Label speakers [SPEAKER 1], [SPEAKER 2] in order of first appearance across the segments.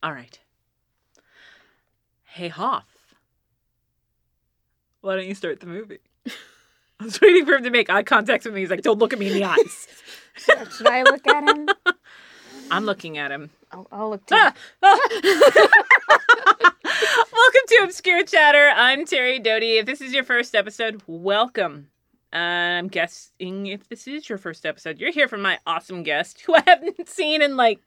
[SPEAKER 1] All right. Hey, Hoff. Why don't you start the movie? I was waiting for him to make eye contact with me. He's like, don't look at me in the eyes.
[SPEAKER 2] Should I look at him?
[SPEAKER 1] I'm looking at him.
[SPEAKER 2] I'll, I'll look too.
[SPEAKER 1] Ah! welcome to Obscure Chatter. I'm Terri Doty. If this is your first episode, welcome. I'm guessing if this is your first episode, you're here from my awesome guest, who I haven't seen in like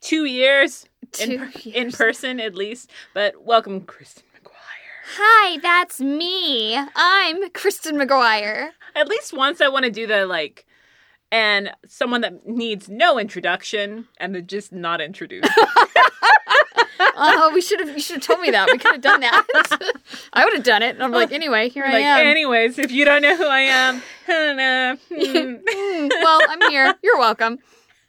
[SPEAKER 1] two years, in,
[SPEAKER 2] Two
[SPEAKER 1] in
[SPEAKER 2] years.
[SPEAKER 1] person at least. But welcome, Kristen McGuire.
[SPEAKER 2] Hi, that's me. I'm Kristen McGuire.
[SPEAKER 1] At least once I want to do the like, and someone that needs no introduction and they're just not introduced.
[SPEAKER 2] Oh, we should have. You should have told me that. We could have done that. I would have done it. And I'm like, anyway, here I am.
[SPEAKER 1] anyways, if you don't know who I am, uh, hmm,
[SPEAKER 2] Mm, well, I'm here. You're welcome.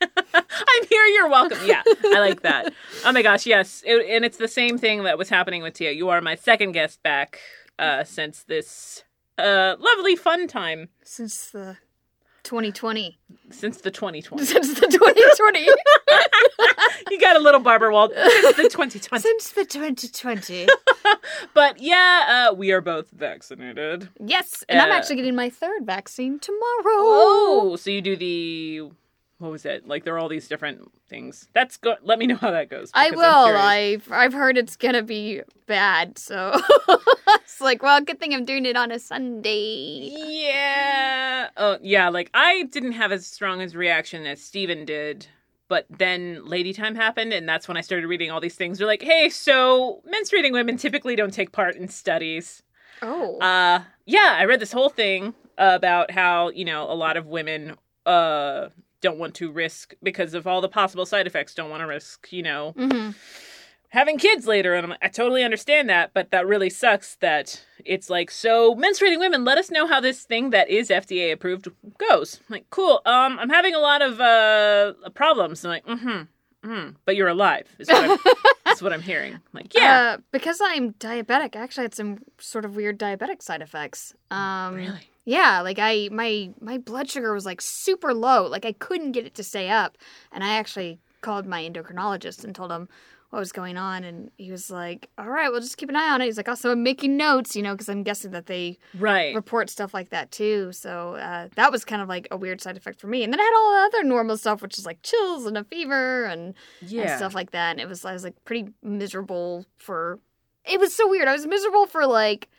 [SPEAKER 1] I'm here. You're welcome. Yeah, I like that. Oh my gosh, yes, it, and it's the same thing that was happening with Tia. You are my second guest back uh, since this uh, lovely fun time
[SPEAKER 2] Since the 2020.
[SPEAKER 1] since the 2020.
[SPEAKER 2] Since the 2020.
[SPEAKER 1] you got a little Barbara Wald since the 2020.
[SPEAKER 2] Since the 2020.
[SPEAKER 1] But yeah, uh, we are both vaccinated.
[SPEAKER 2] Yes, and I'm
[SPEAKER 1] Uh,
[SPEAKER 2] actually getting my third vaccine tomorrow.
[SPEAKER 1] Oh, so you do the what was it? Like there are all these different things. That's good. Let me know how that goes.
[SPEAKER 2] I will. I've I've heard it's gonna be bad, so it's like, well, good thing I'm doing it on a Sunday.
[SPEAKER 1] Yeah. Oh, yeah. Like I didn't have as strong as reaction as Steven did, but then Lady Time happened, and that's when I started reading all these things. They're like, hey, so menstruating women typically don't take part in studies.
[SPEAKER 2] Oh,
[SPEAKER 1] Uh, yeah. I read this whole thing about how you know a lot of women uh don't want to risk because of all the possible side effects. Don't want to risk, you know,
[SPEAKER 2] hmm
[SPEAKER 1] having kids later and I'm like, I totally understand that, but that really sucks that it's like so menstruating women, let us know how this thing that is FDA approved goes. I'm like, cool. Um I'm having a lot of uh problems. I'm like, mm-hmm. Mm, but you're alive, is what I'm, is what I'm hearing. I'm like, yeah.
[SPEAKER 2] Uh, because I'm diabetic, I actually had some sort of weird diabetic side effects. Um,
[SPEAKER 1] really?
[SPEAKER 2] Yeah, like I my my blood sugar was like super low. Like I couldn't get it to stay up. And I actually called my endocrinologist and told him what was going on and he was like, "All right, we'll just keep an eye on it." He's like, "Also, I'm making notes, you know, because I'm guessing that they
[SPEAKER 1] Right.
[SPEAKER 2] report stuff like that too." So, uh, that was kind of like a weird side effect for me. And then I had all the other normal stuff, which is like chills and a fever and, and stuff like that. And it was I was like pretty miserable for It was so weird. I was miserable for like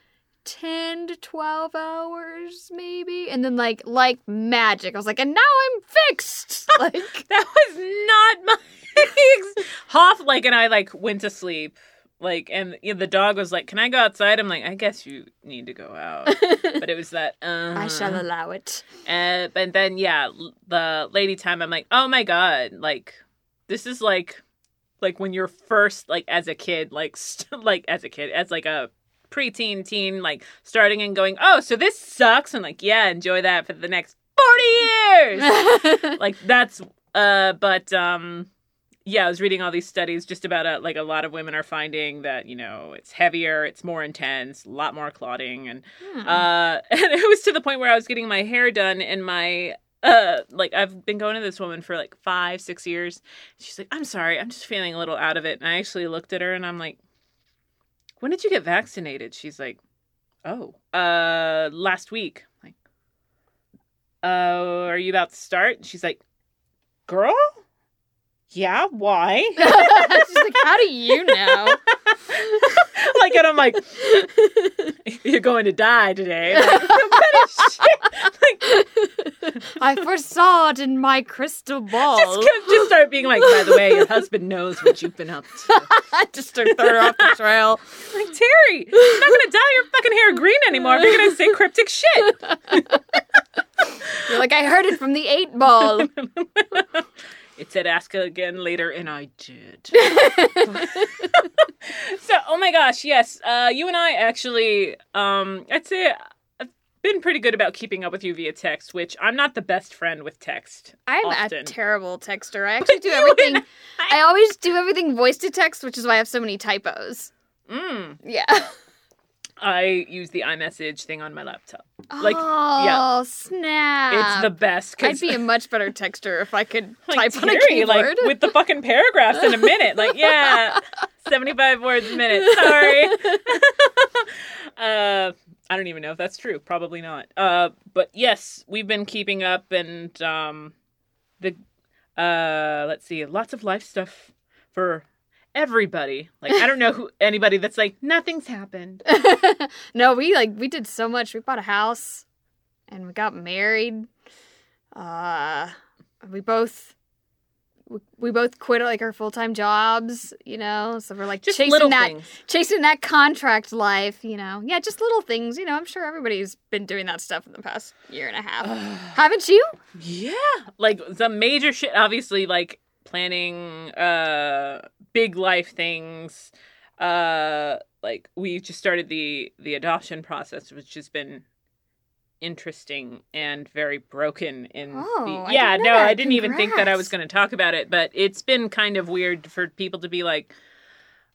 [SPEAKER 2] 10 to 12 hours maybe and then like like magic i was like and now i'm fixed like
[SPEAKER 1] That was not my Hoff like and I like went to sleep. Like and you know, the dog was like, "Can I go outside?" I'm like, "I guess you need to go out." but it was that uh
[SPEAKER 2] i shall allow it
[SPEAKER 1] and, but then yeah, the lady time I'm like, oh my god, like this is like like when you're first like as a kid, like st- like as a kid, as like a preteen teen, like starting and going, oh, so this sucks, and like yeah, enjoy that for the next forty years. like that's uh, but um. Yeah, I was reading all these studies just about uh, like a lot of women are finding that you know it's heavier, it's more intense, a lot more clotting, and
[SPEAKER 2] Hmm.
[SPEAKER 1] uh, and it was to the point where I was getting my hair done and my uh like I've been going to this woman for like five, six years. She's like, I'm sorry, I'm just feeling a little out of it. And I actually looked at her and I'm like, When did you get vaccinated? She's like, Oh, uh last week. I'm like, uh, are you about to start? She's like, Girl? Yeah, why?
[SPEAKER 2] she's like how do you know
[SPEAKER 1] like and I'm like, You're going to die today. Like, no better. Like
[SPEAKER 2] i foresaw it in my crystal ball
[SPEAKER 1] just, just start being like, by the way, your husband knows what you've been up to.
[SPEAKER 2] just start throwing her off the trail
[SPEAKER 1] Like, Terri, you're not gonna dye your fucking hair green anymore if you're gonna say cryptic shit.
[SPEAKER 2] you're like i heard it from the eight ball
[SPEAKER 1] It said ask again later, and I did. so, oh my gosh, yes, uh, you and I actually, um, I'd say I've been pretty good about keeping up with you via text, which I'm not the best friend with text.
[SPEAKER 2] I'm
[SPEAKER 1] often.
[SPEAKER 2] a terrible texter. I actually do everything.
[SPEAKER 1] and
[SPEAKER 2] I always do everything voice to text, which is why I have so many typos.
[SPEAKER 1] Mm.
[SPEAKER 2] Yeah.
[SPEAKER 1] I use the iMessage thing on my laptop. Like,
[SPEAKER 2] oh,
[SPEAKER 1] yeah.
[SPEAKER 2] snap.
[SPEAKER 1] It's the best.
[SPEAKER 2] I'd be a much better texter if I could
[SPEAKER 1] like,
[SPEAKER 2] type on a keyboard.
[SPEAKER 1] like with the fucking paragraphs in a minute. Like, yeah, seventy-five words a minute. Sorry. uh, I don't even know if that's true. Probably not. Uh, but yes, we've been keeping up, and um, the uh, let's see, lots of life stuff for everybody. Like, I don't know who anybody that's like nothing's happened.
[SPEAKER 2] no, we like we did so much. We bought a house and we got married. Uh we both we, both quit like our full-time jobs, you know. So we're like
[SPEAKER 1] Just
[SPEAKER 2] chasing that
[SPEAKER 1] things.
[SPEAKER 2] chasing that contract life, you know. Yeah, just little things, you know. I'm sure everybody's been doing that stuff in the past year and a half. Haven't you?
[SPEAKER 1] Yeah, like some major shit. Obviously, like planning uh big life things. Uh, like we just started the the adoption process, which has been interesting and very broken. In
[SPEAKER 2] Oh,
[SPEAKER 1] the, yeah,
[SPEAKER 2] didn't
[SPEAKER 1] no. I didn't even think that I was going to talk about it, but it's been kind of weird for people to be like.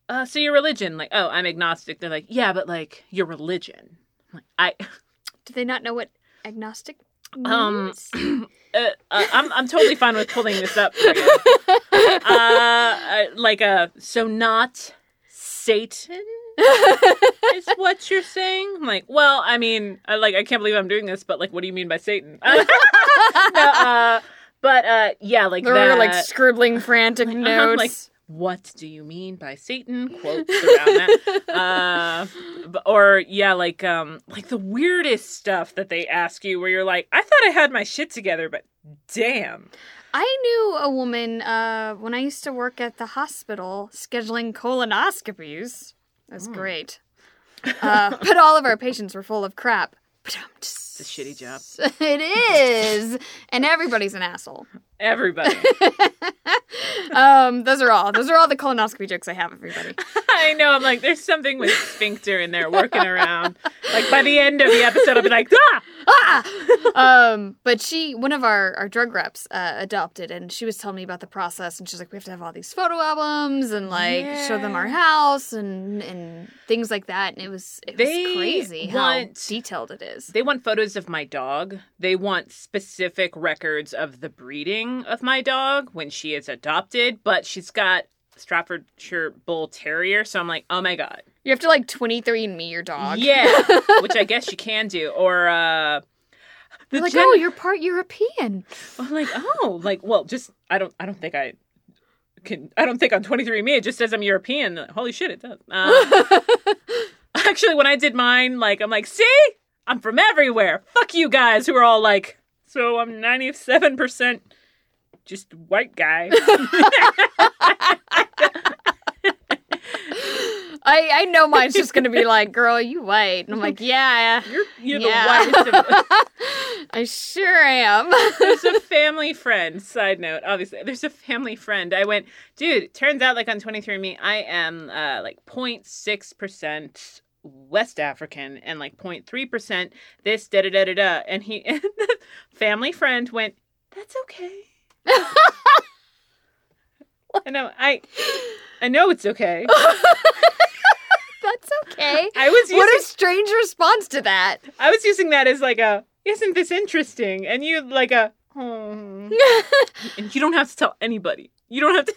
[SPEAKER 1] Uh, so your religion, like, oh, I'm agnostic. They're like, yeah, but like your religion, like, I,
[SPEAKER 2] Do they not know what agnostic
[SPEAKER 1] Um, uh, uh, I'm I'm totally fine with pulling this up for you. uh, uh, like a so not Satan is what you're saying. I'm like, well, I mean, I, like I can't believe I'm doing this, but like, what do you mean by Satan? no, uh, but uh, yeah, like
[SPEAKER 2] they
[SPEAKER 1] that.
[SPEAKER 2] were like scribbling frantic notes.
[SPEAKER 1] like, what do you mean by Satan? Quotes around that. Uh, or yeah, like um, like the weirdest stuff that they ask you, where you're like, I thought I had my shit together, but damn.
[SPEAKER 2] I knew a woman uh, when I used to work at the hospital scheduling colonoscopies. That was
[SPEAKER 1] Mm.
[SPEAKER 2] great. Uh, but all of our patients were full of crap.
[SPEAKER 1] It's a shitty job.
[SPEAKER 2] It is. And everybody's an asshole.
[SPEAKER 1] Everybody.
[SPEAKER 2] um, those are all. Those are all the colonoscopy jokes I have, everybody.
[SPEAKER 1] I know. I'm like, there's something with sphincter in there working around. Like by the end of the episode, I'll be like, ah.
[SPEAKER 2] ah! um, but she, one of our, our drug reps, uh, adopted, and she was telling me about the process. And she's like, we have to have all these photo albums and like show them our house and and things like that. And it was it was
[SPEAKER 1] They
[SPEAKER 2] crazy how detailed it is.
[SPEAKER 1] They want photos of my dog. They want specific records of the breeding of my dog when she is adopted, but she's got Staffordshire Bull Terrier, so I'm like, oh my god.
[SPEAKER 2] You have to like 23 and me your dog.
[SPEAKER 1] Yeah, which I guess you can do. Or uh the
[SPEAKER 2] like,
[SPEAKER 1] gen-
[SPEAKER 2] oh, you're part European.
[SPEAKER 1] I'm like, oh, like, well, just I don't, I don't think I can. I don't think on 23andMe it just says I'm European. Holy shit, it does. Uh, actually, when I did mine, like, I'm like, see, I'm from everywhere. Fuck you guys who are all like, so I'm 97 percent just white guy.
[SPEAKER 2] I I know mine's just gonna be like, girl, you white. And I'm like, yeah,
[SPEAKER 1] You're you're
[SPEAKER 2] yeah.
[SPEAKER 1] the whitest. Of,
[SPEAKER 2] I sure am.
[SPEAKER 1] there's a family friend. Side note, obviously, there's a family friend. I went, dude. Turns out, like on 23andMe, I am uh, like 0.6 percent West African and like 0.3 percent this da da da da da. And he, and the family friend went, that's okay. I know. I I know it's okay.
[SPEAKER 2] That's okay.
[SPEAKER 1] I was using
[SPEAKER 2] What a strange response to that.
[SPEAKER 1] I was using that as like a isn't this interesting? And you like a oh. and you don't have to tell anybody. You don't have to.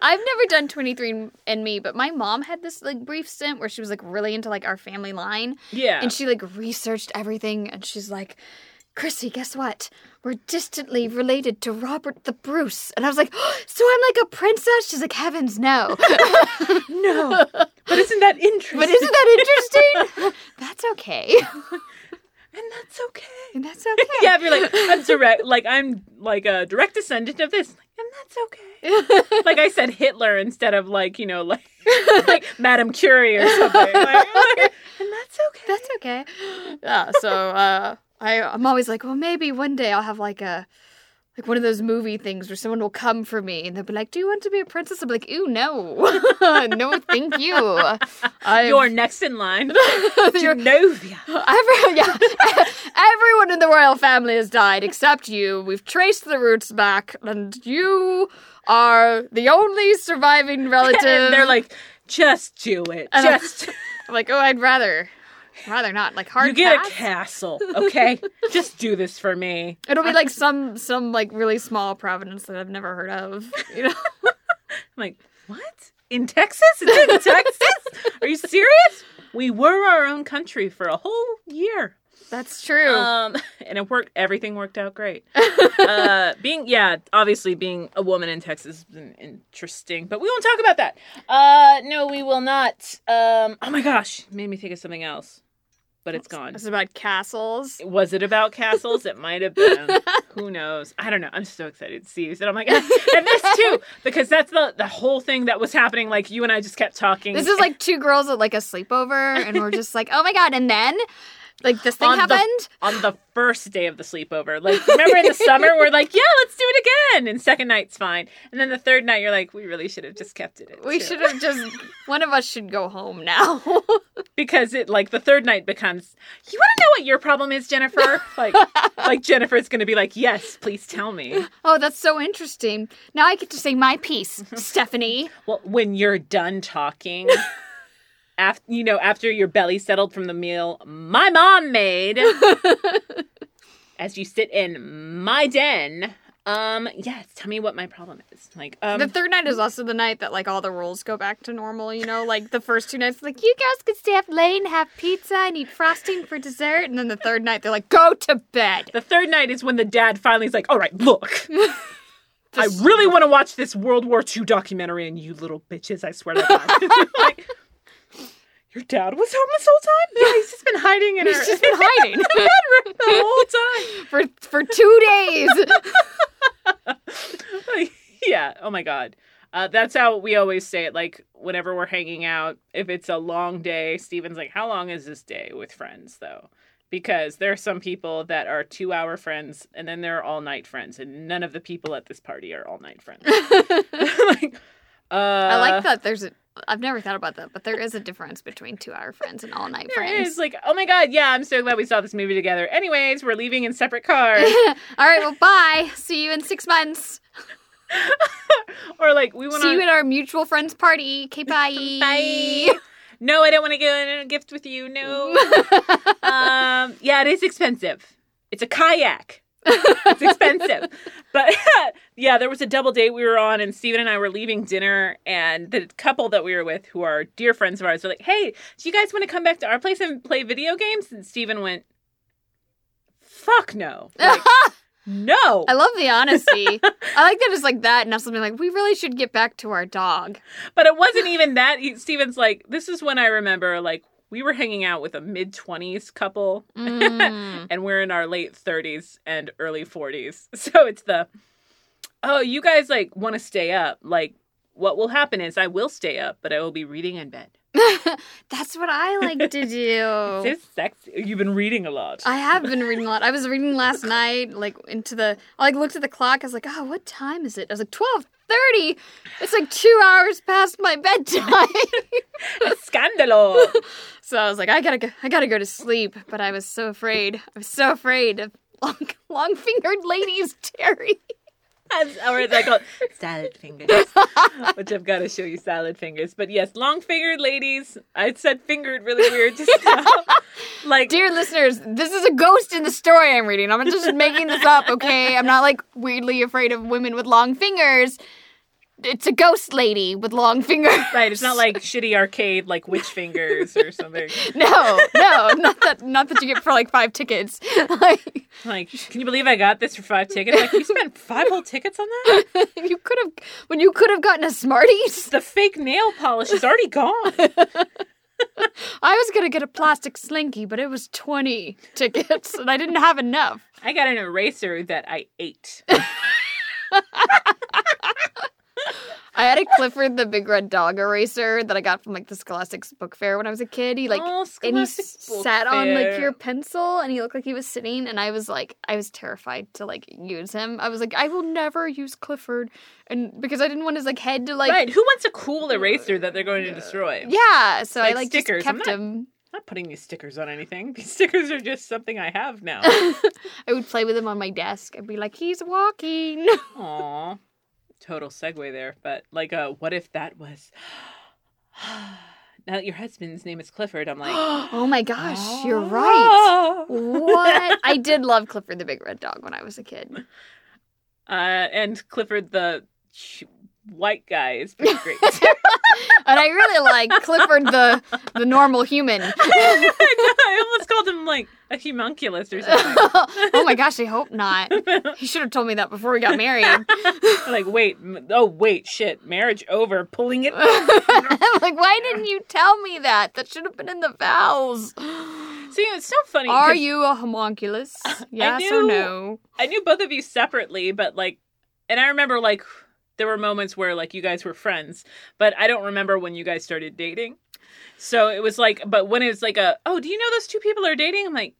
[SPEAKER 2] I've never done 23 and me, but my mom had this like brief stint where she was like really into like our family line
[SPEAKER 1] Yeah.
[SPEAKER 2] and she like researched everything and she's like, Chrissy, guess what? We're distantly related to Robert the Bruce. And I was like, so I'm like a princess? She's like, heavens no.
[SPEAKER 1] no. But isn't that interesting?
[SPEAKER 2] but isn't that interesting? That's okay.
[SPEAKER 1] and that's okay.
[SPEAKER 2] And that's okay.
[SPEAKER 1] Yeah, if you're like I'm direct, like I'm like a direct descendant of this, and that's okay. Like I said Hitler instead of like you know like like Madame Curie or something. Like, and that's okay.
[SPEAKER 2] That's okay. Yeah, so uh I I'm always like, well maybe one day I'll have like a like one of those movie things where someone will come for me and they'll be like, "Do you want to be a princess?" I'm like, "Ooh, no, no, thank you." I
[SPEAKER 1] You're next in line. Genovia.
[SPEAKER 2] Every, yeah, everyone in the royal family has died except you. We've traced the roots back, and you are the only surviving relative.
[SPEAKER 1] And they're like, just do it.
[SPEAKER 2] And
[SPEAKER 1] Just.
[SPEAKER 2] I'm like, oh, I'd rather, rather not. Like hard
[SPEAKER 1] you get
[SPEAKER 2] pass.
[SPEAKER 1] a castle, okay? Just do this for me.
[SPEAKER 2] It'll be like some some like really small province that I've never heard of. You know.
[SPEAKER 1] I'm like, what? In Texas? It's in Texas? Are you serious? We were our own country for a whole year.
[SPEAKER 2] That's true.
[SPEAKER 1] Um, and it worked. Everything worked out great. uh, being, yeah, obviously being a woman in Texas has been interesting, but we won't talk about that. Uh, no, we will not. Um, oh my gosh, made me think of something else, but it's gone.
[SPEAKER 2] it's about castles.
[SPEAKER 1] Was it about castles? It might have been. Who knows? I don't know. I'm so excited to see you. And I'm like, and this too, because that's the the whole thing that was happening. Like you and I just kept talking.
[SPEAKER 2] This is like two girls at like a sleepover, and we're just like, oh my god! And then, like this thing
[SPEAKER 1] On the-
[SPEAKER 2] happened.
[SPEAKER 1] on the first day of the sleepover. Like, remember in the summer, we're like, yeah, let's do it again. And second night's fine. And then the third night, you're like, we really should have just kept it.
[SPEAKER 2] We should have just. One of us should go home now.
[SPEAKER 1] because it like the third night becomes. You want to know what your problem is, Jennifer? Like, like Jennifer's gonna be like, yes, please tell me.
[SPEAKER 2] oh, that's so interesting. Now I get to say my piece, Stephanie.
[SPEAKER 1] Well, when you're done talking. After you know, after your belly settled from the meal my mom made, as you sit in my den, um, yes, tell me what my problem is. Like, um,
[SPEAKER 2] The third night is also the night that like all the rules go back to normal. You know, like the first two nights, like you guys could stay up late and have pizza and eat frosting for dessert, and then the third night they're like, go to bed.
[SPEAKER 1] The third night is when the dad finally is like, all right, look. I really want to watch this World War II documentary, and you little bitches, I swear to God. like, your dad was home this whole time? Yeah, he's just been hiding in
[SPEAKER 2] He's
[SPEAKER 1] her
[SPEAKER 2] just been hiding
[SPEAKER 1] the whole time.
[SPEAKER 2] for for two days.
[SPEAKER 1] yeah. Oh my God. Uh, that's how we always say it. Like whenever we're hanging out, if it's a long day, Steven's like, "How long is this day with friends, though?" Because there are some people that are two-hour friends, and then there are all-night friends, and none of the people at this party are all-night friends. like, uh,
[SPEAKER 2] I like that. There's a. I've never thought about that, but there is a difference between two-hour friends and all-night
[SPEAKER 1] There
[SPEAKER 2] friends.
[SPEAKER 1] is like, oh my god, yeah, I'm so glad we saw this movie together. Anyways, we're leaving in separate cars.
[SPEAKER 2] All right, well, bye. See you in six months.
[SPEAKER 1] or like, we want to
[SPEAKER 2] See you at our mutual friends party. Okay, bye.
[SPEAKER 1] Bye. No, I don't want to go in a gift with you. No. um, yeah, it is expensive. It's a kayak. It's expensive. but yeah, there was a double date we were on, and Steven and I were leaving dinner, and the couple that we were with, who are dear friends of ours, were like, hey, do you guys want to come back to our place and play video games? And Steven went, fuck no. Like, no.
[SPEAKER 2] I love the honesty. I like that it's like that, and now something like we really should get back to our dog.
[SPEAKER 1] But it wasn't even that. Steven's like, this is when I remember, like, we were hanging out with a mid 20s couple,
[SPEAKER 2] Mm.
[SPEAKER 1] and we're in our late 30s and early 40s. So it's the, oh, you guys, like, want to stay up. Like, what will happen is I will stay up, but I will be reading in bed.
[SPEAKER 2] That's what I like to do.
[SPEAKER 1] It's sexy. You've been reading a lot.
[SPEAKER 2] I have been reading a lot. I was reading last night, like into the. I like looked at the clock. I was like, "Oh, what time is it?" I was like, 12.30. It's like two hours past my bedtime."
[SPEAKER 1] Scandalo.
[SPEAKER 2] so I was like, "I gotta go. I gotta go to sleep." But I was so afraid. I was so afraid of long, long-fingered ladies, Terri.
[SPEAKER 1] Or it's like salad fingers, which I've got to show you salad fingers. But yes, long fingered ladies. I said fingered really weird just now. like
[SPEAKER 2] Dear listeners, this is a ghost in the story I'm reading. I'm just making this up, okay? I'm not like weirdly afraid of women with long fingers. It's a ghost lady with long fingers.
[SPEAKER 1] Right, it's not like shitty arcade like witch fingers or something.
[SPEAKER 2] No, no, not that not that you get for like five tickets. Like
[SPEAKER 1] Like, can you believe I got this for five tickets? Like, you spent five whole tickets on that?
[SPEAKER 2] you could have when you could have gotten a Smarties.
[SPEAKER 1] The fake nail polish is already gone.
[SPEAKER 2] I was gonna get a plastic slinky, but it was twenty tickets, and I didn't have enough.
[SPEAKER 1] I got an eraser that I ate.
[SPEAKER 2] I had a Clifford the Big Red Dog eraser that I got from like the Scholastics book fair when I was a kid. He like
[SPEAKER 1] oh,
[SPEAKER 2] and he sat on like your pencil and he looked like he was sitting and i was like i was terrified to like use him i was like i will never use clifford and because i didn't want his like head to like
[SPEAKER 1] right. Who wants a cool eraser that they're going to destroy?
[SPEAKER 2] yeah so i
[SPEAKER 1] Like
[SPEAKER 2] like
[SPEAKER 1] stickers.
[SPEAKER 2] just
[SPEAKER 1] I'm
[SPEAKER 2] kept
[SPEAKER 1] not-
[SPEAKER 2] him
[SPEAKER 1] I'm not putting these stickers on anything. These stickers are just something I have now.
[SPEAKER 2] i would play with him on my desk i'd be like he's walking
[SPEAKER 1] Aw. Total segue there. But, like, uh, what if that was now that your husband's name is Clifford, I'm like,
[SPEAKER 2] oh my gosh, you're right. What? I did love Clifford the Big Red Dog when I was a kid.
[SPEAKER 1] Uh, and Clifford the white guy is pretty great.
[SPEAKER 2] And I really like Clifford the the normal human.
[SPEAKER 1] I almost called him like a homunculus or something.
[SPEAKER 2] oh my gosh, I hope not. He should have told me that before we got married.
[SPEAKER 1] like, wait, oh wait, shit, marriage over, pulling it.
[SPEAKER 2] I'm like, why didn't you tell me that? That should have been in the vows.
[SPEAKER 1] See, it's so funny.
[SPEAKER 2] Are you a homunculus? Yes or no?
[SPEAKER 1] I knew both of you separately, but like, and I remember like there were moments where like you guys were friends, but I don't remember when you guys started dating. So it was like, but when it was like a, oh, do you know those two people are dating? I'm like,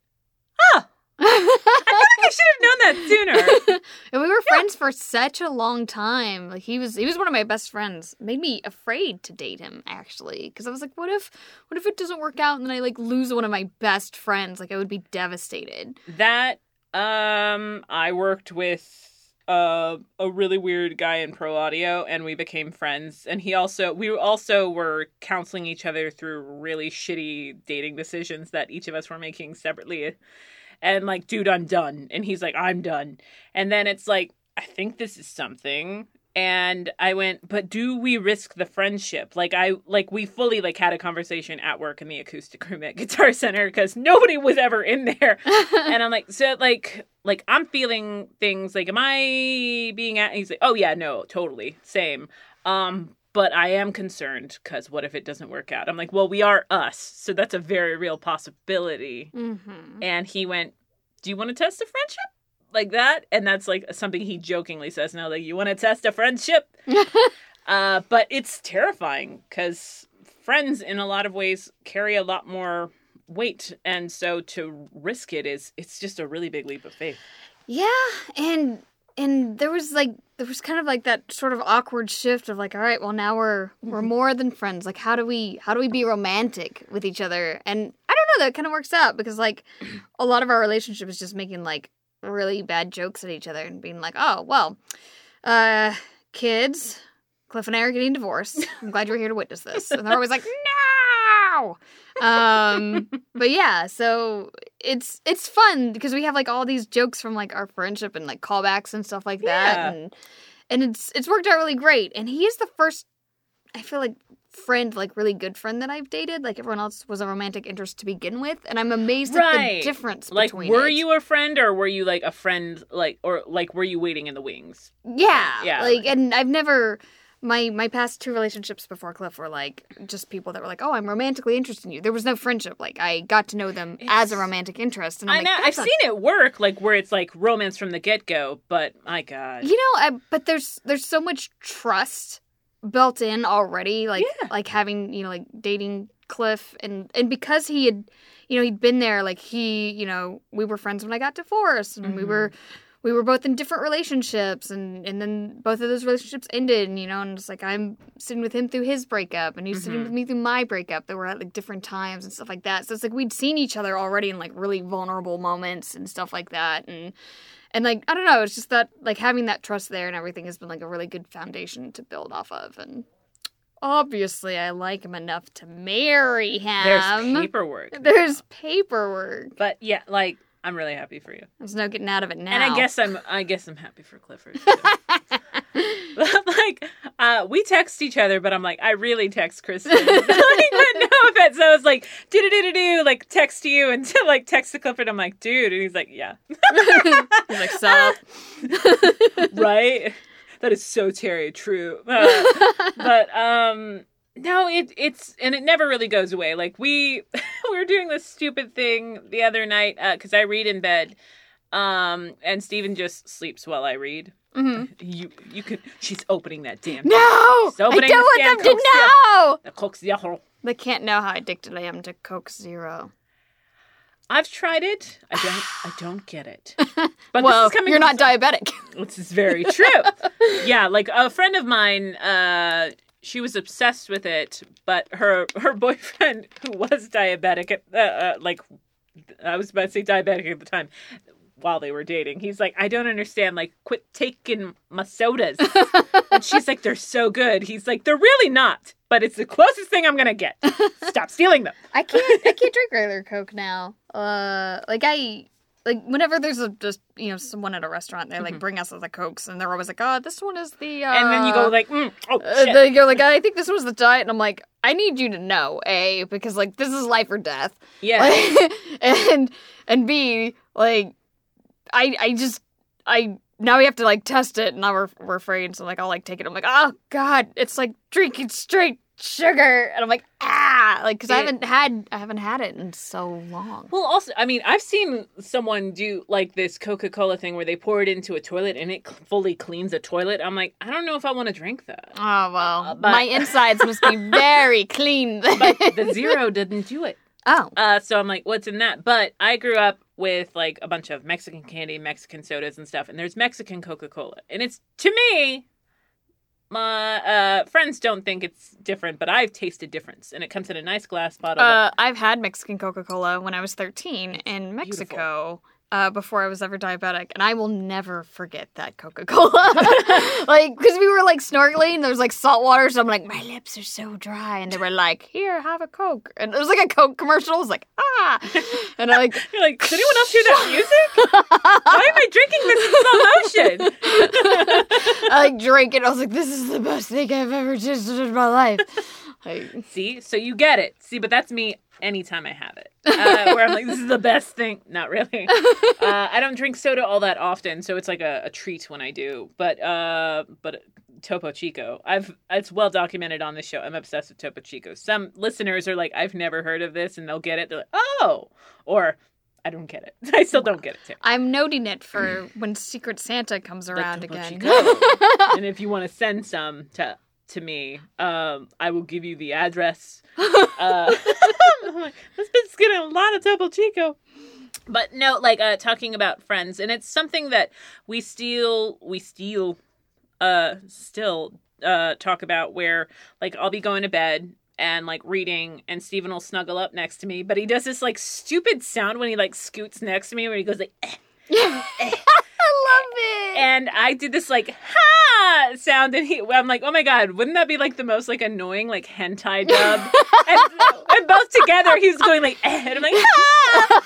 [SPEAKER 1] oh, I feel like I should have known that sooner.
[SPEAKER 2] and we were friends for such a long time. Like he was, he was one of my best friends. Made me afraid to date him actually, because I was like, what if, what if it doesn't work out and then I like lose one of my best friends? Like I would be devastated.
[SPEAKER 1] that um, I worked with uh, a really weird guy in pro audio, and we became friends. And he also, we also were counseling each other through really shitty dating decisions that each of us were making separately. And like, dude, I'm done. And he's like, I'm done. And then it's like, I think this is something. And I went, but do we risk the friendship? Like I like we fully like had a conversation at work in the acoustic room at Guitar Center because nobody was ever in there. and I'm like, so like like I'm feeling things like am I being at he's like, Oh yeah, no, totally. Same. Um, but I am concerned because what if it doesn't work out? I'm like, well, we are us, so that's a very real possibility.
[SPEAKER 2] Mm-hmm.
[SPEAKER 1] And he went, Do you want to test a friendship? Like that? And that's like something he jokingly says now, like, you want to test a friendship? uh, but it's terrifying because friends in a lot of ways carry a lot more weight. And so to risk it is it's just a really big leap of faith.
[SPEAKER 2] Yeah, and and there was like there was kind of like that sort of awkward shift of like, all right, well now we're we're more than friends. Like, how do we how do we be romantic with each other? And I don't know, that kind of works out because like a lot of our relationship is just making like really bad jokes at each other and being like, oh well, uh, kids, Cliff and I are getting divorced. I'm glad you're here to witness this. And they're always like, no. Um, but yeah, so it's it's fun because we have like all these jokes from like our friendship and like callbacks and stuff like that,
[SPEAKER 1] Yeah.
[SPEAKER 2] and and it's it's worked out really great. And he is the first, I feel like friend, like really good friend that I've dated. Like everyone else was a romantic interest to begin with, and I'm amazed at the difference.
[SPEAKER 1] Like,
[SPEAKER 2] between
[SPEAKER 1] were
[SPEAKER 2] it.
[SPEAKER 1] you a friend or were you like a friend, like, or like, were you waiting in the wings?
[SPEAKER 2] Yeah,
[SPEAKER 1] Yeah.
[SPEAKER 2] Like, and I've never my my past two relationships before Cliff were like just people that were like, oh, I'm romantically interested in you. There was no friendship. Like I got to know them as a romantic interest, and I'm
[SPEAKER 1] I
[SPEAKER 2] like,
[SPEAKER 1] know I've
[SPEAKER 2] not
[SPEAKER 1] seen it work, like where it's like romance from the get go, but my God.
[SPEAKER 2] You know, I, but there's there's so much trust built in already. Like
[SPEAKER 1] Yeah.
[SPEAKER 2] like having you know like dating Cliff and and because he had you know he'd been there like he you know we were friends when I got divorced and we
[SPEAKER 1] Mhm.
[SPEAKER 2] were we were both in different relationships and and then both of those relationships ended and you know and it's like I'm sitting with him through his breakup and he's sitting
[SPEAKER 1] Mhm.
[SPEAKER 2] with me through my breakup that were at like different times and stuff like that so it's like we'd seen each other already in like really vulnerable moments and stuff like that and and like I don't know, it's just that like having that trust there and everything has been like a really good foundation to build off of. And obviously, I like him enough to marry him.
[SPEAKER 1] There's paperwork.
[SPEAKER 2] There's paperwork.
[SPEAKER 1] But yeah, like I'm really happy for you.
[SPEAKER 2] There's no getting out of it now.
[SPEAKER 1] And I guess I'm I guess I'm happy for Clifford. too. like uh we text each other, but I'm like, I really text Kristen. like, but no offense. So I was like, do do do do do like text you and to like text to Clifford. I'm like, dude, and he's like, Yeah.
[SPEAKER 2] He's like, sup?
[SPEAKER 1] right? That is so Terry true. Uh, but um no, it it's and it never really goes away. Like we we were doing this stupid thing the other night because I read in bed, um, and Steven just sleeps while I read.
[SPEAKER 2] Hmm
[SPEAKER 1] You you could. She's opening that damn.
[SPEAKER 2] No! I don't want them to know!
[SPEAKER 1] The Coke Zero.
[SPEAKER 2] They can't know how addicted I am to Coke Zero.
[SPEAKER 1] I've tried it. I don't. I don't get it. But
[SPEAKER 2] well,
[SPEAKER 1] this is coming
[SPEAKER 2] you're
[SPEAKER 1] from
[SPEAKER 2] not diabetic.
[SPEAKER 1] This is very true. yeah, like a friend of mine, uh, she was obsessed with it, but her her boyfriend, who was diabetic, at, uh, uh, like I was about to say diabetic at the time, while they were dating, he's like, I don't understand. Like, quit taking my sodas. and she's like, they're so good. He's like, they're really not. but it's the closest thing I'm gonna get. Stop stealing them.
[SPEAKER 2] I can't I can't drink regular Coke now. Uh like I like whenever there's a just you know someone at a restaurant they like bring us the cokes and they're always like oh this one is the uh,
[SPEAKER 1] Mm-hmm. And then you go like, mm, oh
[SPEAKER 2] uh,
[SPEAKER 1] shit.
[SPEAKER 2] they go like I think this was the diet and I'm like I need you to know a because like this is life or death
[SPEAKER 1] yeah.
[SPEAKER 2] Like, and and b like I I just I now we have to like test it and now we're we're afraid so like I'll like take it I'm like oh god it's like drinking straight sugar and I'm like ah like because I haven't had I haven't had it in so long.
[SPEAKER 1] Well, also, I mean, I've seen someone do like this Coca Cola thing where they pour it into a toilet and it fully cleans a toilet. I'm like, I don't know if I want to drink that.
[SPEAKER 2] Oh well,
[SPEAKER 1] Uh, but-
[SPEAKER 2] my insides must be very clean.
[SPEAKER 1] But the zero didn't do it.
[SPEAKER 2] oh,
[SPEAKER 1] Uh, so I'm like, what's in that? But I grew up with like a bunch of Mexican candy, Mexican sodas, and stuff. And there's Mexican Coca Cola, and it's to me. My uh, friends don't think it's different, but I've tasted difference, and it comes in a nice glass bottle.
[SPEAKER 2] uh, I've had Mexican Coca Cola when I was 13 in Mexico. Uh, before I was ever diabetic, and I will never forget that Coca Cola. like, because we were like snorkeling, there was like salt water, so I'm like, my lips are so dry, and they were like, "Here, have a Coke," and it was like a Coke commercial. I was like, ah, and I like,
[SPEAKER 1] You're like, does anyone else hear that music? Why am I drinking this in slow motion?
[SPEAKER 2] I like drank it. I was like, this is the best thing I've ever tasted in my life. Like,
[SPEAKER 1] See, so you get it. See, but that's me anytime I have it. Uh, where I'm like, this is the best thing. Not really. Uh, I don't drink soda all that often, so it's like a, a treat when I do. But uh, but Topo Chico, I've it's well documented on the show. I'm obsessed with Topo Chico. Some listeners are like, I've never heard of this, and they'll get it. They're like, oh, or I don't get it. I still don't get it too.
[SPEAKER 2] I'm noting it for when Secret Santa comes around again.
[SPEAKER 1] And if you want to send some to to me, um, I will give you the address. Uh, I'm like, this bitch's getting a lot of Topo Chico. But no, like uh, talking about friends, and it's something that we still we steal, uh, still uh talk about. Where like I'll be going to bed and like reading, and Steven will snuggle up next to me, but he does this like stupid sound when he like scoots next to me, where he goes like. "Eh."
[SPEAKER 2] I love it.
[SPEAKER 1] and I did this like ha sound, and he, I'm like, oh my god, wouldn't that be like the most like annoying like hentai dub? and, and both together, he was going like, eh, and I'm like, ha,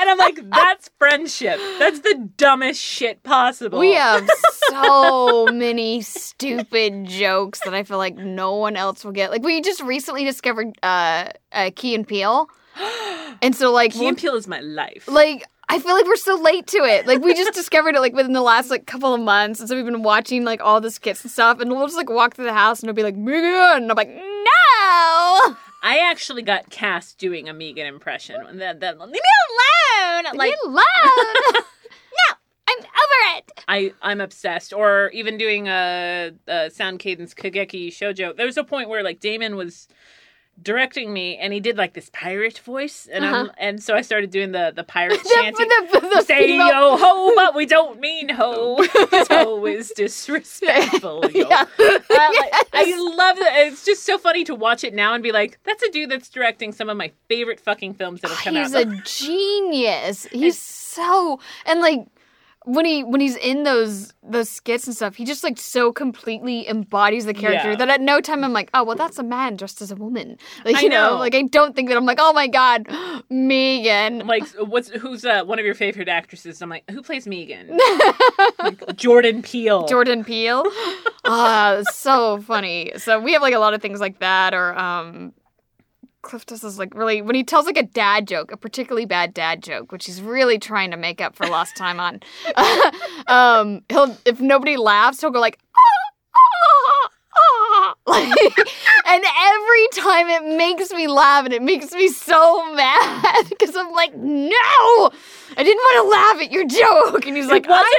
[SPEAKER 1] and I'm like, that's friendship. That's the dumbest shit possible.
[SPEAKER 2] we have so many stupid jokes that I feel like no one else will get. Like we just recently discovered uh, uh Key and Peele, and so like
[SPEAKER 1] Key and Peele is my life.
[SPEAKER 2] like I feel like we're so late to it. Like we just discovered it like within the last like couple of months, and so we've been watching like all the skits and stuff, and we'll just like walk through the house and it'll be like Megan, and I'm like no.
[SPEAKER 1] I actually got cast doing a Megan impression. And then, then leave me alone. Like
[SPEAKER 2] Leave me alone. no, I'm over it.
[SPEAKER 1] I I'm obsessed. Or even doing a, a sound cadence Kageki shoujo. There was a point where like Damon was directing me, and he did like this pirate voice, and I'm,
[SPEAKER 2] Uh-huh.
[SPEAKER 1] and so I started doing the the pirate
[SPEAKER 2] The,
[SPEAKER 1] chanting.
[SPEAKER 2] the, the
[SPEAKER 1] Say
[SPEAKER 2] female-
[SPEAKER 1] yo ho, but we don't mean ho. ho is disrespectful. Yo.
[SPEAKER 2] Yeah.
[SPEAKER 1] Uh, like, I love that. It's just so funny to watch it now and be like, that's a dude that's directing some of my favorite fucking films that have come
[SPEAKER 2] He's
[SPEAKER 1] out.
[SPEAKER 2] He's a genius. He's so and like when he when he's in those those skits and stuff, he just like so completely embodies the character
[SPEAKER 1] Yeah.
[SPEAKER 2] that at no time I'm like, oh well, that's a man dressed as a woman. Like
[SPEAKER 1] I
[SPEAKER 2] you know,
[SPEAKER 1] know.
[SPEAKER 2] like I don't think that I'm like, oh my god, Megan.
[SPEAKER 1] Like, what's who's uh, one of your favorite actresses? I'm like, who plays Megan? Like, Jordan Peele.
[SPEAKER 2] Jordan Peele. Ah, so funny. So we have like a lot of things like that, or um, Cliff does this like really when he tells like a dad joke, a particularly bad dad joke, which he's really trying to make up for lost time on. um, he'll if nobody laughs, he'll go like. "Ah, ah, ah," like, and every time it makes me laugh and it makes me so mad because I'm like, no, I didn't want to laugh at your joke. And he's like,
[SPEAKER 1] it wasn't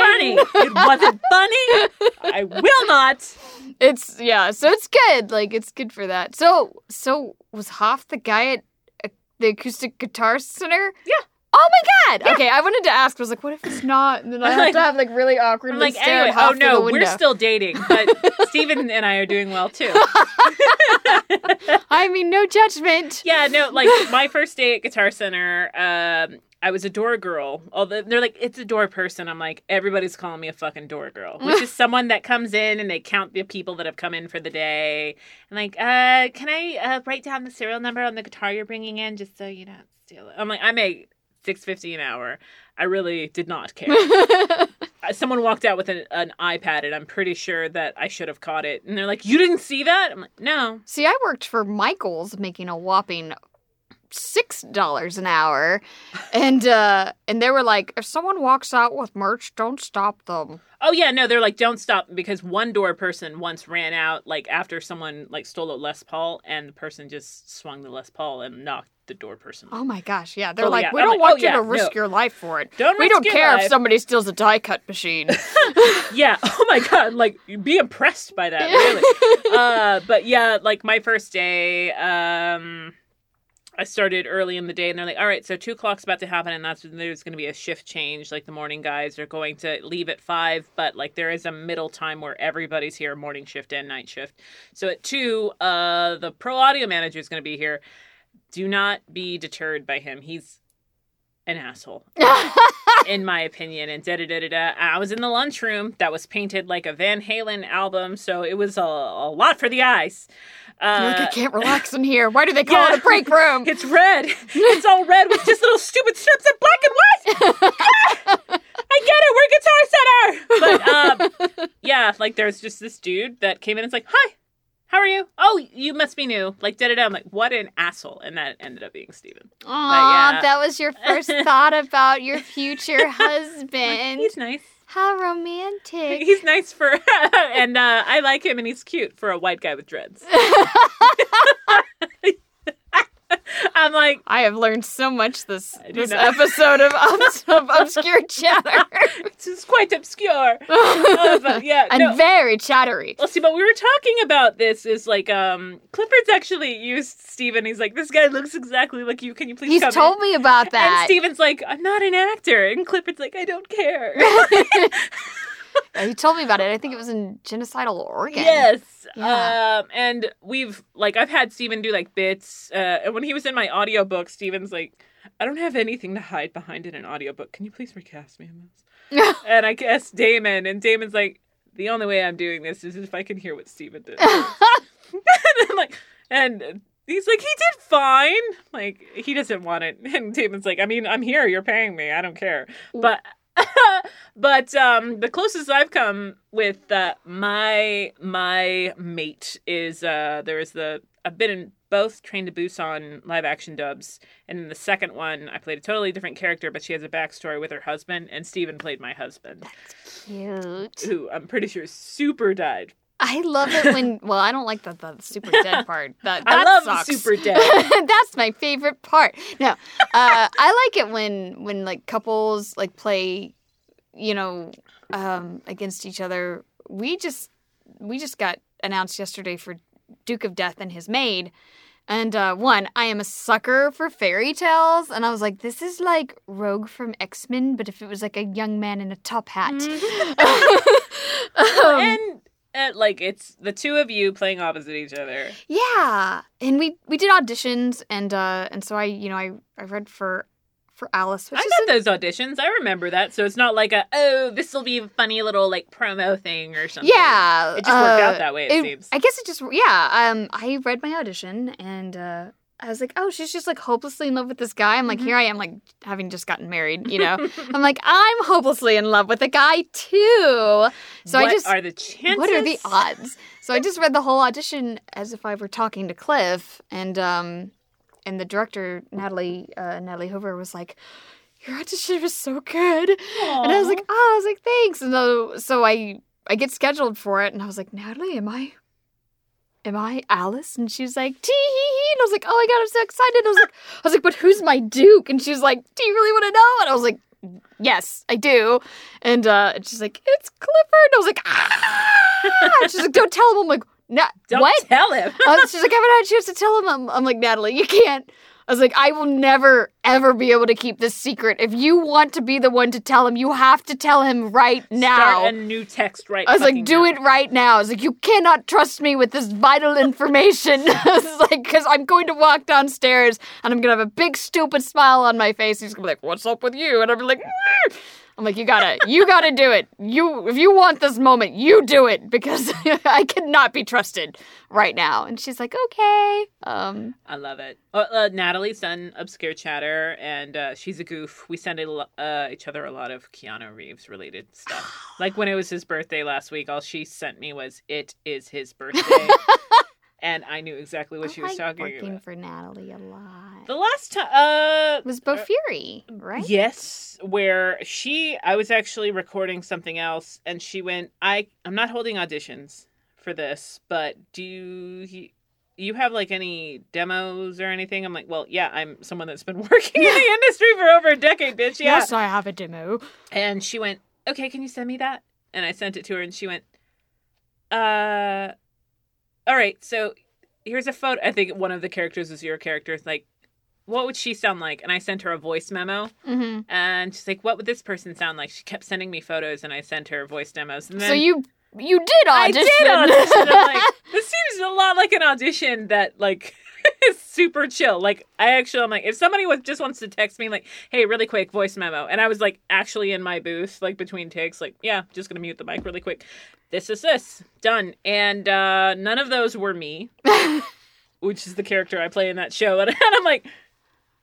[SPEAKER 1] funny. It wasn't funny. I will not.
[SPEAKER 2] It's yeah, so it's good. Like it's good for that. So so was Hoff the guy at uh, the acoustic guitar center?
[SPEAKER 1] Yeah.
[SPEAKER 2] Oh my god. Okay, I wanted to ask. I was like, what if it's not? And then I have to have like really awkward
[SPEAKER 1] I'm like,
[SPEAKER 2] stare
[SPEAKER 1] anyway, oh no, we're still dating, but Steven and I are doing well too.
[SPEAKER 2] I mean, no judgment.
[SPEAKER 1] Yeah, no, like my first day at Guitar Center, um, I was a door girl. Although they're like, it's a door person. I'm like, everybody's calling me a fucking door girl, which is someone that comes in and they count the people that have come in for the day. And like, uh, can I uh, write down the serial number on the guitar you're bringing in just so you don't steal it? I'm like, I make six fifty an hour. I really did not care. Uh, Someone walked out with an, an iPad, and I'm pretty sure that I should have caught it. And they're like, "You didn't see that?" I'm like, "No."
[SPEAKER 2] See, I worked for Michaels making a whopping six dollars an hour. And uh and they were like, if someone walks out with merch, don't stop them.
[SPEAKER 1] Oh yeah, no, they're like, don't stop because one door person once ran out like after someone like stole a Les Paul, and the person just swung the Les Paul and knocked the door person.
[SPEAKER 2] Oh my gosh, yeah. They're
[SPEAKER 1] Oh,
[SPEAKER 2] like,
[SPEAKER 1] yeah.
[SPEAKER 2] we
[SPEAKER 1] I'm
[SPEAKER 2] don't
[SPEAKER 1] like,
[SPEAKER 2] want
[SPEAKER 1] oh,
[SPEAKER 2] you
[SPEAKER 1] yeah,
[SPEAKER 2] to risk
[SPEAKER 1] no.
[SPEAKER 2] your life for it.
[SPEAKER 1] Don't risk
[SPEAKER 2] it
[SPEAKER 1] we don't
[SPEAKER 2] care
[SPEAKER 1] life."
[SPEAKER 2] if somebody steals a die cut machine.
[SPEAKER 1] yeah. Oh my god. Like, be impressed by that. Really. uh, but yeah, like my first day, um, I started early in the day, and they're like, "All right, so two o'clock's about to happen, and that's when there's going to be a shift change. Like the morning guys are going to leave at five, but like there is a middle time where everybody's here, morning shift and night shift. So at two, uh, the pro audio manager is going to be here. Do not be deterred by him. He's an asshole in my opinion. And da da da da da. I was in the lunchroom that was painted like a Van Halen album, so it was a, a lot for the eyes. Uh,
[SPEAKER 2] like, I can't relax in here. Why do they call
[SPEAKER 1] yeah.
[SPEAKER 2] it a break room?
[SPEAKER 1] it's red. It's all red with just little stupid strips of black and white. I get it. We're Guitar Center. But um, yeah, like there's just this dude that came in and it's like, "Hi, how are you? Oh, you must be new." Like da da da. I'm like, "What an asshole!" And that ended up being Steven.
[SPEAKER 2] Aw,
[SPEAKER 1] yeah.
[SPEAKER 2] that was your first thought about your future husband.
[SPEAKER 1] He's nice.
[SPEAKER 2] How romantic.
[SPEAKER 1] He's nice for, and uh, I like him, and he's cute for a white guy with dreads. I'm like,
[SPEAKER 2] I have learned so much this this
[SPEAKER 1] not.
[SPEAKER 2] episode of, obs- of obscure chatter,
[SPEAKER 1] this is quite obscure. Uh, but yeah,
[SPEAKER 2] and
[SPEAKER 1] no.
[SPEAKER 2] very chattery.
[SPEAKER 1] Well, see, but we were talking about this. Is like, um, Clifford's actually used Steven. He's like, this guy looks exactly like you. Can you please
[SPEAKER 2] He's told
[SPEAKER 1] in?
[SPEAKER 2] me about that. And.
[SPEAKER 1] Steven's like, I'm not an actor. And Clifford's like, I don't care.
[SPEAKER 2] Yeah, he told me about it. I think it was in genocidal Oregon.
[SPEAKER 1] Yes.
[SPEAKER 2] Yeah.
[SPEAKER 1] Um, and we've like I've had Steven do like bits. Uh, and when he was in my audiobook, Steven's like, I don't have anything to hide behind in an audiobook. Can you please recast me in this? and I guess Damon and Damon's like, the only way I'm doing this is if I can hear what Steven did. and I'm like, and he's like, he did fine. Like he doesn't want it. And Damon's like, I mean, I'm here. You're paying me. I don't care. But but um the closest I've come with uh, my my mate is uh there is the I've been in both Train to Busan live action dubs, and in the second one I played a totally different character, but she has a backstory with her husband, and Steven played my husband, That's
[SPEAKER 2] Cute.
[SPEAKER 1] who I'm pretty sure super died.
[SPEAKER 2] I love it when. Well, I don't like the, the super dead part. That,
[SPEAKER 1] I love
[SPEAKER 2] sucks.
[SPEAKER 1] super dead.
[SPEAKER 2] That's my favorite part. No, uh, I like it when when like couples like play, you know, um, against each other. We just we just got announced yesterday for Duke of Death and his maid. And uh, one, I am a sucker for fairy tales, and I was like, "This is like Rogue from X Men, but if it was like a young man in a top hat." Um,
[SPEAKER 1] and uh, like it's the two of you playing opposite each other.
[SPEAKER 2] Yeah, and we we did auditions, and uh, and so I you know I I read for for Alice, which
[SPEAKER 1] I got those auditions. I remember that. So it's not like a oh, this will be a funny little like promo thing or something.
[SPEAKER 2] yeah,
[SPEAKER 1] It just worked out
[SPEAKER 2] uh,
[SPEAKER 1] that way, it seems.
[SPEAKER 2] I guess it just yeah. Um, I read my audition, and uh, I was like, oh, she's just like hopelessly in love with this guy. I'm like,
[SPEAKER 1] Mhm.
[SPEAKER 2] here I am, like having just gotten married, you know. I'm like, I'm hopelessly in love with a guy too. So I
[SPEAKER 1] what
[SPEAKER 2] just
[SPEAKER 1] are the chances?
[SPEAKER 2] What are the odds? So I just read the whole audition as if I were talking to Cliff, and um, and the director Natalie uh, Natalie Hoover was like, "Your audition was so good," and I was like, "Oh, I was like, thanks." And so, so I I get scheduled for it, and I was like, "Natalie, am I?" Am I Alice? And she's like, tee hee hee. And I was like, oh my god, I'm so excited. And I was like, I was like, but who's my Duke? And she's like, do you really want to know? And I was like, yes, I do. And uh, and she's like, it's Clifford. And I was like, ah! And she's like, don't tell him. I'm like, nah,
[SPEAKER 1] Don't
[SPEAKER 2] what?
[SPEAKER 1] tell him.
[SPEAKER 2] Uh, she's like, I haven't had a chance to tell him. I'm, I'm like, Natalie, you can't. I was like, I will never, ever be able to keep this secret. If you want to be the one to tell him, you have to tell him right now.
[SPEAKER 1] Start a new text right.
[SPEAKER 2] I was like, do
[SPEAKER 1] now.
[SPEAKER 2] it right now. I was like, you cannot trust me with this vital information. I was like, because I'm going to walk downstairs and I'm going to have a big stupid smile on my face. He's going to be like, what's up with you? And I'm be like. I'm like, you gotta, you gotta do it. You, if you want this moment, you do it because I cannot be trusted right now. And she's like, okay. Um,
[SPEAKER 1] I love it. Uh, uh, Natalie's done obscure chatter, and uh, she's a goof. We send a, uh, each other a lot of Keanu Reeves related stuff. like when it was his birthday last week, all she sent me was "It is his birthday," and I knew exactly what
[SPEAKER 2] I
[SPEAKER 1] she was talking
[SPEAKER 2] working
[SPEAKER 1] about.
[SPEAKER 2] for Natalie a lot.
[SPEAKER 1] The last time, uh,
[SPEAKER 2] It was Bofuri, right?
[SPEAKER 1] Yes, where she I was actually recording something else and she went, "I I'm not holding auditions for this, but do you you have like any demos or anything?" I'm like, "Well, yeah, I'm someone that's been working in the industry for over a decade, bitch." Yeah.
[SPEAKER 2] Yes, I have a demo.
[SPEAKER 1] And she went, "Okay, can you send me that?" And I sent it to her and she went, "Uh all right, so here's a photo. I think one of the characters is your character. It's like, what would she sound like? And I sent her a voice memo.
[SPEAKER 2] hmm
[SPEAKER 1] And she's like, "What would this person sound like?" She kept sending me photos, and I sent her voice demos. And then
[SPEAKER 2] So you you did
[SPEAKER 1] I
[SPEAKER 2] audition.
[SPEAKER 1] did audition. I'm like, this seems a lot like an audition that like super chill. Like I actually, I'm like, if somebody was, just wants to text me, like, "Hey, really quick, voice memo," and I was like, actually in my booth, like between takes, like, yeah, just gonna mute the mic really quick. This is this done, and uh none of those were me, which is the character I play in that show, and, I'm like.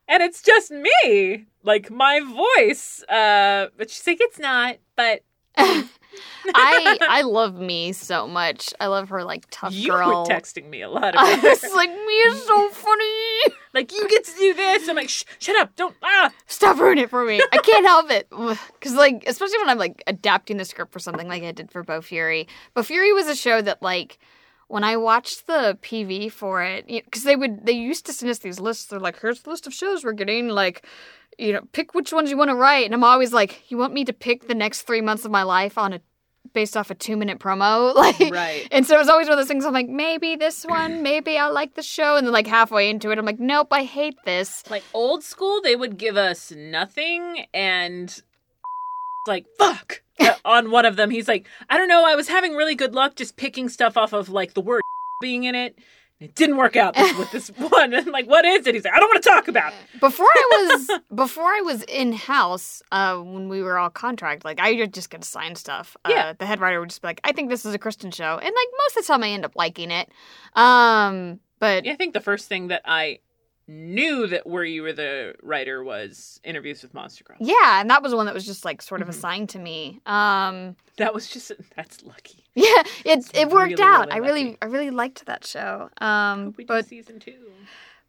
[SPEAKER 1] And it's just me, like my voice. Uh, but she's like, it's not. But
[SPEAKER 2] I I love me so much. I love her like tough
[SPEAKER 1] you
[SPEAKER 2] girl.
[SPEAKER 1] were texting me a lot
[SPEAKER 2] I
[SPEAKER 1] about
[SPEAKER 2] was like, me is so funny.
[SPEAKER 1] like you get to do this. I'm like, Shh, shut up, don't ah.
[SPEAKER 2] Stop ruining it for me. I can't help it. Because, like, especially when I'm, like, adapting the script for something like I did for Bofuri. Bo Fury was a show that, like, when I watched the PV for it, because they would, they used to send us these lists. They're like, here's the list of shows we're getting. Like, you know, pick which ones you want to write. And I'm always like, you want me to pick the next three months of my life on a, based off a two minute promo? Like,
[SPEAKER 1] Right.
[SPEAKER 2] and so it was always one of those things I'm like, maybe this one, maybe I like the show. And then, like, halfway into it, I'm like, nope, I hate this.
[SPEAKER 1] Like old school, they would give us nothing and like fuck. Uh, on one of them, he's like, I don't know. I was having really good luck just picking stuff off of like the word being in it. It didn't work out with this one. And like, what is it? He's like, I don't want to talk about it.
[SPEAKER 2] before I was before I was in house, uh, when we were all contract, like I would just get assigned stuff. Uh,
[SPEAKER 1] Yeah.
[SPEAKER 2] the head writer would just be like, "I think this is a Kristen show," and like most of the time, I end up liking it. Um, but
[SPEAKER 1] I think the first thing that I knew that where you were the writer was interviews with Monster Girl.
[SPEAKER 2] yeah, and that was one that was just like sort of
[SPEAKER 1] Mhm.
[SPEAKER 2] assigned to me. Um,
[SPEAKER 1] That was just that's lucky.
[SPEAKER 2] yeah, it it worked
[SPEAKER 1] really,
[SPEAKER 2] out.
[SPEAKER 1] really
[SPEAKER 2] I really
[SPEAKER 1] lucky.
[SPEAKER 2] I really liked that show. Um,
[SPEAKER 1] Hope we do
[SPEAKER 2] but
[SPEAKER 1] season two.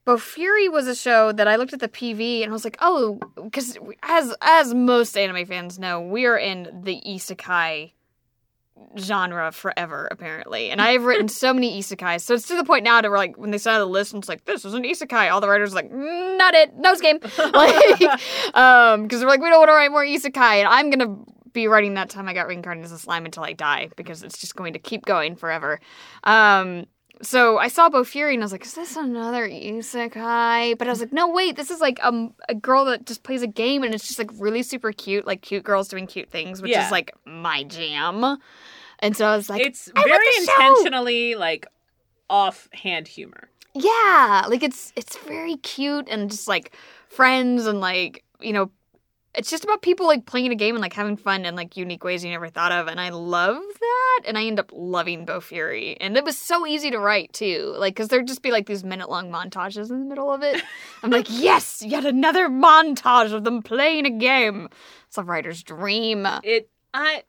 [SPEAKER 2] Bofuri was a show that I looked at the PV and I was like, oh, because as as most anime fans know, we are in the isekai genre forever, apparently. And I have written so many isekais, so it's to the point now to where like when they started the list, and it's like this is an isekai. All the writers are like, "Mm, not it, nose game, like, um, because they're like, we don't want to write more isekai, and I'm gonna be writing that time I got reincarnated as a slime until I die because it's just going to keep going forever. Um, so I saw Bofuri and I was like, is this another isekai? But I was like, no, wait, this is like um, a girl that just plays a game and it's just like really super cute, like cute girls doing cute things, which
[SPEAKER 1] Yeah.
[SPEAKER 2] is like my jam. And so I was like,
[SPEAKER 1] it's very
[SPEAKER 2] the show.
[SPEAKER 1] intentionally like offhand humor.
[SPEAKER 2] yeah, like it's it's very cute and just like friends and like you know, it's just about people like playing a game and like having fun in like unique ways you never thought of, and I love that. And I end up loving Bofuri, and it was so easy to write too, like because there'd just be like these minute long montages in the middle of it. I'm like, yes, yet another montage of them playing a game. It's a writer's dream.
[SPEAKER 1] It I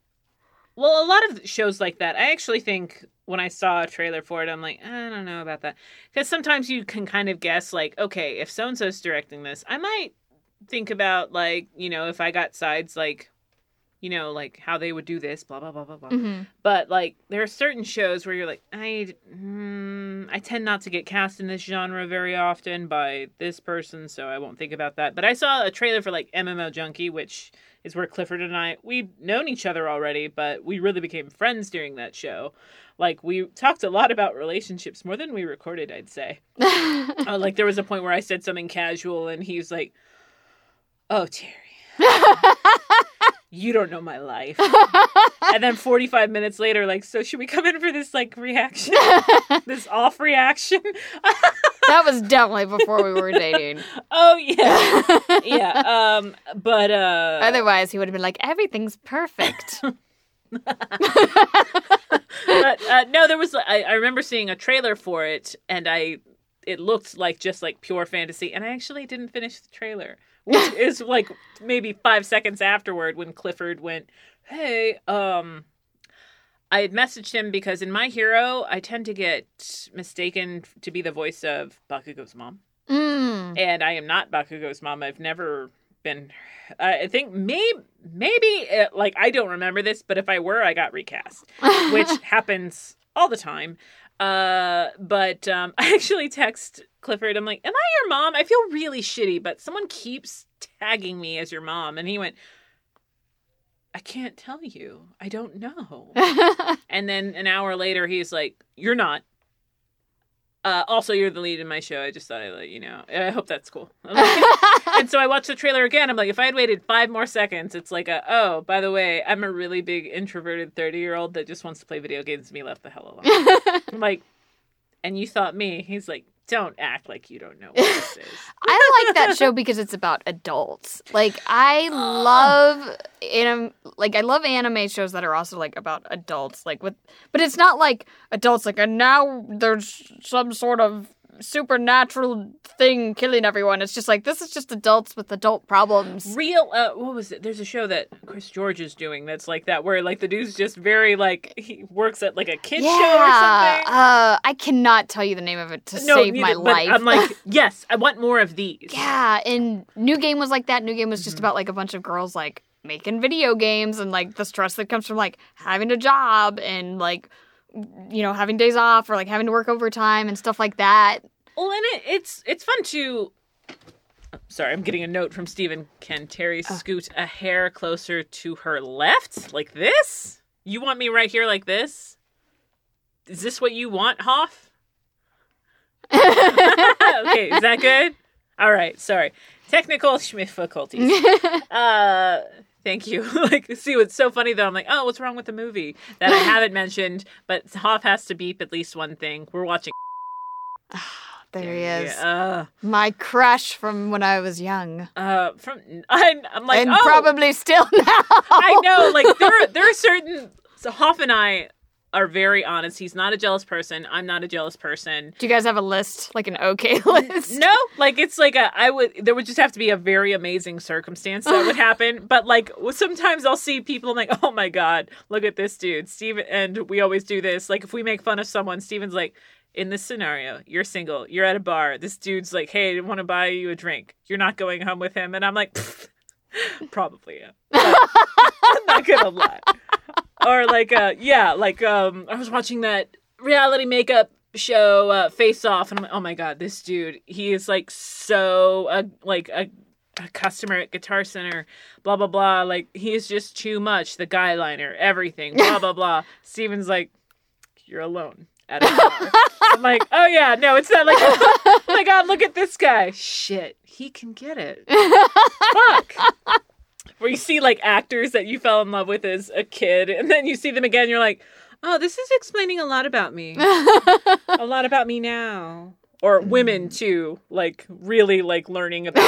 [SPEAKER 1] well, a lot of shows like that. I actually think when I saw a trailer for it, I'm like, I don't know about that because sometimes you can kind of guess like, okay, if so and so's directing this, I might think about like, you know, if I got sides like. You know, like how they would do this, blah blah blah blah blah.
[SPEAKER 2] hmm
[SPEAKER 1] But like, there are certain shows where you're like, I, mm, I tend not to get cast in this genre very often by this person, so I won't think about that. But I saw a trailer for like MMO Junkie, which is where Clifford and I we've known each other already, but we really became friends during that show. Like we talked a lot about relationships more than we recorded, I'd say. uh, like there was a point where I said something casual, and he's like, "Oh, Terri." you don't know my life. and then 45 minutes later, like, so should we come in for this, like, reaction? this off reaction?
[SPEAKER 2] that was definitely before we were dating.
[SPEAKER 1] oh, yeah. Yeah. Um, but, uh.
[SPEAKER 2] Otherwise, he would have been like, everything's perfect.
[SPEAKER 1] but, uh, no, there was, I, I remember seeing a trailer for it, and I, it looked like just like pure fantasy, and I actually didn't finish the trailer which is like maybe five seconds afterward when Clifford went, "Hey, um." I had messaged him because in My Hero, I tend to get mistaken to be the voice of Bakugo's mom.
[SPEAKER 2] Mm.
[SPEAKER 1] And I am not Bakugo's mom. I've never been. I think maybe, maybe, uh, like, I don't remember this, but if I were, I got recast, which happens all the time. Uh, but um, I actually text Clifford. I'm like, "Am I your mom? I feel really shitty, but someone keeps tagging me as your mom." And he went, "I can't tell you. I don't know." and then an hour later, he's like, "You're not." Uh, also, you're the lead in my show. I just thought I'd let you know. I hope that's cool. and so I watched the trailer again. I'm like, if I had waited five more seconds, it's like a, oh, by the way, I'm a really big introverted 30 year old that just wants to play video games and be left the hell alone. I'm like, and you thought me. He's like, don't act like you don't know what this is.
[SPEAKER 2] I like that show because it's about adults. Like I love anim like I love anime shows that are also like about adults. Like with but it's not like adults like and now there's some sort of supernatural thing killing everyone. It's just like this is just adults with adult problems.
[SPEAKER 1] Real, uh, what was it? There's a show that Chris George is doing that's like that, where like the dude's just very like he works at like a kid
[SPEAKER 2] yeah,
[SPEAKER 1] show or something.
[SPEAKER 2] Uh, I cannot tell you the name of it to
[SPEAKER 1] no,
[SPEAKER 2] save
[SPEAKER 1] neither,
[SPEAKER 2] my life.
[SPEAKER 1] I'm like, yes, I want more of these.
[SPEAKER 2] yeah, and New Game was like that. New Game was just
[SPEAKER 1] Mhm.
[SPEAKER 2] about like a bunch of girls like making video games and like the stress that comes from like having a job and like you know having days off or like having to work overtime and stuff like that.
[SPEAKER 1] Well, and it, it's it's fun to. Sorry, I'm getting a note from Stephen. Can Terri
[SPEAKER 2] Oh.
[SPEAKER 1] scoot a hair closer to her left, like this? You want me right here, like this? Is this what you want, Hoff? okay, is that good? All right, sorry. Technical difficulties. Uh, thank you. like, see, what's so funny though? I'm like, oh, what's wrong with the movie that I haven't mentioned? But Hoff has to beep at least one thing. We're watching.
[SPEAKER 2] there he is,
[SPEAKER 1] Yeah,
[SPEAKER 2] my crush from when I was young,
[SPEAKER 1] uh, uh, from I'm, I'm like,
[SPEAKER 2] and
[SPEAKER 1] oh,
[SPEAKER 2] probably still now.
[SPEAKER 1] I know. Like there, there are certain. So Hoff and I are very honest. He's not a jealous person. I'm not a jealous person.
[SPEAKER 2] Do you guys have a list, like an okay list?
[SPEAKER 1] No, like it's like a I would there would just have to be a very amazing circumstance that would happen. But like sometimes I'll see people I'm like, oh my god, look at this dude, Stephen and we always do this. Like if we make fun of someone, Stephen's like, in this scenario, you're single, you're at a bar, this dude's like, Hey, I want to buy you a drink. You're not going home with him and I'm like probably yeah. I'm not gonna lie. Or like uh yeah, like um I was watching that reality makeup show uh, Face Off, and I'm like, oh my god, this dude, he is like so uh, like a, a customer at Guitar Center, blah blah blah. Like he is just too much. The guy liner, everything, blah blah blah. Stephen's like, you're alone at. I'm like, oh yeah, no, it's not like, oh my god, look at this guy. Shit, he can get it. Fuck. Where you see like actors that you fell in love with as a kid, and then you see them again, you're like, oh, this is explaining a lot about me a lot about me now. Or women mm. too, like really like learning about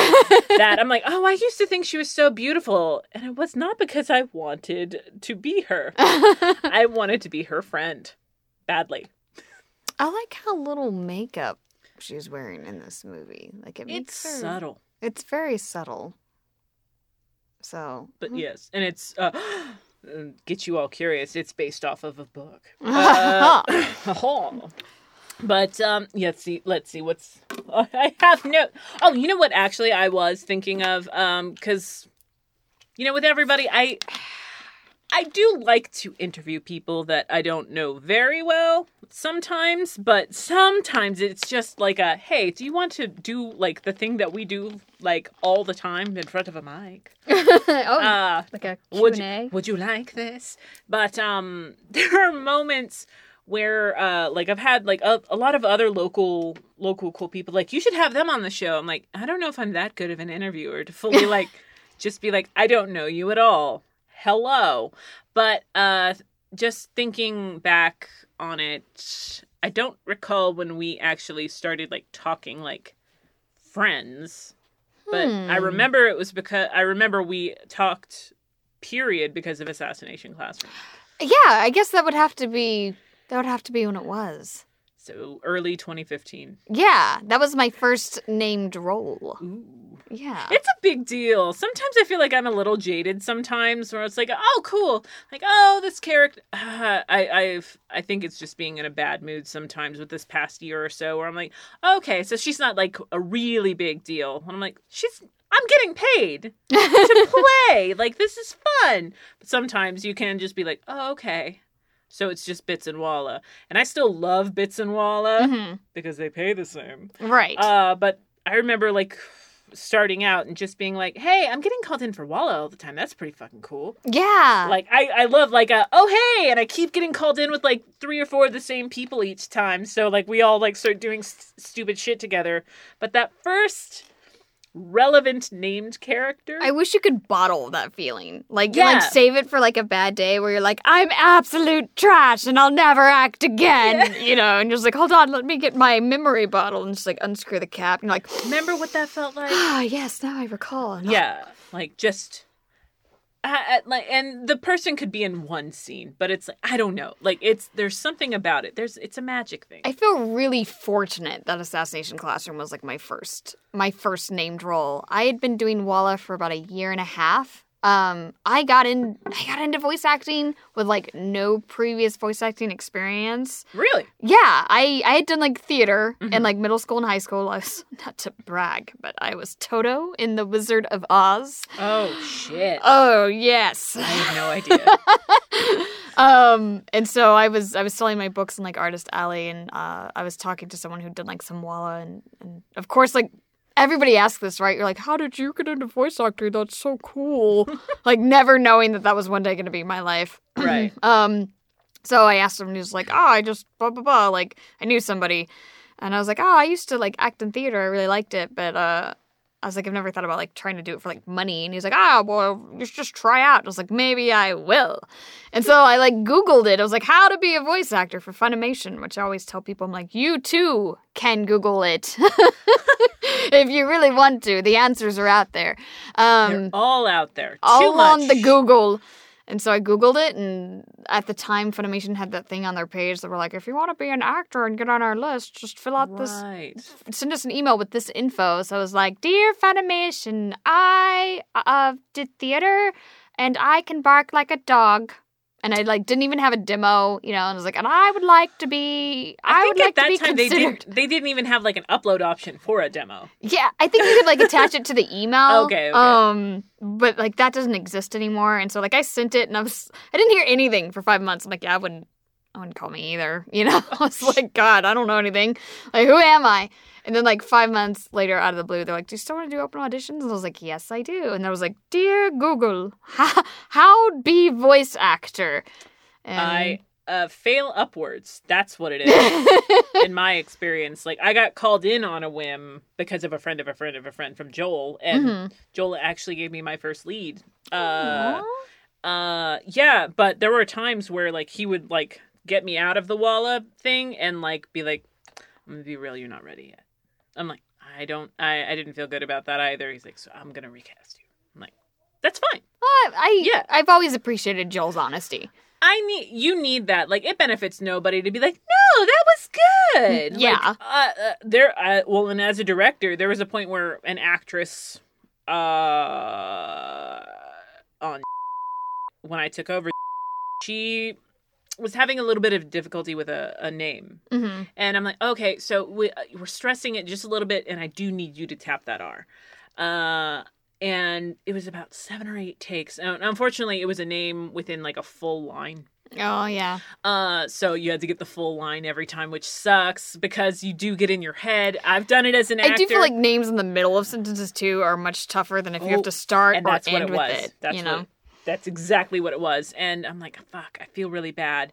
[SPEAKER 1] that. I'm like, oh, I used to think she was so beautiful, and it was not because I wanted to be her. I wanted to be her friend, badly.
[SPEAKER 2] I like how little makeup she's wearing in this movie. Like it
[SPEAKER 1] It's
[SPEAKER 2] makes her,
[SPEAKER 1] subtle,
[SPEAKER 2] It's very subtle. So,
[SPEAKER 1] but yes, and it's uh, get you all curious. It's based off of a book. Uh, But um, yeah, let's see. Let's see what's. I have no. Oh, you know what? Actually, I was thinking of um, because, you know, with everybody, I, I do like to interview people that I don't know very well sometimes, but sometimes it's just like a hey, do you want to do like the thing that we do like all the time in front of a mic?
[SPEAKER 2] oh,
[SPEAKER 1] Uh
[SPEAKER 2] like a
[SPEAKER 1] would
[SPEAKER 2] Q&A.
[SPEAKER 1] you, would you like this? But um there are moments where uh like I've had like a, a lot of other local local cool people like you should have them on the show. I'm like, I don't know if I'm that good of an interviewer to fully like just be like, I don't know you at all. Hello. But uh just thinking back on it, I don't recall when we actually started like talking like friends. But I
[SPEAKER 2] Hmm.
[SPEAKER 1] remember it was because I remember we talked period because of assassination classroom.
[SPEAKER 2] Yeah, I guess that would have to be that would have to be when it was.
[SPEAKER 1] So early 2015.
[SPEAKER 2] Yeah, that was my first named role.
[SPEAKER 1] Ooh.
[SPEAKER 2] Yeah.
[SPEAKER 1] It's a big deal. Sometimes I feel like I'm a little jaded sometimes where it's like, "Oh, cool." Like, "Oh, this character uh, I I've I think it's just being in a bad mood sometimes with this past year or so where I'm like, "Okay, so she's not like a really big deal." And I'm like, "She's I'm getting paid to play. like this is fun." But sometimes you can just be like, "Oh, okay." So it's just Bits and Walla. And I still love Bits and Walla
[SPEAKER 2] Mhm.
[SPEAKER 1] because they pay the same.
[SPEAKER 2] Right.
[SPEAKER 1] Uh, but I remember like starting out and just being like, "Hey, I'm getting called in for Walla all the time. That's pretty fucking cool."
[SPEAKER 2] yeah.
[SPEAKER 1] Like I, I love like a oh hey, and I keep getting called in with like three or four of the same people each time. So like we all like start doing stupid shit together. But that first relevant named character,
[SPEAKER 2] I wish you could bottle that feeling. Like you
[SPEAKER 1] Yeah.
[SPEAKER 2] like save it for like a bad day where you're like, I'm absolute trash and I'll never act again. You know, and you're just like, hold on, let me get my memory bottle and just like unscrew the cap. And you're like,
[SPEAKER 1] remember what that felt like?
[SPEAKER 2] ah, yes, now I recall. And
[SPEAKER 1] yeah, like just. Like and the person could be in one scene but it's like i don't know like it's there's something about it there's it's a magic thing
[SPEAKER 2] I feel really fortunate that Assassination Classroom was like my first my first named role. I had been doing Walla for about a year and a half. Um, I got in I got into voice acting with like no previous voice acting experience.
[SPEAKER 1] really
[SPEAKER 2] Yeah, I I had done like theater in
[SPEAKER 1] Mhm.
[SPEAKER 2] like middle school and high school. I was not to brag, but I was Toto in The Wizard of Oz.
[SPEAKER 1] oh shit
[SPEAKER 2] Oh yes.
[SPEAKER 1] I have no idea.
[SPEAKER 2] um and so i was i was selling my books in like artist alley and uh i was talking to someone who did like some walla and and of course like everybody asks this right? You're like how did you get into voice acting? That's so cool. Like never knowing that that was one day going to be my life.
[SPEAKER 1] Right.
[SPEAKER 2] um so i asked him and he was like oh i just blah blah blah. Like i knew somebody. And i was like oh i used to like act in theater. I really liked it but uh I was like, I've never thought about like trying to do it for like money. And he's like, ah, well, you should just try out. I was like, maybe I will. And so I like Googled it. I was like, how to be a voice actor for Funimation, which I always tell people, I'm like, you too can Google it. if you really want to. The answers are out there.
[SPEAKER 1] They're
[SPEAKER 2] Um,
[SPEAKER 1] all out there. Too
[SPEAKER 2] all on the. Google. And so I Googled it, and at the time, Funimation had that thing on their page that were like, if you want to be an actor and get on our list, just fill out this send us an email with this info. So I was like, Dear Funimation, I uh, did theater and I can bark like a dog. And I like didn't even have a demo, you know, and I was like, and I would like to be I,
[SPEAKER 1] I,
[SPEAKER 2] would
[SPEAKER 1] think
[SPEAKER 2] like
[SPEAKER 1] at
[SPEAKER 2] to be
[SPEAKER 1] that time they
[SPEAKER 2] considered.
[SPEAKER 1] didn't. They didn't even have like an upload option for a demo.
[SPEAKER 2] Yeah, I think you could like attach it to the email.
[SPEAKER 1] Okay, okay.
[SPEAKER 2] Um, but like that doesn't exist anymore. And so like I sent it and I was I didn't hear anything for five months. I'm like, yeah, I wouldn't I wouldn't call me either. You know? I was like, God, I don't know anything. Like, who am I? And then like five months later out of the blue, they're like, Do you still want to do open auditions? And I was like, Yes, I do. And I was like, Dear Google, how, how be voice actor? And
[SPEAKER 1] I uh, fail upwards. That's what it is in my experience. Like I got called in on a whim because of a friend of a friend of a friend from Joel, and
[SPEAKER 2] Mhm.
[SPEAKER 1] Joel actually gave me my first lead. Uh, uh, yeah, but there were times where like he would like get me out of the Walla thing and like be like, "I'm gonna be real, you're not ready yet." I'm like, I don't, I, I didn't feel good about that either. He's like, so I'm gonna recast you. I'm like, that's fine.
[SPEAKER 2] I, I
[SPEAKER 1] Yeah.
[SPEAKER 2] I've always appreciated Joel's honesty.
[SPEAKER 1] I need you need that. Like it benefits nobody to be like, no, that was good.
[SPEAKER 2] Yeah.
[SPEAKER 1] Like, uh, uh, there. Uh, well, and as a director, there was a point where an actress, uh, on when I took over, she was having a little bit of difficulty with a, a name,
[SPEAKER 2] hmm
[SPEAKER 1] and I'm like, okay, so we, uh, we're stressing it just a little bit, and I do need you to tap that R. Uh, and it was about seven or eight takes. And unfortunately, it was a name within like a full line.
[SPEAKER 2] Oh yeah.
[SPEAKER 1] Uh, so you had to get the full line every time, which sucks because you do get in your head. I've done it as an actor.
[SPEAKER 2] I do feel like names in the middle of sentences too are much tougher than if you
[SPEAKER 1] Oh,
[SPEAKER 2] have to start
[SPEAKER 1] and
[SPEAKER 2] or
[SPEAKER 1] that's what
[SPEAKER 2] end
[SPEAKER 1] it
[SPEAKER 2] with
[SPEAKER 1] was.
[SPEAKER 2] it.
[SPEAKER 1] That's
[SPEAKER 2] you know.
[SPEAKER 1] what, that's exactly what it was. And I'm like, fuck, I feel really bad.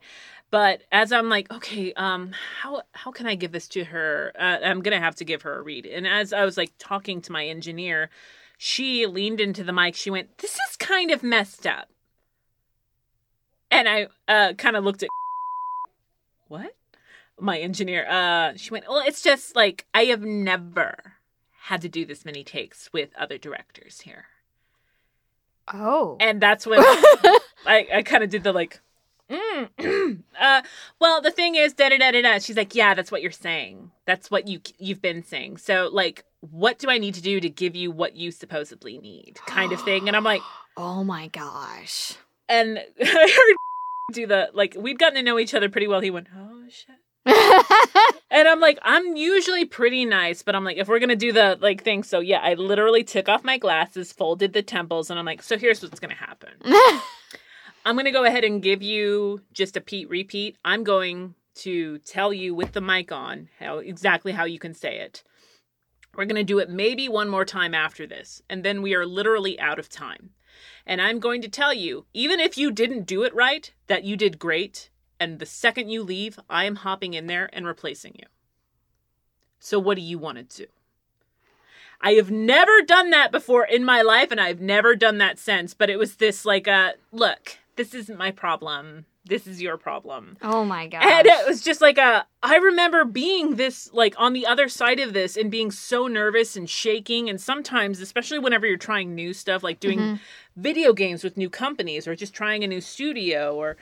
[SPEAKER 1] But as I'm like, okay, um, how how can I give this to her? Uh, I'm gonna have to give her a read. And as I was like talking to my engineer, she leaned into the mic. She went, "This is kind of messed up." And I uh, kind of looked at what my engineer. Uh, she went, "Well, it's just like I have never had to do this many takes with other directors here."
[SPEAKER 2] Oh.
[SPEAKER 1] and that's when I, I kind of did the like, mm, uh, well, the thing is, da da da da da. She's like, yeah, that's what you're saying. That's what you you've been saying. So like, what do I need to do to give you what you supposedly need, kind of thing? And I'm like,
[SPEAKER 2] oh my gosh.
[SPEAKER 1] and I heard do the like we'd gotten to know each other pretty well. He went, oh shit. And I'm like, I'm usually pretty nice, but I'm like, if we're gonna do the like thing, so yeah, I literally took off my glasses, folded the temples, and I'm like, so here's what's gonna happen. I'm to go ahead and give you just a Pete repeat. I'm going to tell you with the mic on how exactly how you can say it. We're to do it maybe one more time after this, and then we are literally out of time. And I'm going to tell you, even if you didn't do it right, that you did great. And the second you leave, I am hopping in there and replacing you. So, what do you want to do? I have never done that before in my life, and I've never done that since. But it was this like a look, this isn't my problem. This is your problem.
[SPEAKER 2] oh my god!
[SPEAKER 1] And it was just like a I remember being this like on the other side of this and being so nervous and shaking and sometimes especially whenever you're trying new stuff like doing
[SPEAKER 2] Mhm.
[SPEAKER 1] video games with new companies or just trying a new studio or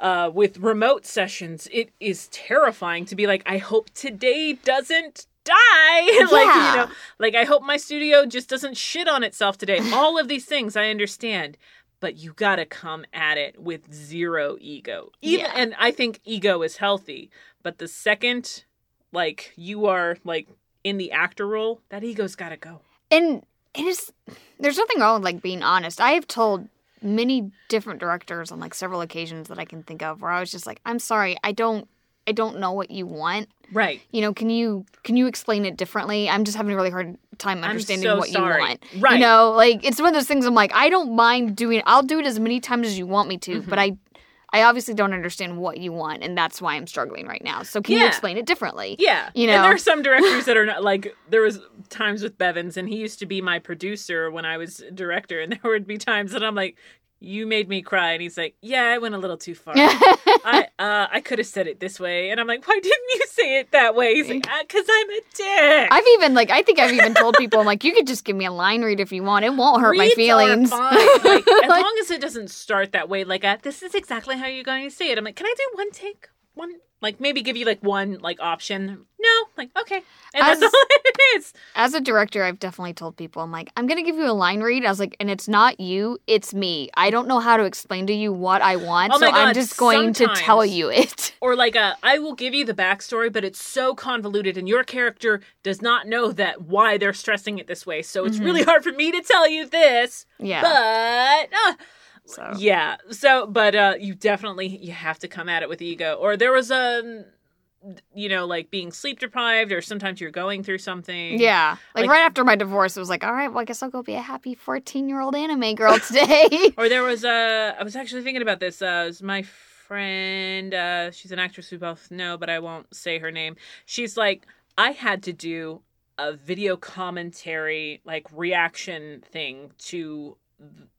[SPEAKER 1] uh, with remote sessions, it is terrifying to be like, I hope today doesn't die. like,
[SPEAKER 2] Yeah.
[SPEAKER 1] you know, like I hope my studio just doesn't shit on itself today. All of these things I understand. But you gotta come at it with zero ego. Even
[SPEAKER 2] Yeah.
[SPEAKER 1] and I think ego is healthy. But the second like you are like in the actor role, that ego's gotta go.
[SPEAKER 2] and it is there's nothing wrong with like being honest i have told many different directors on like several occasions that i can think of where i was just like i'm sorry i don't i don't know what you want
[SPEAKER 1] Right.
[SPEAKER 2] you know can you can you explain it differently i'm just having a really hard time understanding
[SPEAKER 1] so
[SPEAKER 2] what
[SPEAKER 1] sorry.
[SPEAKER 2] you want
[SPEAKER 1] Right.
[SPEAKER 2] you know like it's one of those things i'm like i don't mind doing i'll do it as many times as you want me to
[SPEAKER 1] Mm-hmm.
[SPEAKER 2] but i i obviously don't understand what you want and that's why i'm struggling right now so can you explain it differently
[SPEAKER 1] Yeah.
[SPEAKER 2] You
[SPEAKER 1] And
[SPEAKER 2] know?
[SPEAKER 1] there are some directors that are not like there was times with Bevins and he used to be my producer when I was director and there would be times that I'm like you made me cry and he's like yeah I went a little too far I uh I could have said it this way and I'm like why didn't you say it that way he's like uh, cuz I'm a dick
[SPEAKER 2] I've even like I think I've even told people I'm like you could just give me a line read if you want. It won't hurt my
[SPEAKER 1] Reads are
[SPEAKER 2] feelings.
[SPEAKER 1] Like, as long as it doesn't start that way, like, uh, this is exactly how you're going to say it. I'm like, can I do one take? One, like, maybe give you like one like option. No, like, okay, and
[SPEAKER 2] As-
[SPEAKER 1] that's all it is.
[SPEAKER 2] As a director, I've definitely told people I'm like I'm gonna give you a line read. I was like, and it's not you, it's me. I don't know how to explain to you what I want,
[SPEAKER 1] Oh
[SPEAKER 2] so
[SPEAKER 1] my
[SPEAKER 2] I'm just going to tell you it.
[SPEAKER 1] Or like, uh, I will give you the backstory, but it's so convoluted, and your character does not know that why they're stressing it this way. So it's
[SPEAKER 2] Mhm.
[SPEAKER 1] really hard for me to tell you this.
[SPEAKER 2] Yeah.
[SPEAKER 1] But uh,
[SPEAKER 2] so
[SPEAKER 1] yeah so but uh you definitely you have to come at it with ego. Or there was a you know like being sleep deprived or sometimes you're going through something.
[SPEAKER 2] Yeah, like,
[SPEAKER 1] Like-
[SPEAKER 2] right after my divorce, it was like, all right, well, I guess I'll go be a happy 14 year old anime girl today.
[SPEAKER 1] or there was a i was actually thinking about this uh it was my friend uh she's an actress we both know but i won't say her name. She's like i had to do a video commentary like reaction thing to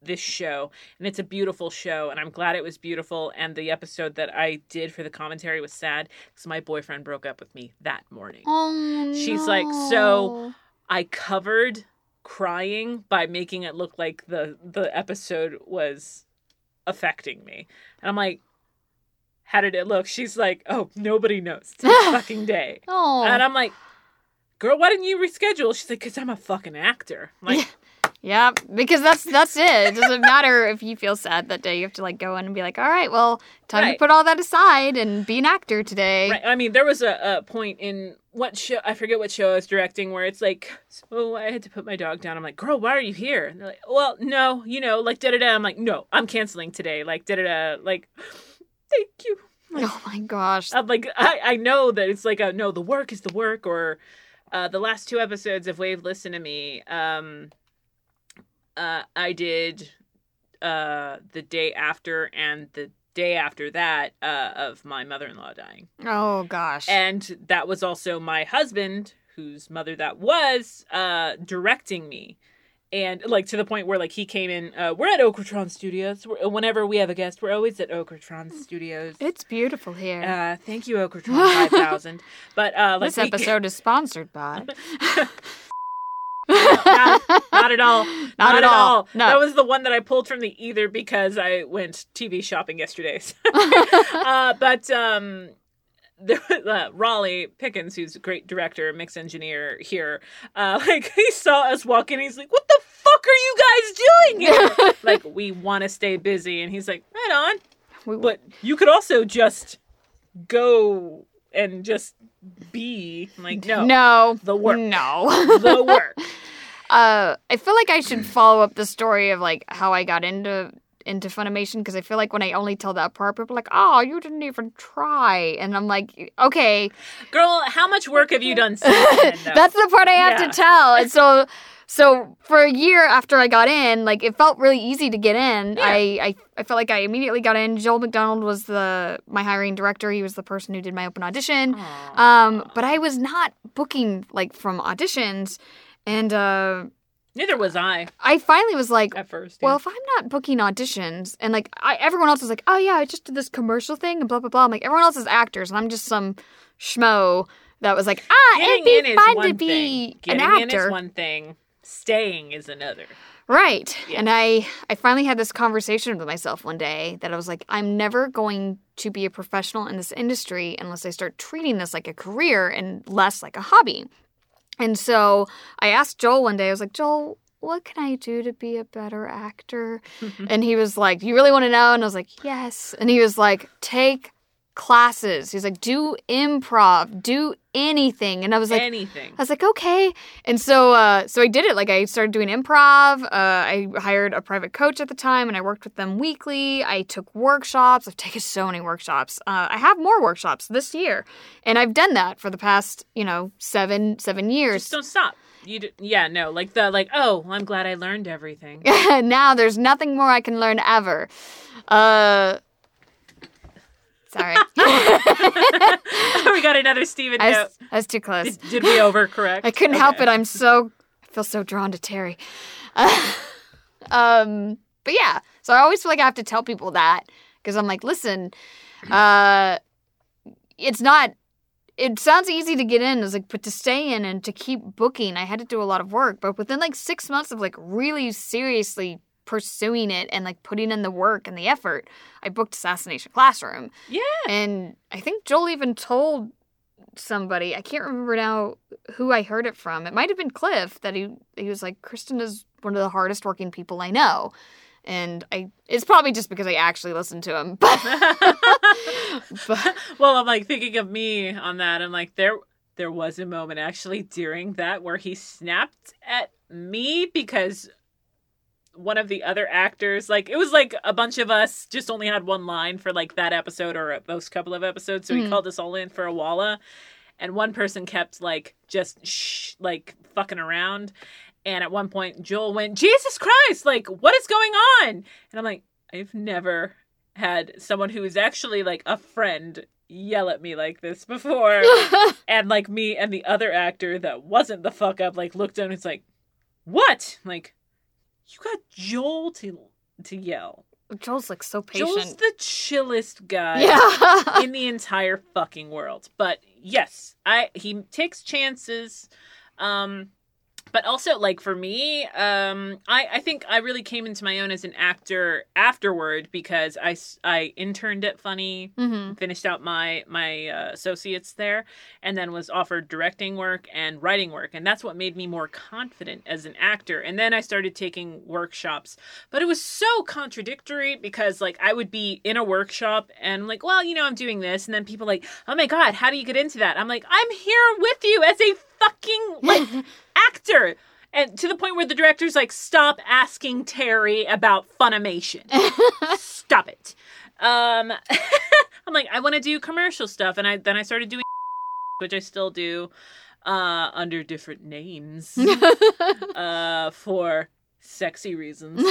[SPEAKER 1] this show and it's a beautiful show and i'm glad it was beautiful and the episode that i did for the commentary was sad because my boyfriend broke up with me that morning
[SPEAKER 2] oh,
[SPEAKER 1] She's like, so- I covered crying by making it look like the the episode was affecting me. And I'm like, how did it look? She's like, oh, nobody knows. It's a fucking day.
[SPEAKER 2] Oh,
[SPEAKER 1] And I'm like, girl, why didn't you reschedule? She's like, because I'm a fucking actor. I'm like,
[SPEAKER 2] Yep, because that's that's it. It doesn't matter if you feel sad that day. You have to like go in and be like, all right, well, time
[SPEAKER 1] Right.
[SPEAKER 2] to put all that aside and be an actor today.
[SPEAKER 1] Right. I mean, there was a, a point in what show I forget what show I was directing where it's like, so I had to put my dog down. I'm like, girl, why are you here? And they're like, well, no, you know, like da da da. I'm like, no, I'm canceling today. Like da da da. Like, thank you.
[SPEAKER 2] Oh my gosh.
[SPEAKER 1] I'm like, I I know that it's like a no, the work is the work. Or uh, the last two episodes of Wave Listen to Me, um, uh, I did uh the day after and the day after that uh, of my mother-in-law dying.
[SPEAKER 2] Oh gosh.
[SPEAKER 1] And that was also my husband, whose mother that was, uh, directing me. And like to the point where like he came in, uh, we're at Okratron Studios. We're, whenever we have a guest, we're always at Okratron Studios.
[SPEAKER 2] it's beautiful here.
[SPEAKER 1] Uh, thank you, Okratron 5000. But uh, like
[SPEAKER 2] this episode is sponsored by.
[SPEAKER 1] not, not at all. Not,
[SPEAKER 2] at
[SPEAKER 1] at
[SPEAKER 2] all.
[SPEAKER 1] all.
[SPEAKER 2] No.
[SPEAKER 1] That was the one that I pulled from the either because I went TV shopping yesterday. uh, but um, there was, uh, Raleigh Pickens, who's a great director, mix engineer here, uh, like he saw us walk in, he's like, "What the fuck are you guys doing here?" like we want to stay busy, and he's like, "Right on."
[SPEAKER 2] We-
[SPEAKER 1] But you could also just go and just be I'm like, no,
[SPEAKER 2] no.
[SPEAKER 1] the work.
[SPEAKER 2] No.
[SPEAKER 1] the work.
[SPEAKER 2] Uh, I feel like I should follow up the story of like how I got into into Funimation because I feel like when I only tell that part, people are like, "Oh, you didn't even try," and I'm like, "Okay,
[SPEAKER 1] Girl, how much work have you done since then,
[SPEAKER 2] that's the part I have
[SPEAKER 1] Yeah.
[SPEAKER 2] to tell." And so, so for a year after I got in, like it felt really easy to get in.
[SPEAKER 1] Yeah.
[SPEAKER 2] I, I I felt like I immediately got in. Joel McDonald was the my hiring director. He was the person who did my open audition. Um, but I was not booking like from auditions, and uh,
[SPEAKER 1] Neither was I
[SPEAKER 2] I finally was like,
[SPEAKER 1] at first.
[SPEAKER 2] well, if I'm not booking auditions, and like I, everyone else is like, oh yeah, I just did this commercial thing and blah blah blah. I'm like, everyone else is actors, and I'm just some schmo that was like, ah,
[SPEAKER 1] Getting
[SPEAKER 2] it'd
[SPEAKER 1] in
[SPEAKER 2] be
[SPEAKER 1] is
[SPEAKER 2] fun
[SPEAKER 1] one
[SPEAKER 2] to be
[SPEAKER 1] thing.
[SPEAKER 2] an
[SPEAKER 1] Getting in
[SPEAKER 2] actor,
[SPEAKER 1] is one thing. Staying is another.
[SPEAKER 2] right?
[SPEAKER 1] Yeah.
[SPEAKER 2] And I, I finally had this conversation with myself one day that I was like, I'm never going to be a professional in this industry unless I start treating this like a career and less like a hobby. And so I asked Joel one day, I was like, Joel, what can I do to be a better actor? and he was like, You really want to know? And I was like, Yes. And he was like, Take classes. He's like, Do improv, do anything. And I was like,
[SPEAKER 1] Anything.
[SPEAKER 2] I was like, okay. And so, uh, so I did it. Like, I started doing improv. Uh, I hired a private coach at the time, and I worked with them weekly. I took workshops. I've taken so many workshops. Uh, I have more workshops this year, and I've done that for the past, you know, seven seven years.
[SPEAKER 1] Just don't stop. You d- yeah, no, like the like, oh, I'm glad I learned everything.
[SPEAKER 2] now there's nothing more I can learn ever. Uh, sorry,
[SPEAKER 1] we got another Stephen
[SPEAKER 2] I
[SPEAKER 1] note.
[SPEAKER 2] was, I was too close.
[SPEAKER 1] Did, did we overcorrect?
[SPEAKER 2] I couldn't help it. I'm so I feel so drawn to Terri. um, but yeah, so I always feel like I have to tell people that because I'm like, listen, uh, it's not. It sounds easy to get in, is like, but to stay in and to keep booking, I had to do a lot of work. But within like six months of like really seriously pursuing it and like putting in the work and the effort, I booked Assassination Classroom.
[SPEAKER 1] Yeah.
[SPEAKER 2] And I think Joel even told somebody, I can't remember now who I heard it from. It might have been Cliff that he he was like, Kristen is one of the hardest working people I know. And I it's probably just because I actually listened to him. But, but
[SPEAKER 1] well, I'm like thinking of me on that. I'm like, there there was a moment actually during that where he snapped at me because one of the other actors, like it was like a bunch of us just only had one line for like that episode or those couple of episodes, so he
[SPEAKER 2] Mhm.
[SPEAKER 1] called us all in for a walla, and one person kept like just shh, like fucking around. And at one point, Joel went, Jesus Christ, like, what is going on? And I'm like, I've never had someone who is actually like a friend yell at me like this before. and like me and the other actor that wasn't the fuck up, like looked down and it's like, what? Like, you got Joel to to yell.
[SPEAKER 2] Joel's like so patient.
[SPEAKER 1] Joel's the chillest guy
[SPEAKER 2] yeah.
[SPEAKER 1] in the entire fucking world. But yes, I he takes chances. Um but also like for me um i i think i really came into my own as an actor afterward because i, I interned at funny
[SPEAKER 2] Mm-hmm.
[SPEAKER 1] finished out my my uh, associates there and then was offered directing work and writing work and that's what made me more confident as an actor. And then i started taking workshops. But it was so contradictory because like i would be in a workshop and like well you know i'm doing this. And then people like oh my god how do you get into that? I'm like i'm here with you as a fucking like actor. And to the point where the director's like stop asking terri about funimation. Stop it. Um i'm like i want to do commercial stuff. And i then i started doing which i still do uh under different names uh for sexy reasons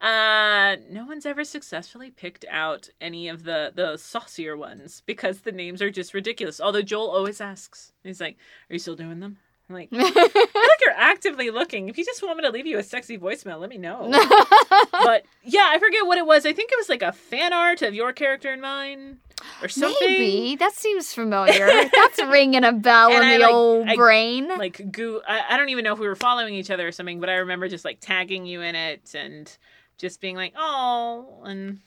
[SPEAKER 1] uh no one's ever successfully picked out any of the the saucier ones because the names are just ridiculous although joel always asks he's like are you still doing them i'm like I feel like you're actively looking. If you just want me to leave you a sexy voicemail, let me know. but yeah, I forget what it was. I think it was like a fan art of your character and mine, or something.
[SPEAKER 2] Maybe that seems familiar. That's ringing a bell
[SPEAKER 1] And
[SPEAKER 2] in
[SPEAKER 1] I,
[SPEAKER 2] the
[SPEAKER 1] like-
[SPEAKER 2] old
[SPEAKER 1] I-
[SPEAKER 2] brain.
[SPEAKER 1] Like goo. I, I don't even know if we were following each other or something, but I remember just like tagging you in it and just being like, oh, and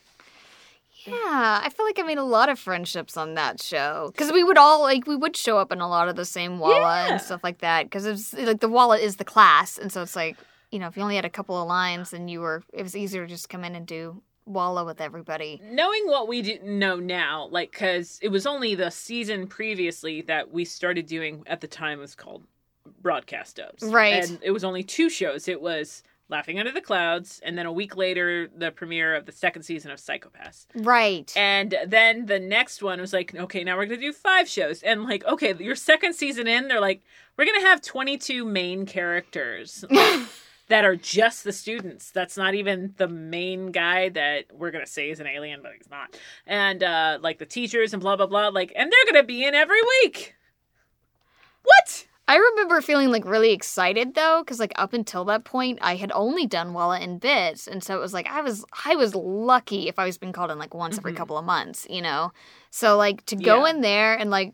[SPEAKER 2] Yeah, I feel like I made a lot of friendships on that show because we would all like we would show up in a lot of the same walla
[SPEAKER 1] Yeah.
[SPEAKER 2] and stuff like that because it's like the walla is the class, and so it's like you know if you only had a couple of lines and you were it was easier to just come in and do walla with everybody.
[SPEAKER 1] knowing what we do know now, like, because it was only the season previously that we started doing at the time was called Broadcast Dubs.
[SPEAKER 2] Right.
[SPEAKER 1] And it was only two shows. It was Laughing Under the Clouds, and then a week later, the premiere of the second season of Psycho-Pass.
[SPEAKER 2] Right.
[SPEAKER 1] And then the next one was like, okay, now we're going to do five shows. And like, okay, your second season in, they're like, we're going to have 22 main characters that are just the students. That's not even the main guy that we're going to say is an alien, but he's not. And uh, like the teachers and blah, blah, blah. Like, and they're going to be in every week. What?
[SPEAKER 2] I remember feeling like really excited though, because like up until that point, I had only done Walla in bits, and so it was like I was I was lucky if I was being called in like once every
[SPEAKER 1] Mhm.
[SPEAKER 2] couple of months, you know. So like to go
[SPEAKER 1] Yeah.
[SPEAKER 2] in there and like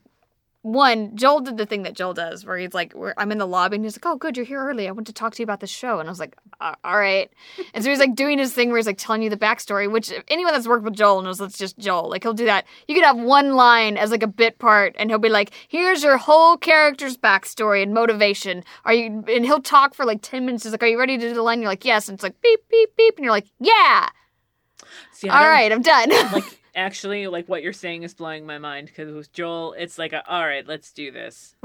[SPEAKER 2] one, Joel did the thing that Joel does, where he's like, I'm in the lobby and he's like, "Oh, good, you're here early. I want to talk to you about the show." And I was like, "Uh, "All right." And so he's like doing his thing where he's like telling you the backstory, which anyone that's worked with Joel knows that's just Joel. Like he'll do that. You could have one line as like a bit part, and he'll be like, "Here's your whole character's backstory and motivation." Are you? And he'll talk for like ten minutes. He's like, "Are you ready to do the line?" And You're like, "Yes." And it's like beep beep beep, and you're like, "Yeah."
[SPEAKER 1] See,
[SPEAKER 2] All right, I'm done.
[SPEAKER 1] Like, actually, like what you're saying is blowing my mind because with Joel, it's like, a, all right, let's do this.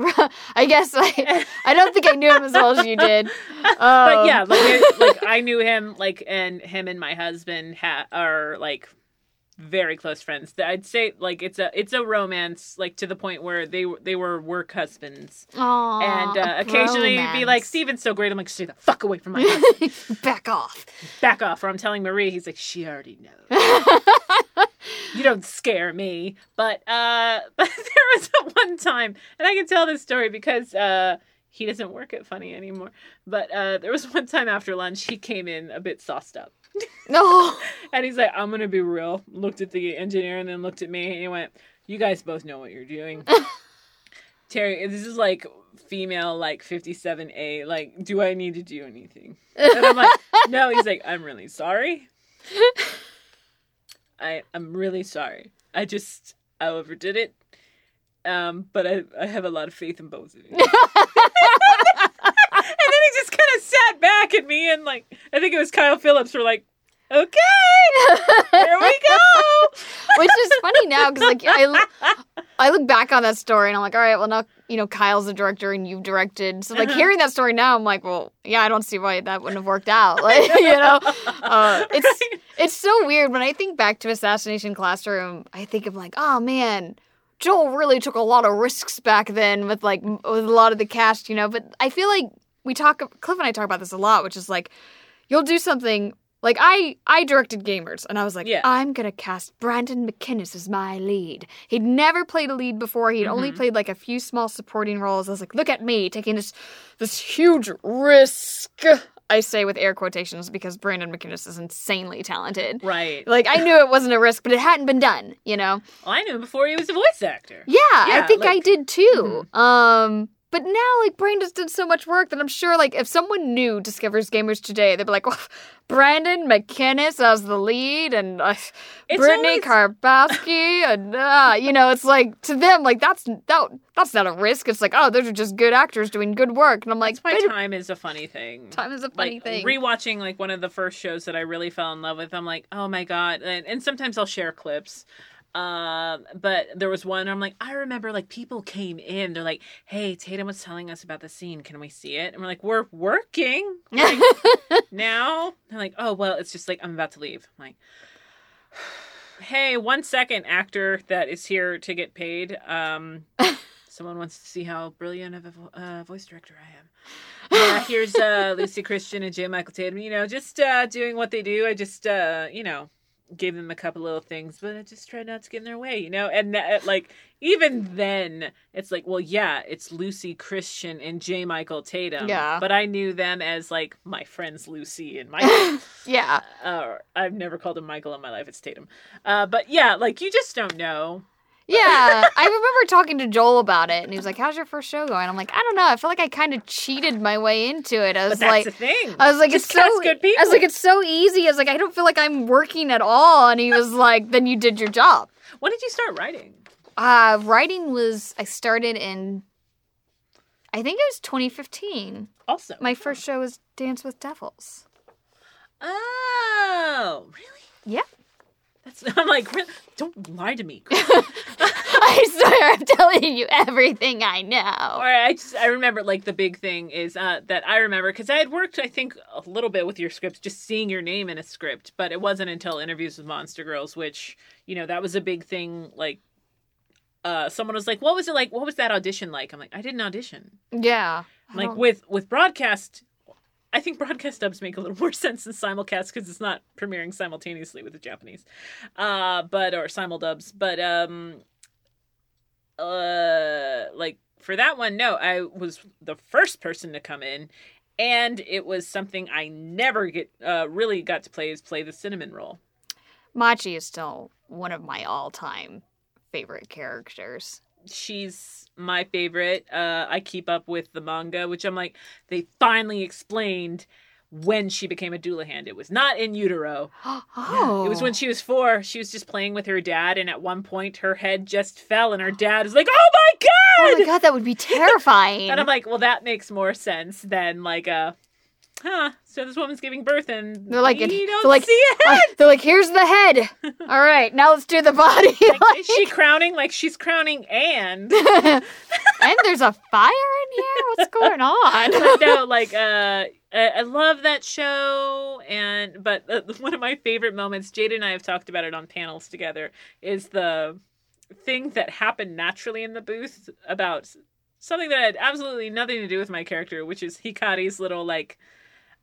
[SPEAKER 2] I guess I, I don't think I knew him as well as you did.
[SPEAKER 1] but
[SPEAKER 2] Um,
[SPEAKER 1] yeah, like, it- like I knew him, like, and him and my husband ha- are like very close friends. I'd say like it's a it's a romance, like to the point where they they were work husbands,
[SPEAKER 2] Aw,
[SPEAKER 1] and uh, occasionally be like. "Stephen's so great." I'm like, "Stay the fuck away from my husband.
[SPEAKER 2] Back off.
[SPEAKER 1] Back off!" Or I'm telling Marie, he's like, "She already knows." you don't scare me. But uh but there was one time, and I can tell this story because uh he doesn't work at Funi anymore. But uh there was one time after lunch he came in a bit sauced up.
[SPEAKER 2] No.
[SPEAKER 1] And he's like, I'm gonna be real. Looked at the engineer and then looked at me and he went, You guys both know what you're doing. Terri, this is like female like 57A. Like, do I need to do anything? And I'm like, No, he's like, I'm really sorry. I I'm really sorry. I just I overdid it. Um, but I I have a lot of faith in both of you. and then he just kind of sat back at me and like I think it was Kyle Phillips were like, okay, here we go.
[SPEAKER 2] Which is funny now because like I, I look back on that story and I'm like, all right, well now you know Kyle's the director and you've directed. So like
[SPEAKER 1] Uh-huh.
[SPEAKER 2] hearing that story now, I'm like, well, yeah, I don't see why that wouldn't have worked out. Like you know, uh, it's
[SPEAKER 1] Right?
[SPEAKER 2] it's so weird when I think back to Assassination Classroom. I think of like, oh man. Joel really took a lot of risks back then with like with a lot of the cast, you know. But I feel like we talk, Cliff and I talk about this a lot, which is like you'll do something like I I directed Gamers, and I was like,
[SPEAKER 1] Yeah.
[SPEAKER 2] I'm gonna cast Brandon McInnis as my lead. He'd never played a lead before. He'd only
[SPEAKER 1] Mhm.
[SPEAKER 2] played like a few small supporting roles. I was like, look at me taking this this huge risk. I say with air quotations because Brandon McInnis is insanely talented.
[SPEAKER 1] right.
[SPEAKER 2] Like I knew it wasn't a risk, but it hadn't been done. You know.
[SPEAKER 1] Well, I knew before he was a voice actor.
[SPEAKER 2] Yeah, I
[SPEAKER 1] Yeah,
[SPEAKER 2] think I did too. Um, but now like Brain just did so much work that I'm sure like if someone new discovers Gamers today, they'd be like, well, Brandon McInnis as the lead and uh, Brittany
[SPEAKER 1] always-
[SPEAKER 2] Karbowski and uh, you know, it's like to them like that's that that's not a risk. It's like oh, those are just good actors doing good work, and I'm like,
[SPEAKER 1] That's why time is a funny thing.
[SPEAKER 2] time is a funny
[SPEAKER 1] like
[SPEAKER 2] thing.
[SPEAKER 1] rewatching like one of the first shows that I really fell in love with. I'm like, oh my god, and, and sometimes I'll share clips. Um, but there was one I'm like, I remember like people came in, they're like, hey, Tatum was telling us about the scene. Can we see it? And we're like, we're working like, now. They're like, oh well, it's just like I'm about to leave. I'm like. Hey, one second, actor that is here to get paid. Um, someone wants to see how brilliant of a vo- uh, voice director I am. Yeah, here's uh, Lucy Christian and J. Michael Tatum. You know, just uh, doing what they do. I just, uh, you know, gave them a couple little things, but I just tried not to get in their way. You know, and that, like even then, it's like, well, yeah, it's Lucy Christian and J. Michael Tatum.
[SPEAKER 2] Yeah.
[SPEAKER 1] but I knew them as like my friends Lucy and Michael.
[SPEAKER 2] yeah,
[SPEAKER 1] uh, I've never called him Michael in my life. It's Tatum. Uh, but yeah, like you just don't know.
[SPEAKER 2] Yeah. I remember talking to Joel about it, and he was like, "How's your first show going?" I'm like, "I don't know. I feel like I kind of cheated my way into it. I was like." I was like,
[SPEAKER 1] Just
[SPEAKER 2] it's so.
[SPEAKER 1] good people.
[SPEAKER 2] I was like, it's so easy. I was like, I don't feel like I'm working at all. And he was like, then you did your job.
[SPEAKER 1] when did you start writing?
[SPEAKER 2] Uh, writing was I started in, I think it was 2015.
[SPEAKER 1] Also,
[SPEAKER 2] My first show was Dance with Devils.
[SPEAKER 1] Oh, really?
[SPEAKER 2] Yeah.
[SPEAKER 1] That's. I'm like, really? don't lie to me.
[SPEAKER 2] I swear, I'm telling you everything I know.
[SPEAKER 1] Or I just I remember like the big thing is uh, that I remember because I had worked I think a little bit with your scripts, just seeing your name in a script, but it wasn't until interviews with Monster Girls, which you know that was a big thing. Like, uh, someone was like, "What was it like? What was that audition like?" I'm like, "I didn't audition."
[SPEAKER 2] Yeah.
[SPEAKER 1] Like with with broadcast, I think broadcast dubs make a little more sense than simulcast because it's not premiering simultaneously with the Japanese, uh, but or simul dubs. But um, uh, like for that one, no, I was the first person to come in, and it was something I never get uh really got to play is play the cinnamon roll.
[SPEAKER 2] Machi is still one of my all time favorite characters.
[SPEAKER 1] She's my favorite. Uh, I keep up with the manga, which I'm like, they finally explained when she became a dullahan. It was not in utero.
[SPEAKER 2] oh.
[SPEAKER 1] It was when she was four. She was just playing with her dad, and at one point, her head just fell, and her dad was like, "Oh my god!"
[SPEAKER 2] Oh my god, that would be terrifying.
[SPEAKER 1] And I'm like, "Well, that makes more sense than like a." Huh? So this woman's giving birth, and
[SPEAKER 2] They're like,
[SPEAKER 1] we
[SPEAKER 2] they're
[SPEAKER 1] don't
[SPEAKER 2] like,
[SPEAKER 1] see a
[SPEAKER 2] uh, they're like, here's the head. All right, now let's do the body.
[SPEAKER 1] Like, is she crowning? Like she's crowning and
[SPEAKER 2] and there's a fire in here. What's going on?
[SPEAKER 1] no, like uh, I I love that show, and but uh, one of my favorite moments, Jade and I have talked about it on panels together, is the thing that happened naturally in the booth about something that had absolutely nothing to do with my character, which is Hikari's little like,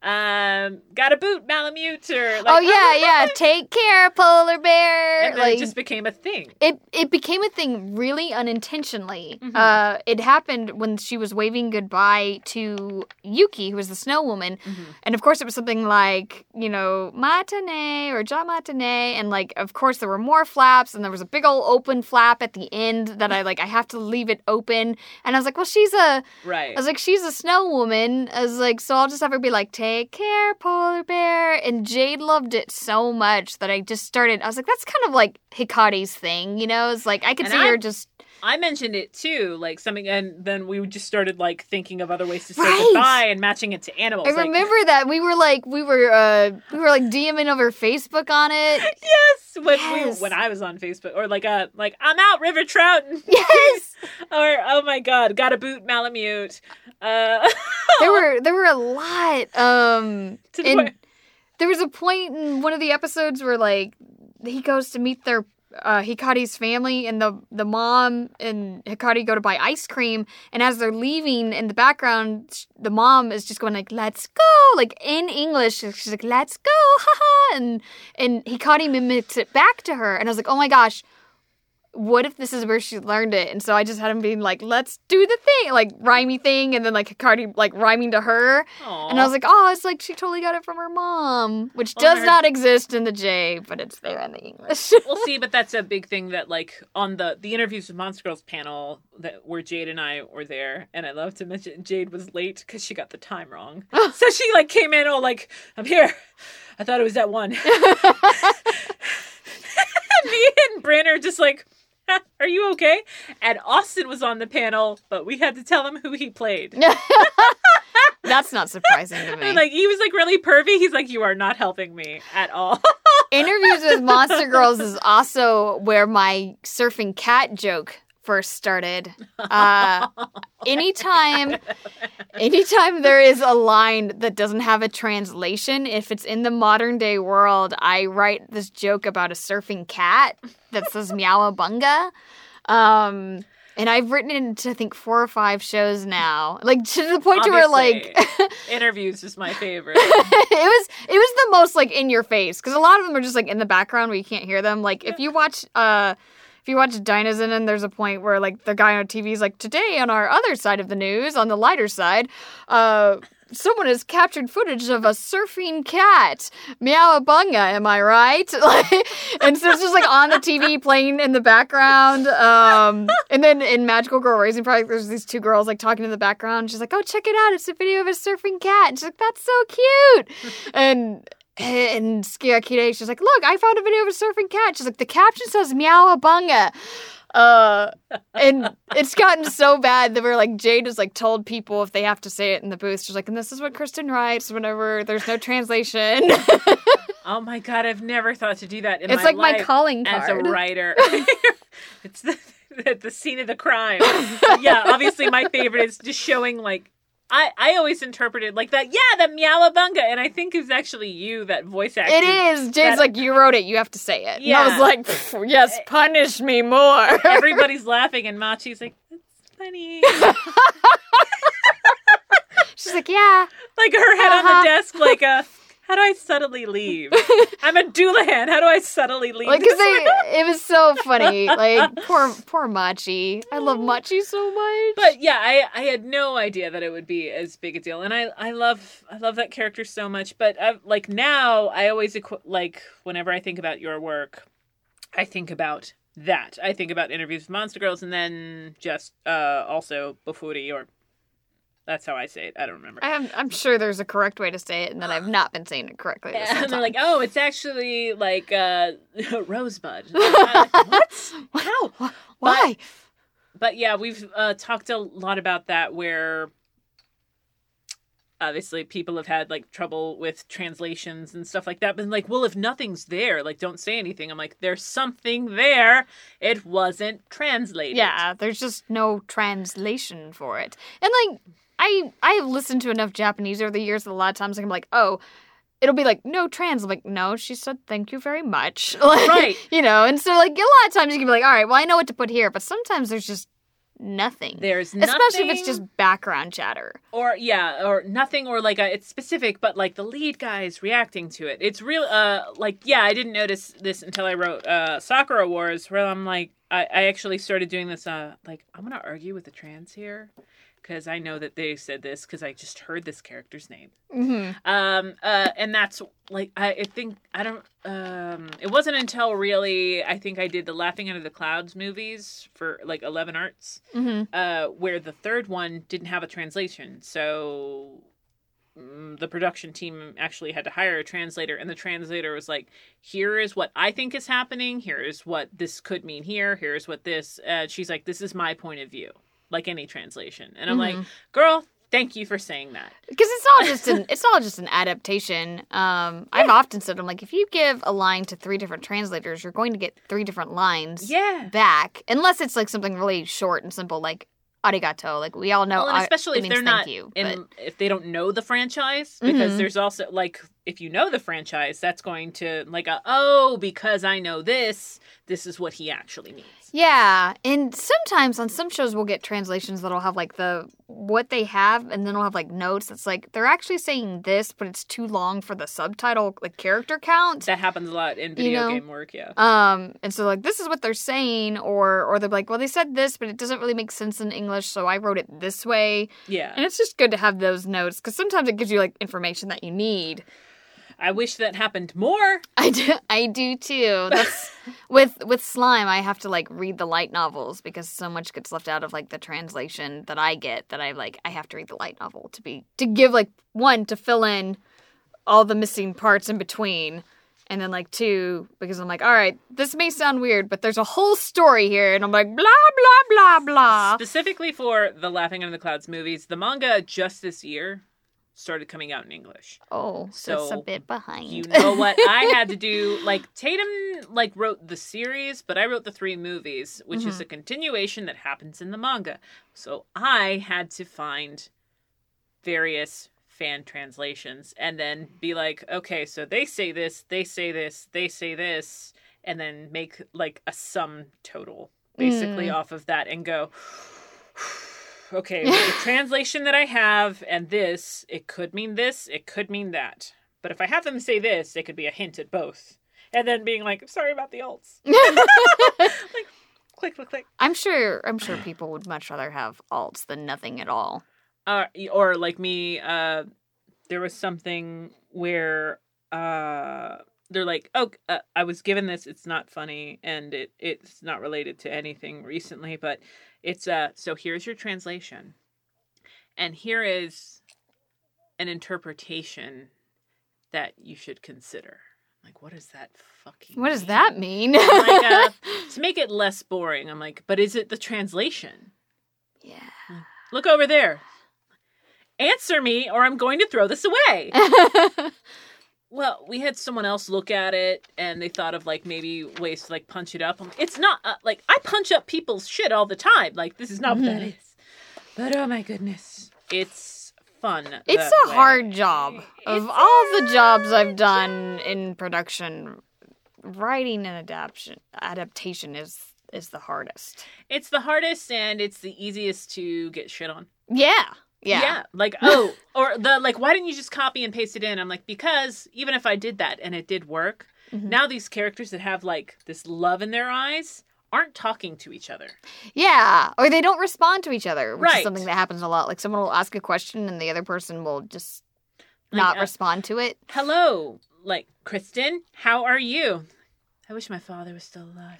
[SPEAKER 1] um, got a boot, Malamute, or like,
[SPEAKER 2] oh yeah, yeah. Take care, polar bear.
[SPEAKER 1] and then
[SPEAKER 2] like
[SPEAKER 1] it just became a thing.
[SPEAKER 2] it it became a thing really unintentionally.
[SPEAKER 1] Mhm.
[SPEAKER 2] Uh, it happened when she was waving goodbye to Yuki, who was the snow woman, and of course it was something like you know matane or ja matane, and like of course there were more flaps, and there was a big old open flap at the end that I like I have to leave it open, and I was like, well she's a
[SPEAKER 1] Right.
[SPEAKER 2] I was like, she's a snow woman. I was like, so I'll just have her be like, take care, polar bear. And Jade loved it so much that I just started. I was like, that's kind of like Hikari's thing, you know? It's like I could
[SPEAKER 1] And
[SPEAKER 2] see
[SPEAKER 1] I-
[SPEAKER 2] her just.
[SPEAKER 1] I mentioned it too, like something, and then we just started like thinking of other ways to say
[SPEAKER 2] Right.
[SPEAKER 1] goodbye and matching it to animals.
[SPEAKER 2] I
[SPEAKER 1] like,
[SPEAKER 2] remember that we were like we were uh we were like DMing over Facebook on it.
[SPEAKER 1] Yes, when
[SPEAKER 2] Yes.
[SPEAKER 1] we when I was on Facebook, or like uh like I'm out river trout,
[SPEAKER 2] Yes,
[SPEAKER 1] or oh my god, got a boot Malamute. Uh,
[SPEAKER 2] there were there were a lot. Um,
[SPEAKER 1] the
[SPEAKER 2] and
[SPEAKER 1] point-
[SPEAKER 2] there was a point in one of the episodes where like he goes to meet their uh, Hikari's family and the the mom and Hikari go to buy ice cream. And as they're leaving in the background the mom is just going like let's go! Like in English she's like let's go! Haha and and Hikari mimics it back to her. And I was like oh my gosh what if this is where she learned it? And so I just had him being like, let's do the thing, like rhymey thing, and then like Cardi like rhyming to her. And I was like, oh, it's like she totally got it from her mom, which
[SPEAKER 1] Well,
[SPEAKER 2] does not exist in the J, but it's there in the English.
[SPEAKER 1] we'll see, but that's a big thing that like on the the interviews with Monster Girls panel that where Jade and I were there, and I love to mention Jade was late because she got the time wrong, oh. so she like came in all like, "I'm here." I thought it was that one. Me and Bryn are just like, "Huh, "Are you okay?" And Austin was on the panel, but we had to tell him who he played.
[SPEAKER 2] That's not surprising to me.
[SPEAKER 1] Like he was like really pervy. He's like, "You are not helping me at all."
[SPEAKER 2] Interviews with Monster Girls is also where my surfing cat joke first started. Uh, anytime, anytime there is a line that doesn't have a translation, if it's in the modern day world, I write this joke about a surfing cat that says "meowabunga." Um, and I've written it into I think four or five shows now, like to the point to where like
[SPEAKER 1] interviews is my favorite.
[SPEAKER 2] it was it was the most like in your face because a lot of them are just like in the background where you can't hear them. Like if you watch uh if you watch Dinosaur, and there's a point where like the guy on TV is like, today on our other side of the news, on the lighter side, uh someone has captured footage of a surfing cat. Meowabunga, am I right? And so it's just like on the TV playing in the background. Um, and then in Magical Girl Raising Project, there's these two girls like talking in the background. She's like, "Oh, check it out! It's a video of a surfing cat." And she's like, "That's so cute." and and Skiakide, she's like, "Look, I found a video of a surfing cat." She's like, "The caption says Meowabunga." Uh, and it's gotten so bad that we're like Jade has like told people if they have to say it in the booth. She's like, and this is what Kristen writes whenever there's no translation.
[SPEAKER 1] Oh my god, I've never thought to do that in
[SPEAKER 2] it's
[SPEAKER 1] my
[SPEAKER 2] like my calling
[SPEAKER 1] as a writer. it's the, the scene of the crime. Yeah, obviously my favorite is just showing like I, I always interpreted like that. Yeah, the meowabunga, and I think it's actually you that voice acted.
[SPEAKER 2] It is. Jade's
[SPEAKER 1] that-
[SPEAKER 2] like, you wrote it. You have to say it. And I was like, yes, punish me more.
[SPEAKER 1] Everybody's laughing, and Machi's like, "That's funny."
[SPEAKER 2] She's like, yeah.
[SPEAKER 1] like her head on
[SPEAKER 2] Uh-huh.
[SPEAKER 1] the desk, like uh How do I subtly leave? I'm a Dullahan. How do I subtly leave?
[SPEAKER 2] Like, cause they, it was so funny. Like, poor, poor Machi. I love Machi so much.
[SPEAKER 1] But yeah, I I had no idea that it would be as big a deal, and I I love I love that character so much. But I, like now, I always equi- like whenever I think about your work, I think about that. I think about interviews with Monster Girls, and then just uh also Bafuri, or that's how I say it. I don't remember.
[SPEAKER 2] I'm, I'm sure there's a correct way to say it, and that I've not been saying it correctly. This
[SPEAKER 1] and they're like, oh, it's actually like uh, Rosebud. Like, what? How?
[SPEAKER 2] why?
[SPEAKER 1] But yeah, we've uh, talked a lot about that where obviously people have had like trouble with translations and stuff like that. But like, well, if nothing's there, like, don't say anything. I'm like, there's something there. It wasn't translated.
[SPEAKER 2] Yeah, there's just no translation for it. And like I I've listened to enough Japanese over the years that a lot of times I'm like, oh, it'll be like no trans. I'm like, no, she said thank you very much. Like,
[SPEAKER 1] Right.
[SPEAKER 2] You know, and so like a lot of times you can be like, all right, well I know what to put here, but sometimes there's just nothing.
[SPEAKER 1] There's nothing.
[SPEAKER 2] Especially if it's just background chatter.
[SPEAKER 1] or yeah or nothing or like a, it's specific but like the lead guy is reacting to it it's real uh like yeah i didn't notice this until i wrote uh sakura wars where i'm like i, I actually started doing this uh like i'm gonna argue with the trans here because i know that they said this because i just heard this character's name
[SPEAKER 2] Mm-hmm.
[SPEAKER 1] um uh and that's like i, I think i don't um it wasn't until really i think i did the laughing under the clouds movies for like 11 arts
[SPEAKER 2] Mm-hmm.
[SPEAKER 1] uh, where the third one didn't have a translation. So mm, the production team actually had to hire a translator, and the translator was like, "Here is what I think is happening. Here is what this could mean here. Here's what this." Uh, she's like, "This is my point of view," like any translation, and I'm like, "Girl." Thank you for saying that.
[SPEAKER 2] because it's all just an it's all just an adaptation. Um, I've often said I'm like if you give a line to three different translators, you're going to get three different lines
[SPEAKER 1] Yeah.
[SPEAKER 2] back, unless it's like something really short and simple, like arigato. Like we all know,
[SPEAKER 1] Well, and especially if they're not
[SPEAKER 2] you,
[SPEAKER 1] in,
[SPEAKER 2] but
[SPEAKER 1] if they don't know the franchise, because
[SPEAKER 2] Mhm.
[SPEAKER 1] there's also like if you know the franchise, that's going to like a oh because I know this, this is what he actually means.
[SPEAKER 2] Yeah. And sometimes on some shows we'll get translations that'll have like the what they have, and then we'll have like notes. It's like they're actually saying this, but it's too long for the subtitle, like character count.
[SPEAKER 1] That happens a lot in video
[SPEAKER 2] You know?
[SPEAKER 1] game work, yeah.
[SPEAKER 2] Um, and so like this is what they're saying, or or they're like, well, they said this, but it doesn't really make sense in English, so I wrote it this way.
[SPEAKER 1] Yeah.
[SPEAKER 2] And it's just good to have those notes because sometimes it gives you like information that you need.
[SPEAKER 1] I wish that happened more.
[SPEAKER 2] I do, I do too. That's with with slime. I have to like read the light novels because so much gets left out of like the translation that I get that I like. I have to read the light novel to be to give like one to fill in all the missing parts in between, and then like two because I'm like, all right, this may sound weird, but there's a whole story here, and I'm like, blah blah blah blah.
[SPEAKER 1] Specifically for the Laughing Under the Clouds movies, the manga just this year started coming out in English.
[SPEAKER 2] Oh, so it's a bit behind.
[SPEAKER 1] You know what I had to do? Like Tatum like wrote the series, but I wrote the three movies, which is a mm-hmm. continuation that happens in the manga. So I had to find various fan translations and then be like, okay, so they say this, they say this, they say this, and then make like a sum total basically mm. off of that and go okay, the translation that I have and this, it could mean this, it could mean that. But if I have them say this, it could be a hint at both. And then being like, sorry about the alts. like, click, click, click.
[SPEAKER 2] I'm sure. I'm sure people would much rather have alts than nothing at all.
[SPEAKER 1] Uh, or like me, uh, there was something where uh, they're like, oh, uh, I was given this. It's not funny, and it it's not related to anything recently, but it's uh. So here's your translation, and here is an interpretation that you should consider. Like, what does that fucking?
[SPEAKER 2] What does
[SPEAKER 1] mean?
[SPEAKER 2] that mean?
[SPEAKER 1] like, uh, to make it less boring, I'm like, but is it the translation?
[SPEAKER 2] yeah.
[SPEAKER 1] Look over there. Answer me, or I'm going to throw this away. Well, we had someone else look at it, and they thought of like maybe ways to like punch it up. I'm like, it's not uh, like I punch up people's shit all the time. Like this is not what that
[SPEAKER 2] Mhm.
[SPEAKER 1] is. But oh my goodness, it's fun.
[SPEAKER 2] It's a
[SPEAKER 1] way.
[SPEAKER 2] hard job. Of
[SPEAKER 1] It's
[SPEAKER 2] all the jobs I've done in production, writing and adaptation adaptation is is the hardest.
[SPEAKER 1] It's the hardest, and it's the easiest to get shit on.
[SPEAKER 2] Yeah. Yeah.
[SPEAKER 1] Like, oh, or the like, why didn't you just copy and paste it in? I'm like, because even if I did that and it did work,
[SPEAKER 2] Mhm.
[SPEAKER 1] now these characters that have like this love in their eyes aren't talking to each other.
[SPEAKER 2] Yeah. Or they don't respond to each other, which
[SPEAKER 1] Right.
[SPEAKER 2] is something that happens a lot. Like someone will ask a question and the other person will just
[SPEAKER 1] Like,
[SPEAKER 2] not
[SPEAKER 1] uh,
[SPEAKER 2] respond to it.
[SPEAKER 1] Hello, like, Kristen, how are you? I wish my father was still alive.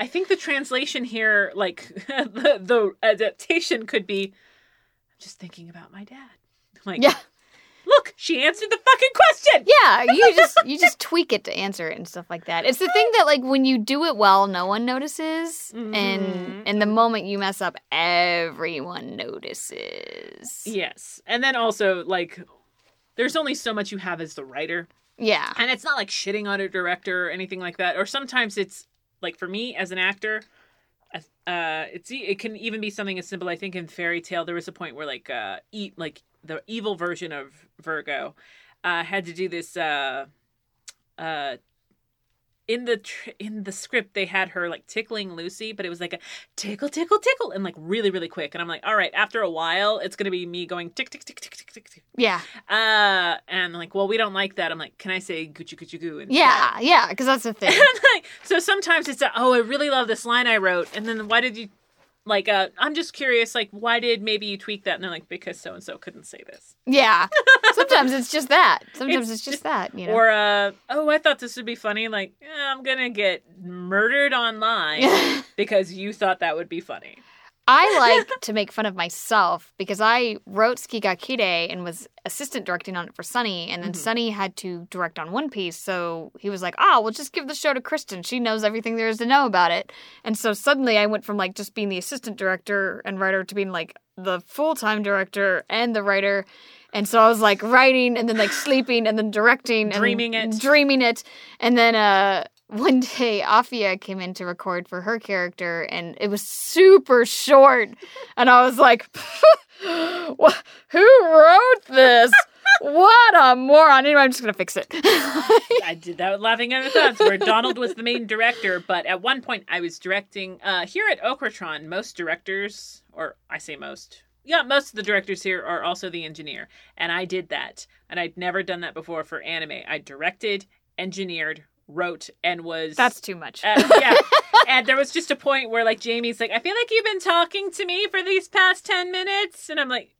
[SPEAKER 1] I think the translation here, like, the, the adaptation could be just thinking about my dad. Like,
[SPEAKER 2] yeah.
[SPEAKER 1] look, she answered the fucking question.
[SPEAKER 2] Yeah, you just you just tweak it to answer it and stuff like that. It's the thing that like when you do it well, no one notices,
[SPEAKER 1] Mhm.
[SPEAKER 2] and in the moment you mess up, everyone notices.
[SPEAKER 1] Yes. And then also, like, there's only so much you have as the writer.
[SPEAKER 2] Yeah.
[SPEAKER 1] And it's not like shitting on a director or anything like that. Or sometimes it's like for me as an actor, uh, it's it can even be something as simple. I think in Fairy Tail there was a point where like uh, eat like the evil version of Virgo, uh, had to do this. Uh, uh, in the tr- in the script they had her like tickling Lucy, but it was like a tickle, tickle, tickle, and like really, really quick. And I'm like, all right, after a while, it's gonna be me going tick, tick, tick, tick, tick, tick, tick.
[SPEAKER 2] Yeah.
[SPEAKER 1] Uh, and like, well, we don't like that. I'm like, can I say gucci gucci goo? instead?
[SPEAKER 2] Yeah. Yeah. Because that's the thing.
[SPEAKER 1] like, so sometimes it's a, oh, I really love this line I wrote, and then why did you like? Uh, I'm just curious, like, why did maybe you tweak that? And they're like, because so and so couldn't say this,
[SPEAKER 2] Yeah. Sometimes it's just that. Sometimes
[SPEAKER 1] It's
[SPEAKER 2] it's, just that. You know.
[SPEAKER 1] or uh, oh, I thought this would be funny. Like, eh, I'm gonna get murdered online because you thought that would be funny.
[SPEAKER 2] I like to make fun of myself because I wrote Skigakire and was assistant directing on it for Sunny, and then
[SPEAKER 1] Mhm.
[SPEAKER 2] Sunny had to direct on One Piece. So he was like, "Ah, we'll just give the show to Kristen. She knows everything there is to know about it." And so suddenly I went from like just being the assistant director and writer to being like the full time director and the writer. And so I was like writing and then like sleeping and then directing and
[SPEAKER 1] Dreaming it.
[SPEAKER 2] dreaming it, and then uh one day Afia came in to record for her character and it was super short and I was like who wrote this what a moron anyway I'm just gonna fix it
[SPEAKER 1] I did that with Laughing at the Thoughts, where Donald was the main director, but at one point I was directing. Uh, here at Okratron, most directors, or I say most, yeah, most of the directors here are also the engineer, and I did that, and I'd never done that before for anime. I directed, engineered, wrote, and was
[SPEAKER 2] That's too much.
[SPEAKER 1] uh, yeah. and there was just a point where like Jamie's like, I feel like you've been talking to me for these past ten minutes, and I'm like.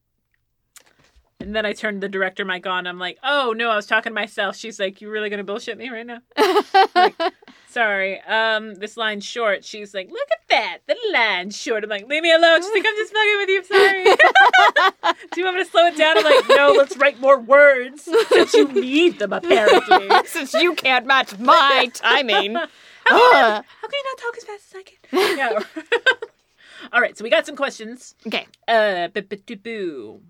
[SPEAKER 1] And then I turned the director mic on. I'm like, "Oh no, I was talking to myself." She's like, "You really gonna bullshit me right now?" Sorry. Um, this line's short. She's like, look at that. The line's short. I'm like, leave me alone. She's like, I'm just fucking with you. Sorry. Do you want me to slow it down? I'm like, no, let's write more words since you need them, apparently.
[SPEAKER 2] Since you can't match my timing.
[SPEAKER 1] How
[SPEAKER 2] Ugh.
[SPEAKER 1] can you not talk as fast as I can? Yeah. All right, so we got some questions.
[SPEAKER 2] Okay.
[SPEAKER 1] Uh, boo.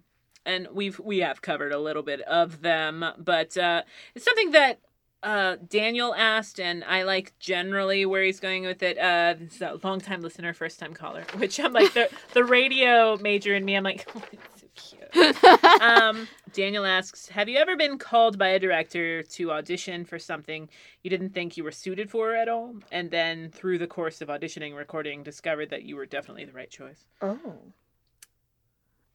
[SPEAKER 1] And we've we have covered a little bit of them, but uh, it's something that uh, Daniel asked, and I like generally where he's going with it. Uh, this is a long time listener, first time caller, which I'm like the the radio major in me. I'm like, oh, it's so cute. um, Daniel asks, "Have you ever been called by a director to audition for something you didn't think you were suited for at all, and then through the course of auditioning, recording, discovered that you were definitely the right choice?"
[SPEAKER 2] Oh.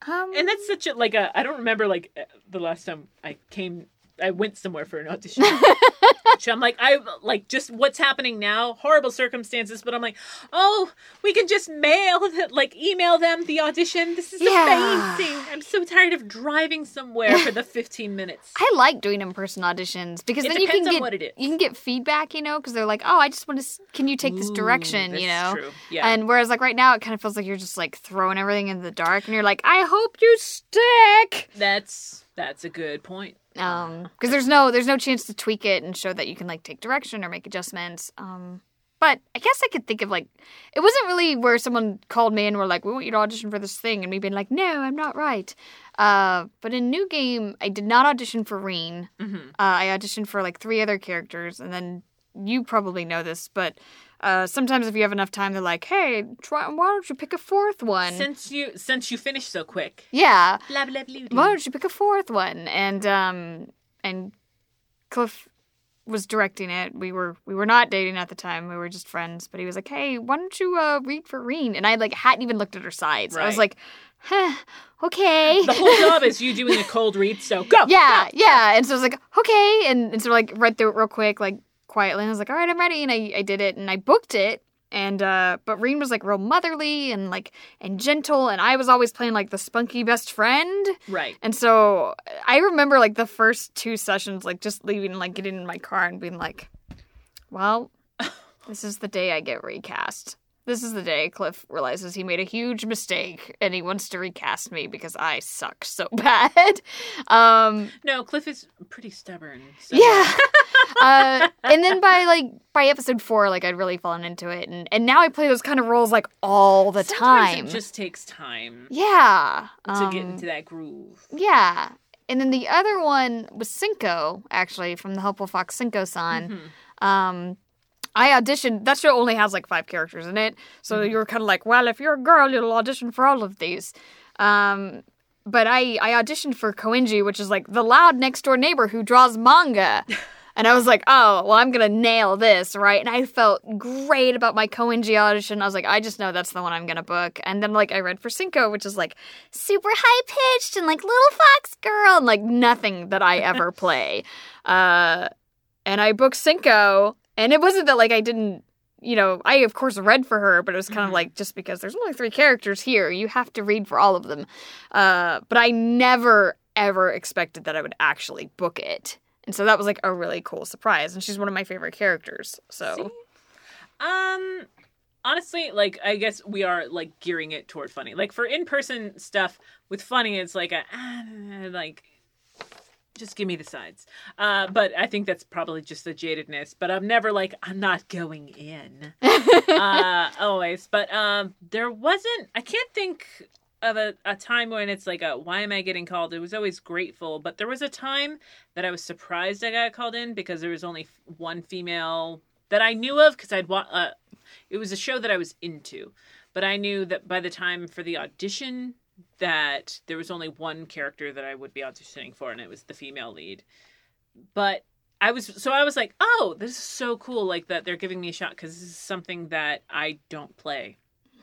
[SPEAKER 2] Um,
[SPEAKER 1] And that's such a like a I don't remember like uh, the last time I came I went somewhere for an audition. So I'm like I like just what's happening now, horrible circumstances, but I'm like, "Oh, we can just mail like email them the audition. This is
[SPEAKER 2] Yeah.
[SPEAKER 1] amazing. I'm so tired of driving somewhere for the 15 minutes."
[SPEAKER 2] I like doing in-person auditions because
[SPEAKER 1] It
[SPEAKER 2] then you can get
[SPEAKER 1] what it is.
[SPEAKER 2] you can get feedback, you know, because they're like, "Oh, I just want to. Can you take this
[SPEAKER 1] Ooh,
[SPEAKER 2] direction?" You know.
[SPEAKER 1] True. Yeah.
[SPEAKER 2] And whereas like right now, it kind of feels like you're just like throwing everything in the dark, and you're like, "I hope you stick."
[SPEAKER 1] that's that's a good point.
[SPEAKER 2] Um, because there's no there's no chance to tweak it and show that you can like take direction or make adjustments. Um, but I guess I could think of like it wasn't really where someone called me and were like, "We want you to audition for this thing," and me being like, "No, I'm not right." Uh, but in New Game, I did not audition for Rin.
[SPEAKER 1] hmm
[SPEAKER 2] Uh, I auditioned for like three other characters, and then you probably know this, but uh, sometimes if you have enough time, they're like, "Hey, try, why don't you pick a fourth one?"
[SPEAKER 1] Since you since you finished so quick.
[SPEAKER 2] yeah,
[SPEAKER 1] Blah blah blah.
[SPEAKER 2] why don't you pick a fourth one? And um, and Cliff was directing it. We were we were not dating at the time. We were just friends. But he was like, "Hey, why don't you uh, read for Rin?" And I like hadn't even looked at her sides. I was like, huh, "Okay."
[SPEAKER 1] The whole job is you doing a cold read, so go.
[SPEAKER 2] yeah, yeah. And so I was like, okay. And, and so like read through it real quick, like quietly. And I was like, all right, I'm ready. And I, I did it and I booked it. And uh but Rin was like real motherly and like and gentle and I was always playing like the spunky best friend.
[SPEAKER 1] Right.
[SPEAKER 2] And so I remember like the first two sessions, like just leaving, like getting in my car and being like, Well, this is the day I get recast. This is the day Cliff realizes he made a huge mistake and he wants to recast me because I suck so bad. Um
[SPEAKER 1] No, Cliff is pretty stubborn. So.
[SPEAKER 2] yeah. uh, and then by like by episode four, like I'd really fallen into it, and and now I play those kind of roles like all the
[SPEAKER 1] Sometimes
[SPEAKER 2] time.
[SPEAKER 1] It just takes time
[SPEAKER 2] yeah,
[SPEAKER 1] to get
[SPEAKER 2] um,
[SPEAKER 1] into that groove.
[SPEAKER 2] yeah. And then the other one was Senko, actually from the Helpful Fox Senko San.
[SPEAKER 1] Mhm.
[SPEAKER 2] Um, I auditioned. That show only has like five characters in it, so
[SPEAKER 1] Mhm.
[SPEAKER 2] you were kind of like, well, if you're a girl, you'll audition for all of these. Um, but I I auditioned for Koenji, which is like the loud next door neighbor who draws manga. And I was like, oh, well, I'm going to nail this, right? And I felt great about my Koenji audition. I was like, I just know that's the one I'm going to book. And then, like, I read for Senko, which is like super high pitched and like little fox girl and like nothing that I ever play. Uh, and I booked Senko. And it wasn't that, like, I didn't, you know, I of course read for her, but it was kind of like just because there's only three characters here, you have to read for all of them. Uh, but I never, ever expected that I would actually book it. And so that was like a really cool surprise. And she's one of my favorite characters. So
[SPEAKER 1] See? Um honestly, like I guess we are like gearing it toward Funi. Like for in-person stuff with Funi it's like a ah, like just give me the sides. Uh but I think that's probably just the jadedness, but I'm never like I'm not going in. uh always. But um there wasn't I can't think of a, a time when it's like a why am I getting called? It was always grateful, but there was a time that I was surprised I got called in because there was only one female that I knew of because I'd want uh, it was a show that I was into, but I knew that by the time for the audition that there was only one character that I would be auditioning for, and it was the female lead. But I was so I was like, oh, this is so cool, like that they're giving me a shot because this is something that I don't play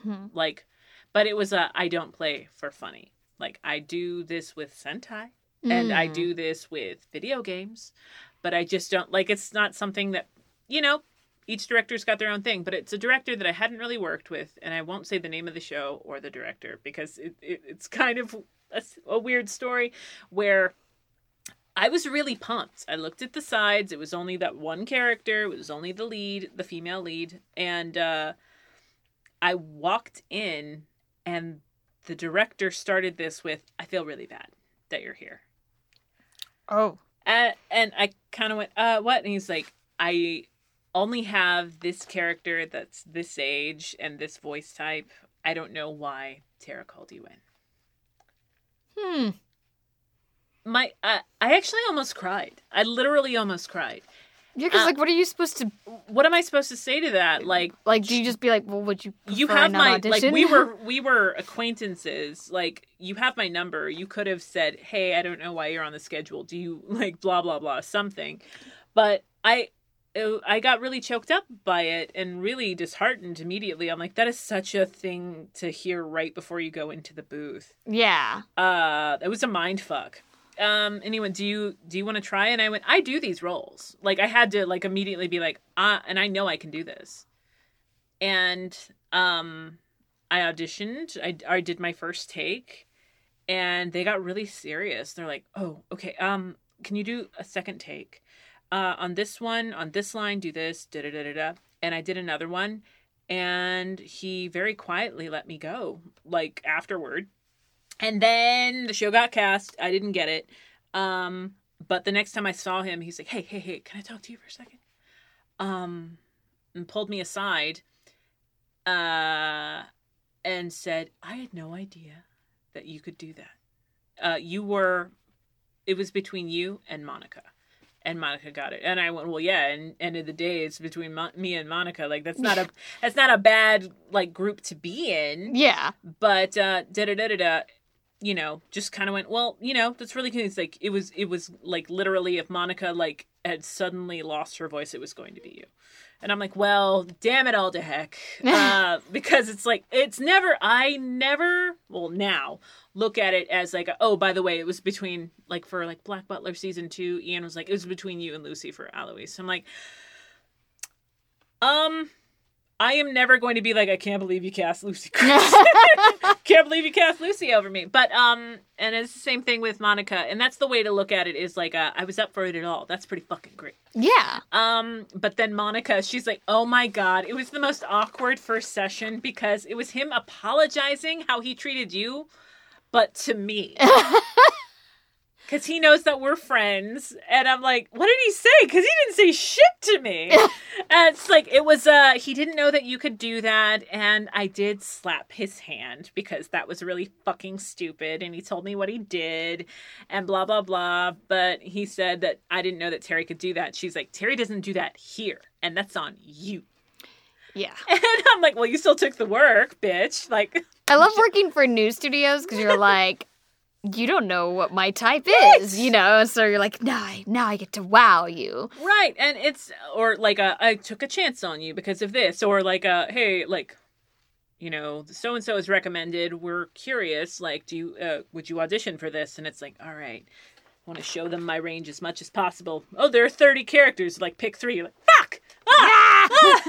[SPEAKER 2] Mhm.
[SPEAKER 1] like but it was a I don't play for Funi. Like I do this with Sentai and I
[SPEAKER 2] Mm.
[SPEAKER 1] do this with video games, but I just don't like it's not something that you know. Each director's got their own thing, but it's a director that I hadn't really worked with, and I won't say the name of the show or the director because it, it, it's kind of a weird story where I was really pumped. I looked at the sides. It was only that one character. It was only the lead, the female lead, and uh, I walked in, and the director started this with, "I feel really bad that you're here."
[SPEAKER 2] Oh.
[SPEAKER 1] Uh, and I kind of went, uh, what? And he's like, I only have this character that's this age and this voice type. I don't know why Tara called you in.
[SPEAKER 2] Hmm.
[SPEAKER 1] My, uh, I actually almost cried. I literally almost cried.
[SPEAKER 2] Yeah, because
[SPEAKER 1] Uh,
[SPEAKER 2] like, what are you supposed to
[SPEAKER 1] What am I supposed to say to that? Like,
[SPEAKER 2] like? Do you just be like, well, would you?
[SPEAKER 1] you have my
[SPEAKER 2] audition?
[SPEAKER 1] like we were we were acquaintances like you have my number you could have said hey i don't know why you're on the schedule do you like blah blah blah something but i it- i got really choked up by it and really disheartened immediately i'm like that is such a thing to hear right before you go into the booth
[SPEAKER 2] yeah.
[SPEAKER 1] uh it was a mind fuck um anyone do you do you want to try? And i went i do these roles like i had to like immediately be like ah and i know i can do this. And um i auditioned i, I did my first take and they got really serious. They're like oh okay um can you do a second take? Uh on this one on this line do this da da da da da. And i did another one and he very quietly let me go like afterward and then the show got cast. I didn't get it. Um, but the next time I saw him, he's like, "Hey, hey, hey, can I talk to you for a second? Um, and pulled me aside, uh, and said, "I had no idea that you could do that. Uh, you were, it was between you and Monica." And Monica got it, and I went, "Well, yeah." And end of the day, it's between Mo- me and Monica. Like that's not a that's not a bad like group to be in
[SPEAKER 2] Yeah.
[SPEAKER 1] but uh da da da da da you know just kind of went well you know that's really good it's like it was it was like literally if monica like had suddenly lost her voice it was going to be you. And i'm like well damn it all to heck. Uh because it's like it's never i never well now look at it as like a, oh by the way it was between like for like black butler season two ian was like it was between you and lucy for Alois i'm like um I am never going to be like, I can't believe you cast Lucy can't believe you cast Lucy over me. But um, and it's the same thing with Monica, and that's the way to look at it. Is like, uh, I was up for it at all. That's pretty fucking great.
[SPEAKER 2] yeah.
[SPEAKER 1] Um, but then Monica, she's like, oh my god, it was the most awkward first session because it was him apologizing how he treated you, but to me. Because he knows that we're friends, and I'm like, what did he say? Because he didn't say shit to me. and it's like it was. Uh, he didn't know that you could do that, and I did slap his hand because that was really fucking stupid. And he told me what he did, and blah blah blah. But he said that I didn't know that Terri could do that. She's like, Terri doesn't do that here, and that's on you.
[SPEAKER 2] Yeah.
[SPEAKER 1] And I'm like, well, you still took the work, bitch. Like,
[SPEAKER 2] I love working for news studios because you're like, you don't know what my type is, you know. So you're like, now I now I get to wow you.
[SPEAKER 1] right, and it's or like a, I took a chance on you because of this, or like a, hey, like. You know, so and so is recommended. We're curious. Like, do you uh, would you audition for this? And it's like, all right, I want to show them my range as much as possible. Oh, there are thirty characters. Like, pick three. You're like, fuck. Ah! Ah!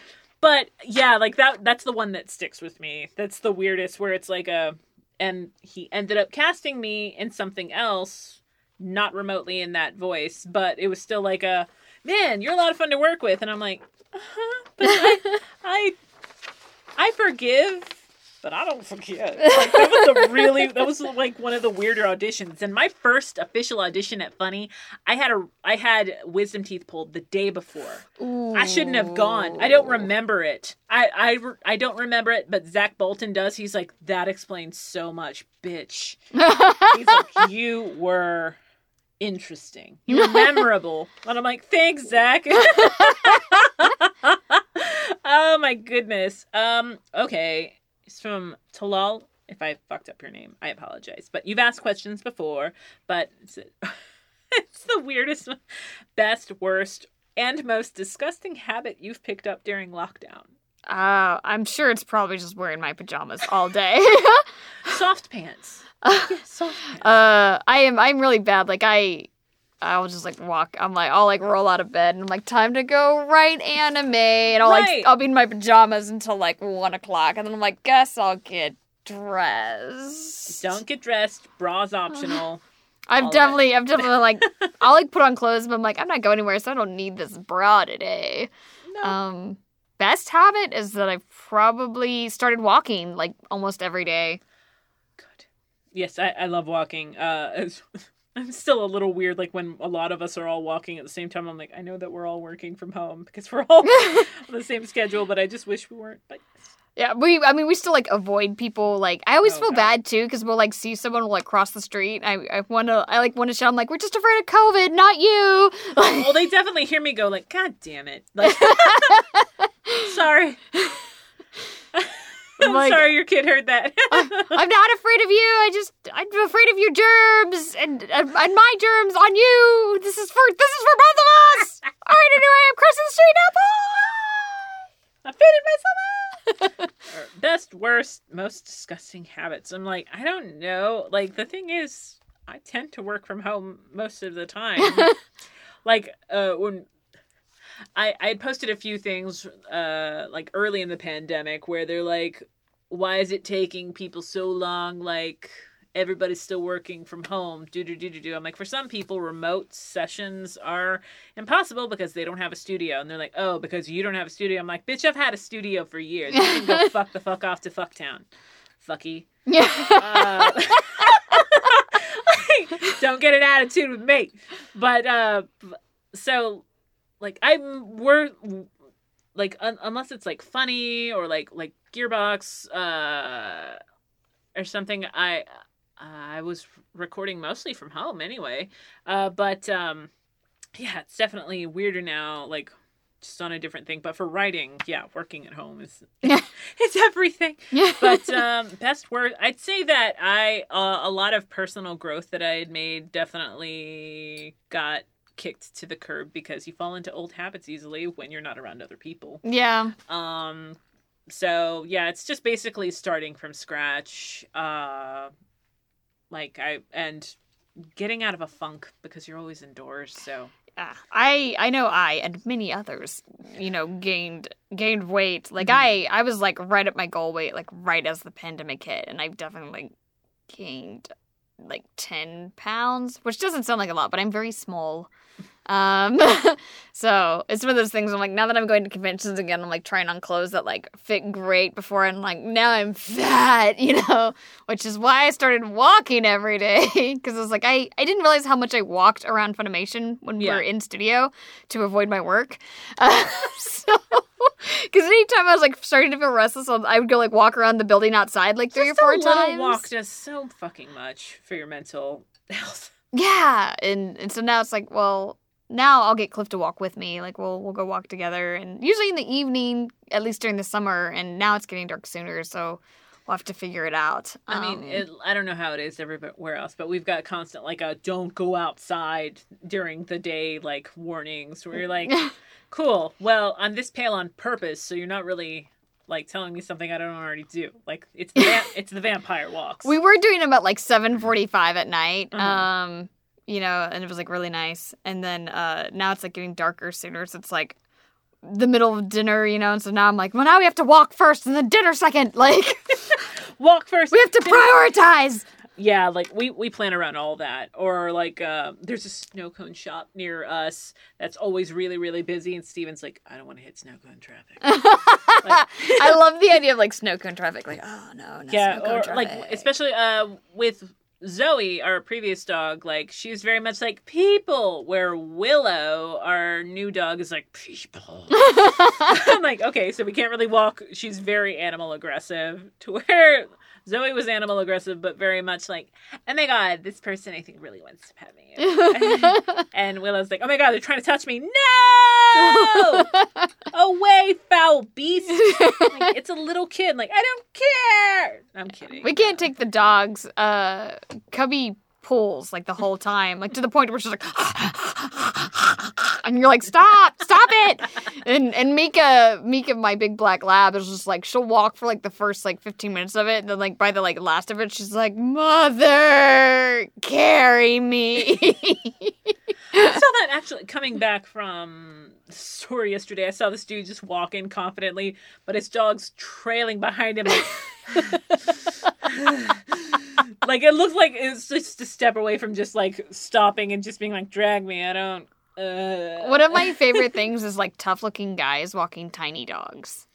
[SPEAKER 1] but yeah, like that. That's the one that sticks with me. That's the weirdest. Where it's like a, and he ended up casting me in something else, not remotely in that voice, but it was still like a, man, you're a lot of fun to work with, and I'm like, uh-huh, but I, I, I forgive. But I don't forget. Like, that was a really that was like one of the weirder auditions. And my first official audition at Funi, I had a I had wisdom teeth pulled the day before. Ooh. I shouldn't have gone. I don't remember it. I, I, I don't remember it, but Zach Bolton does. He's like, that explains so much, bitch. He's like, you were interesting. You were memorable. And I'm like, thanks, Zach. oh my goodness. Um, okay. It's from Talal. If I fucked up your name, I apologize. But you've asked questions before, but it's, it's the weirdest, best, worst, and most disgusting habit you've picked up during lockdown.
[SPEAKER 2] Uh, I'm sure it's probably just wearing my pajamas all day.
[SPEAKER 1] soft pants. Soft pants.
[SPEAKER 2] Uh, I am. I'm really bad. Like I, I'll just like walk. I'm like, I'll like roll out of bed and I'm like, time to go write anime, and I'll
[SPEAKER 1] Right.
[SPEAKER 2] like, I'll be in my pajamas until like one o'clock, and then I'm like, guess I'll get dressed.
[SPEAKER 1] Don't get dressed. Bras optional.
[SPEAKER 2] I've
[SPEAKER 1] all
[SPEAKER 2] definitely, I've definitely like, I'll like put on clothes, but I'm like, I'm not going anywhere, so I don't need this bra today.
[SPEAKER 1] No.
[SPEAKER 2] Um, best habit is that I've probably started walking like almost every day.
[SPEAKER 1] Good. Yes, I, I love walking. Uh, I'm still a little weird, like when a lot of us are all walking at the same time. I'm like, I know that we're all working from home because we're all on the same schedule, but I just wish we weren't. But
[SPEAKER 2] Yeah, we. I mean, we still like avoid people. Like, I always
[SPEAKER 1] Oh,
[SPEAKER 2] feel
[SPEAKER 1] God.
[SPEAKER 2] bad too because we'll like see someone will like cross the street. I I want to. I like want to shout. I'm like, we're just afraid of COVID, not you.
[SPEAKER 1] well, they definitely hear me go like, God damn it! Like, sorry. I'm
[SPEAKER 2] Like-
[SPEAKER 1] sorry your kid heard that.
[SPEAKER 2] I'm not afraid of you. I just I'm afraid of your germs and and, my germs on you. This is for this is for both of us. All right, anyway, I'm crossing the street now. Bye.
[SPEAKER 1] I fitted myself out. Best, worst, most disgusting habits. I'm like, I don't know. Like the thing is, I tend to work from home most of the time. like uh, when I I had posted a few things uh like early in the pandemic where they're like, why is it taking people so long? Like everybody's still working from home. Do do do do do. I'm like, for some people, remote sessions are impossible because they don't have a studio, and they're like, oh, because you don't have a studio. I'm like, bitch, I've had a studio for years. You can go fuck the fuck off to fucktown, fucky.
[SPEAKER 2] Yeah.
[SPEAKER 1] Uh, don't get an attitude with me. But uh so like I'm we're like un- unless it's like Funi or like like Gearbox uh or something I I was recording mostly from home anyway. Uh but um yeah, it's definitely weirder now like just on a different thing, but for writing, yeah, working at home is yeah. it's everything
[SPEAKER 2] yeah.
[SPEAKER 1] but um best word i'd say that i uh, a lot of personal growth that i had made definitely got kicked to the curb because you fall into old habits easily when you're not around other people
[SPEAKER 2] yeah.
[SPEAKER 1] um so yeah it's just basically starting from scratch uh like i and getting out of a funk because you're always indoors so
[SPEAKER 2] Yeah. I I know I and many others, you know, gained gained weight. Like
[SPEAKER 1] Mhm.
[SPEAKER 2] I I was like right at my goal weight, like right as the pandemic hit, and I've definitely gained like ten pounds, which doesn't sound like a lot, but I'm very small. Um, so it's one of those things. I'm like, now that I'm going to conventions again, I'm like trying on clothes that like fit great before, and like now I'm fat, you know, which is why I started walking every day because I was like, I I didn't realize how much I walked around Funimation when we
[SPEAKER 1] Yeah.
[SPEAKER 2] were in studio to avoid my work. Uh, so. Because anytime I was like starting to feel restless, I would go like walk around the building outside like three
[SPEAKER 1] Just
[SPEAKER 2] or four
[SPEAKER 1] a little
[SPEAKER 2] times.
[SPEAKER 1] walk does so fucking much for your mental health
[SPEAKER 2] Yeah, and and so now it's like, well, now I'll get Cliff to walk with me. Like we'll we'll go walk together, and usually in the evening, at least during the summer. And now it's getting dark sooner, so we'll have to figure it out.
[SPEAKER 1] I mean,
[SPEAKER 2] Um,
[SPEAKER 1] it, I don't know how it is everywhere else, but we've got constant like a don't go outside during the day like warnings where you're like, cool. Well, I'm this pale on purpose, so you're not really like telling me something I don't already do. Like it's the va- it's the vampire walks.
[SPEAKER 2] we were doing them at like seven forty five at night.
[SPEAKER 1] Uh-huh.
[SPEAKER 2] Um, you know, and it was like really nice. And then uh now it's like getting darker sooner, so it's like the middle of dinner, you know. And so now I'm like, well, now we have to walk first, and then dinner second. Like
[SPEAKER 1] walk first.
[SPEAKER 2] we have to prioritize.
[SPEAKER 1] Yeah, like we we plan around all that. Or like uh, there's a snow cone shop near us that's always really really busy, and Stephen's like, I don't want to hit snow cone traffic.
[SPEAKER 2] I love the idea of like snow cone traffic. Like, oh no, no
[SPEAKER 1] yeah,
[SPEAKER 2] snow cone
[SPEAKER 1] or
[SPEAKER 2] traffic.
[SPEAKER 1] like especially uh with Zoe, our previous dog, like she's very much like people. Where Willow, our new dog, is like people. I'm like, okay, so we can't really walk. She's very animal aggressive. To where Zoe was animal aggressive, but very much like, oh my god, this person I think really wants to pet me. and Willow's like, oh my god, they're trying to touch me. No, away, foul beast. Like, it's a little kid. Like I don't care. I'm kidding.
[SPEAKER 2] we can't take the dogs. Uh, Cubby pulls like the whole time, like to the point where she's like, and you're like, stop, stop it. And and Mika, Mika, my big black lab, is just like she'll walk for like the first like 15 minutes of it, and then like by the like last of it, she's like, "Mother, carry me."
[SPEAKER 1] I saw that actually coming back from the store yesterday. I saw this dude just walking confidently, but his dog's trailing behind him. Like, like it looked like it's just a step away from just like stopping and just being like, "Drag me." I don't. Uh.
[SPEAKER 2] One of my favorite things is like tough looking guys walking tiny dogs.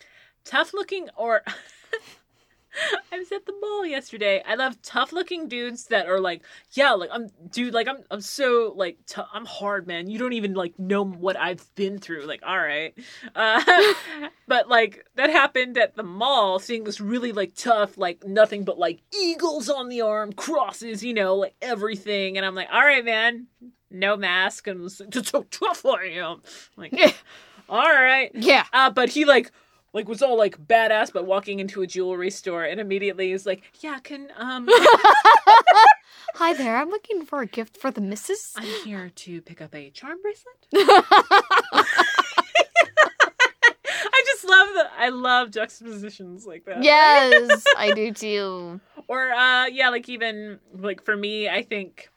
[SPEAKER 1] tough looking or I was at the mall yesterday. I love tough looking dudes that are like, yeah, like I'm dude, like I'm I'm so like t- I'm hard, man. You don't even like know what I've been through. Like, all right. Uh, but like that happened at the mall, seeing this really like tough, like nothing but like eagles on the arm, crosses, you know, like everything. And I'm like, all right, man. No mask and that's so tough am. Like, all right.
[SPEAKER 2] Yeah.
[SPEAKER 1] Uh, but he like like was all like badass, but walking into a jewelry store and immediately is like, yeah, can um,
[SPEAKER 2] Hi there. I'm looking for a gift for the missus.
[SPEAKER 1] I'm here to pick up a charm bracelet. I just love the I love juxtapositions like that.
[SPEAKER 2] yes, I do too.
[SPEAKER 1] Or uh, yeah, like even like for me, I think.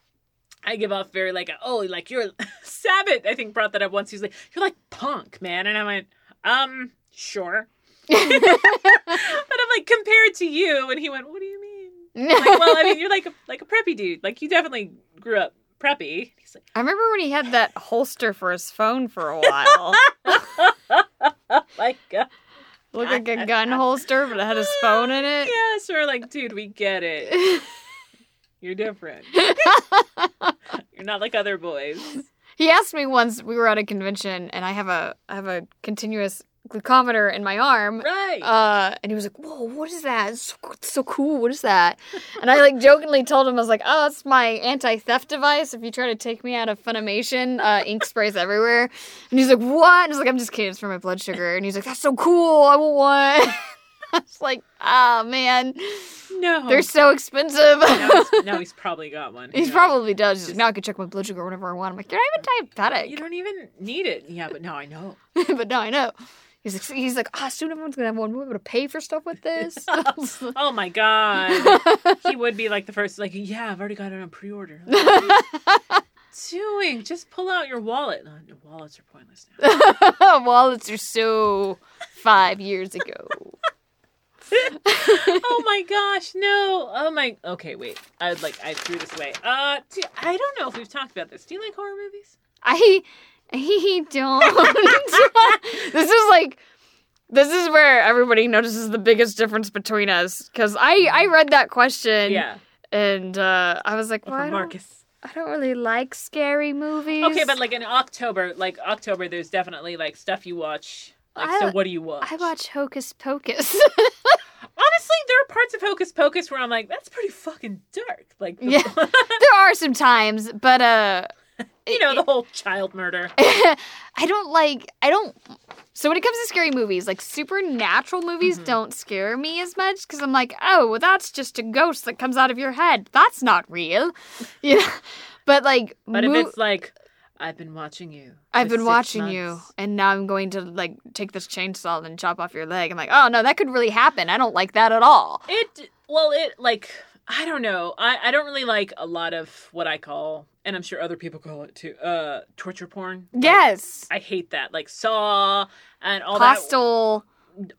[SPEAKER 1] I give off very like oh like you're Sabbath I think brought that up once he's like you're like punk man and I went um sure but I'm like compared to you and he went what do you mean like, well, I mean, you're like a, like a preppy dude. Like you definitely grew up preppy. He's like,
[SPEAKER 2] I remember when he had that holster for his phone for a while.
[SPEAKER 1] like, uh,
[SPEAKER 2] Looked like a gun holster, but it had his phone in it.
[SPEAKER 1] yeah, so we're like, dude, we get it. You're different. You're not like other boys.
[SPEAKER 2] He asked me once we were at a convention and I have a I have a continuous glucometer in my arm.
[SPEAKER 1] Right.
[SPEAKER 2] Uh, and he was like, "Whoa, what is that? It's so, it's so cool. What is that?" And I like jokingly told him, "I was like, oh, it's my anti-theft device. If you try to take me out of Funimation, uh, ink sprays everywhere." And he's like, "What?" And I was like, "I'm just kidding. It's for my blood sugar." And he's like, "That's so cool. I want one." I was like, "Ah, man,
[SPEAKER 1] no.
[SPEAKER 2] they're so expensive."
[SPEAKER 1] now, he's, now he's probably got one.
[SPEAKER 2] He probably does. Like, now I can check my blood sugar whenever I want. I'm like, you're not even diabetic.
[SPEAKER 1] You don't even need it. Yeah, but now I know.
[SPEAKER 2] but now I know. He's like, he's like, ah, soon everyone's gonna have one. We're able to pay for stuff with this.
[SPEAKER 1] Oh my god. he would be like the first, like, yeah, I've already got it on pre-order. You doing? Just pull out your wallet. No, wallets are pointless now.
[SPEAKER 2] Wallets are so five years ago.
[SPEAKER 1] Oh my gosh, no. Oh my. Okay, wait. I like. I threw this away. Uh, do, I don't know if we've talked about this. Do you like horror movies?
[SPEAKER 2] I he don't. this is like this is where everybody notices the biggest difference between us because I I read that question
[SPEAKER 1] Yeah.
[SPEAKER 2] and uh, I was like, well, I
[SPEAKER 1] Marcus.
[SPEAKER 2] I don't really like scary movies.
[SPEAKER 1] Okay, but like in October, like October, there's definitely like stuff you watch. Like,
[SPEAKER 2] I-
[SPEAKER 1] so what do you watch?
[SPEAKER 2] I watch Hocus Pocus.
[SPEAKER 1] Honestly, there are parts of Hocus Pocus where I'm like, that's pretty fucking dark. Like, the,
[SPEAKER 2] Yeah. there are some times, but uh
[SPEAKER 1] you know, the whole child murder.
[SPEAKER 2] I don't like I don't so when it comes to scary movies, like supernatural movies
[SPEAKER 1] Mhm.
[SPEAKER 2] don't scare me as much because I'm like, oh, well, that's just a ghost that comes out of your head. That's not real, Yeah. But like,
[SPEAKER 1] But
[SPEAKER 2] mo-
[SPEAKER 1] if it's like, I've been watching you.
[SPEAKER 2] I've been watching you, and now I'm going to like take this chainsaw and chop off your leg. I'm like, oh no, that could really happen. I don't like that at all.
[SPEAKER 1] It well, it like I don't know. I I don't really like a lot of what I call, and I'm sure other people call it too, uh, torture porn. Like,
[SPEAKER 2] Yes,
[SPEAKER 1] I hate that. Like Saw and all that.
[SPEAKER 2] Hostel.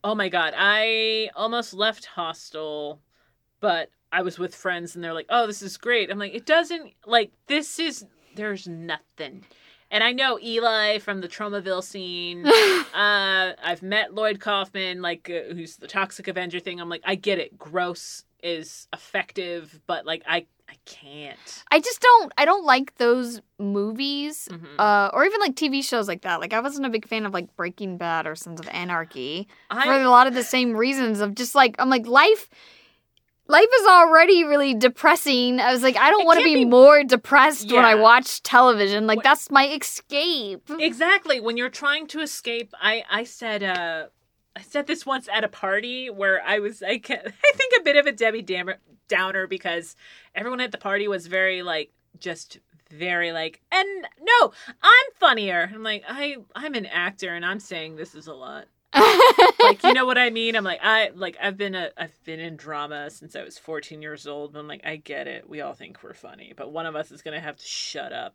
[SPEAKER 1] Oh my god, I almost left Hostel, but I was with friends and they're like, "Oh, this is great." I'm like, "It doesn't like this is there's nothing." And I know Eli from the Tromaville scene. uh, I've met Lloyd Kaufman, like uh, who's the Toxic Avenger thing. I'm like, I get it. Gross is effective, but like I I can't.
[SPEAKER 2] I just don't. I don't like those movies.
[SPEAKER 1] Mhm.
[SPEAKER 2] uh, or even like TV shows like that. Like I wasn't a big fan of like Breaking Bad or Sons of Anarchy for a lot of the same reasons of just like I'm like life. Life is already really depressing. I was like, I don't want to be,
[SPEAKER 1] be-
[SPEAKER 2] more depressed when I watch television. Like
[SPEAKER 1] What-
[SPEAKER 2] that's my escape.
[SPEAKER 1] exactly when you're trying to escape i i said uh i said this once at a party where i was i can i think a bit of a debbie downer because everyone at the party was very like just very like, and no, I'm funnier. I'm like, I I'm an actor, and I'm saying this is a lot. Like you know what I mean? I'm like I like I've been a I've been in drama since I was 14 years old. I'm like I get it. We all think we're funny, but one of us is gonna have to shut up.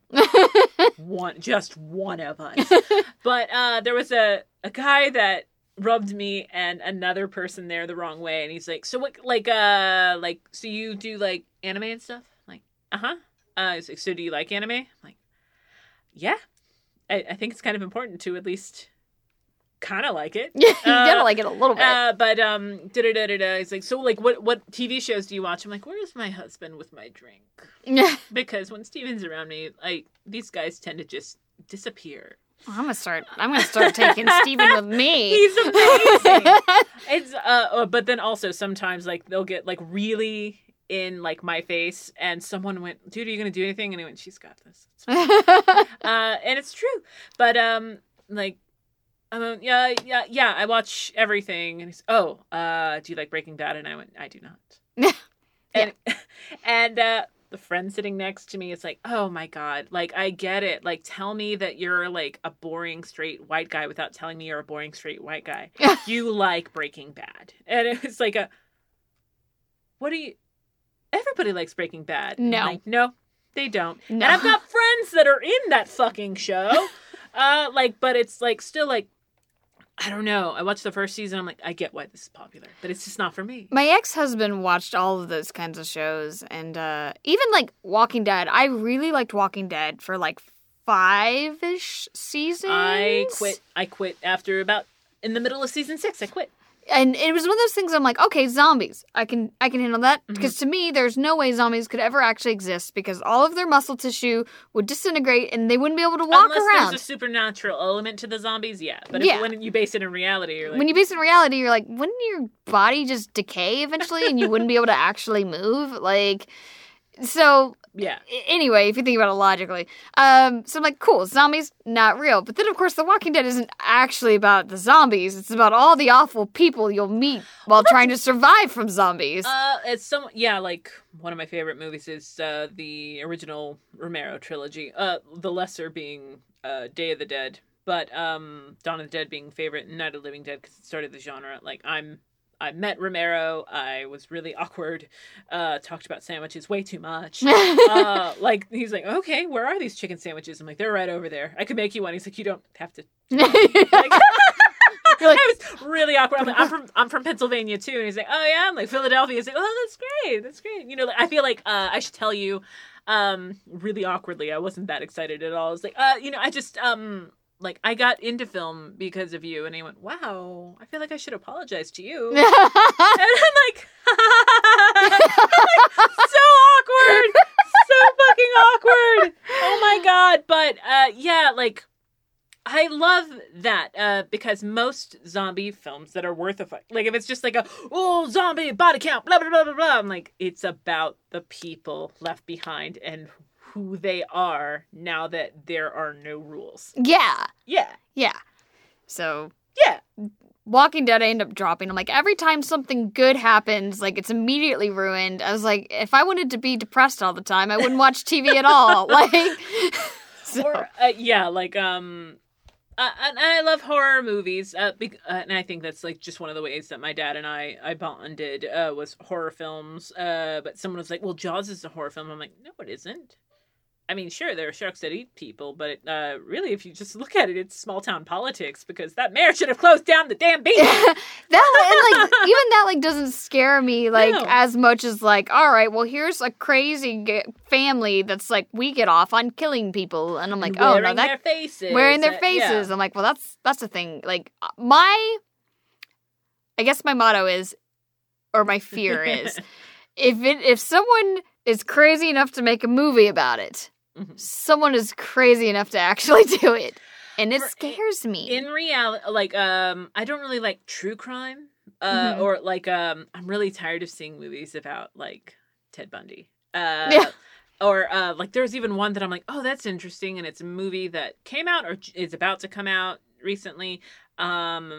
[SPEAKER 1] one just one of us. But uh there was a a guy that rubbed me and another person there the wrong way, and he's like, so what? Like uh like so you do like anime and stuff? I'm like uh huh. Uh, like, so do you like anime? I'm like yeah. I, I think it's kind of important to at least kind of like it.
[SPEAKER 2] Yeah, you gotta
[SPEAKER 1] Uh,
[SPEAKER 2] like it a little bit.
[SPEAKER 1] Uh, but um, da da da da da. He's like, so like, what what TV shows do you watch? I'm like, where's my husband with my drink? Because when Stephen's around me, like these guys tend to just disappear.
[SPEAKER 2] I'm gonna start. I'm gonna start taking Steven with me.
[SPEAKER 1] He's amazing. it's uh, uh, but then also sometimes like they'll get like really in like my face, and someone went, dude, are you gonna do anything? And he went, she's got this. Uh, and it's true. But um, like, um, yeah, yeah, yeah. I watch everything, and he's, oh, uh, do you like Breaking Bad? And I went, I do not. and and uh, the friend sitting next to me is like, oh my god, like I get it. Like, tell me that you're like a boring straight white guy without telling me you're a boring straight white guy. you like Breaking Bad, and it was like a, what do you? Everybody likes Breaking Bad.
[SPEAKER 2] No.
[SPEAKER 1] like, no, they don't.
[SPEAKER 2] No.
[SPEAKER 1] And I've got friends that are in that fucking show. uh, like, but it's like still like, I don't know. I watched the first season. I'm like, I get why this is popular, but it's just not for me.
[SPEAKER 2] My ex husband watched all of those kinds of shows, and uh, even like Walking Dead. I really liked Walking Dead for like five ish seasons.
[SPEAKER 1] I quit. I quit after about in the middle of season six. I quit.
[SPEAKER 2] And it was one of those things. I'm like, okay, zombies. I can I can handle that
[SPEAKER 1] Mm-hmm.
[SPEAKER 2] because to me, there's no way zombies could ever actually exist because all of their muscle tissue would disintegrate and they wouldn't be able to walk
[SPEAKER 1] Unless
[SPEAKER 2] around.
[SPEAKER 1] there's a supernatural element to the zombies, yeah. But if,
[SPEAKER 2] Yeah.
[SPEAKER 1] when you base it in reality, you're like,
[SPEAKER 2] when you base it in reality, you're like, wouldn't your body just decay eventually and you wouldn't be able to actually move? Like, so
[SPEAKER 1] yeah,
[SPEAKER 2] anyway, if you think about it logically, um, so I'm like, cool, zombies not real. But then, of course, The Walking Dead isn't actually about the zombies. It's about all the awful people you'll meet while trying to survive from zombies.
[SPEAKER 1] Uh, it's some yeah, like one of my favorite movies is uh the original Romero trilogy. Uh, the lesser being uh Day of the Dead, but um Dawn of the Dead being favorite, and Night of the Living Dead because it started the genre. Like I'm. I met Romero. I was really awkward. Uh, talked about sandwiches way too much. uh, like he's like, okay, where are these chicken sandwiches? I'm like, they're right over there. I could make you one. He's like, you don't have to like,
[SPEAKER 2] You're like-
[SPEAKER 1] I was really awkward. I'm, like, I'm from I'm from Pennsylvania too, and he's like, "Oh yeah," I'm like Philadelphia. He's like, "Oh, that's great, that's great." You know, like, I feel like uh, I should tell you, um, really awkwardly. I wasn't that excited at all. I was like, uh, you know, I just um, like I got into film because of you, and he went, "Wow, I feel like I should apologize to you." and I'm like, so awkward, so fucking awkward. Oh my god! But uh, yeah, like I love that uh, because most zombie films that are worth a fuck, like if it's just like a oh zombie body count, blah blah blah blah blah, I'm like it's about the people left behind and who they are now that there are no rules.
[SPEAKER 2] yeah,
[SPEAKER 1] Yeah,
[SPEAKER 2] yeah. So
[SPEAKER 1] yeah,
[SPEAKER 2] Walking Dead, I end up dropping. I'm like, every time something good happens, like it's immediately ruined. I was like, if I wanted to be depressed all the time, I wouldn't watch TV at all. Like, so,
[SPEAKER 1] or uh, yeah, like um. Uh, and I love horror movies, uh, bec- uh, and I think that's like just one of the ways that my dad and I I bonded uh, was horror films. Uh, but someone was like, "Well, Jaws is a horror film." I'm like, "No, it isn't." I mean, sure, there are sharks that eat people, but uh, really, if you just look at it, it's small town politics because that mayor should have closed down the damn beach.
[SPEAKER 2] that and like even that like doesn't scare me like
[SPEAKER 1] No.
[SPEAKER 2] as much as like all right well here's a crazy g- family that's like we get off on killing people and i'm like oh
[SPEAKER 1] wearing
[SPEAKER 2] no that
[SPEAKER 1] their faces,
[SPEAKER 2] wearing their
[SPEAKER 1] Uh,
[SPEAKER 2] faces
[SPEAKER 1] yeah.
[SPEAKER 2] i'm like well that's that's the thing like uh, my i guess my motto is or my fear is if it if someone is crazy enough to make a movie about it
[SPEAKER 1] Mhm.
[SPEAKER 2] someone is crazy enough to actually do it and it scares me
[SPEAKER 1] in reality like um i don't really like true crime uh
[SPEAKER 2] Mhm.
[SPEAKER 1] or like um i'm really tired of seeing movies about like ted bundy uh
[SPEAKER 2] Yeah.
[SPEAKER 1] or uh like there's even one that i'm like oh that's interesting and it's a movie that came out or is about to come out recently um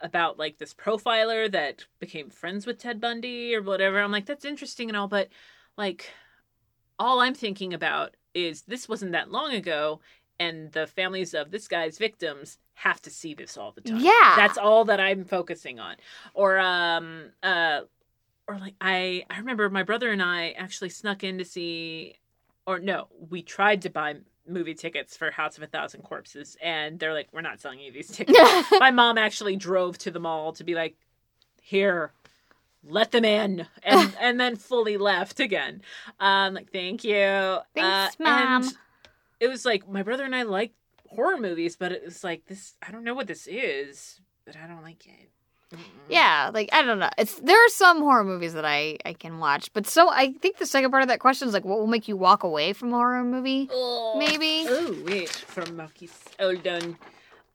[SPEAKER 1] about like this profiler that became friends with ted bundy or whatever i'm like that's interesting and all but like all i'm thinking about is this wasn't that long ago, and the families of this guy's victims have to see this all the time.
[SPEAKER 2] Yeah.
[SPEAKER 1] That's all that I'm focusing on. Or um uh or like I I remember my brother and I actually snuck in to see or no, we tried to buy movie tickets for House of a Thousand Corpses and they're like we're not selling you these tickets. my mom actually drove to the mall to be like here let them in and and then fully left again. Um like thank you.
[SPEAKER 2] Thanks,
[SPEAKER 1] Uh,
[SPEAKER 2] Mom.
[SPEAKER 1] and it was like my brother and I like horror movies, but it was like this. I don't know what this is, but I don't like it. Mm-mm.
[SPEAKER 2] Yeah, like I don't know. It's there are some horror movies that I I can watch, but so I think the second part of that question is like, what will make you walk away from a horror movie? Maybe.
[SPEAKER 1] Oh wait, from Marquis. Oh done.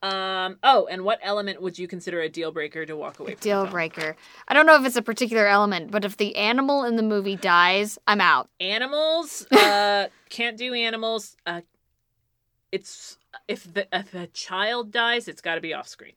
[SPEAKER 1] Um. Oh, and what element would you consider a deal breaker to walk away from?
[SPEAKER 2] Deal breaker. I don't know if it's a particular element, but if the animal in the movie dies, I'm out.
[SPEAKER 1] Animals. Uh, can't do animals. Uh, it's if the if a child dies, it's got to be off screen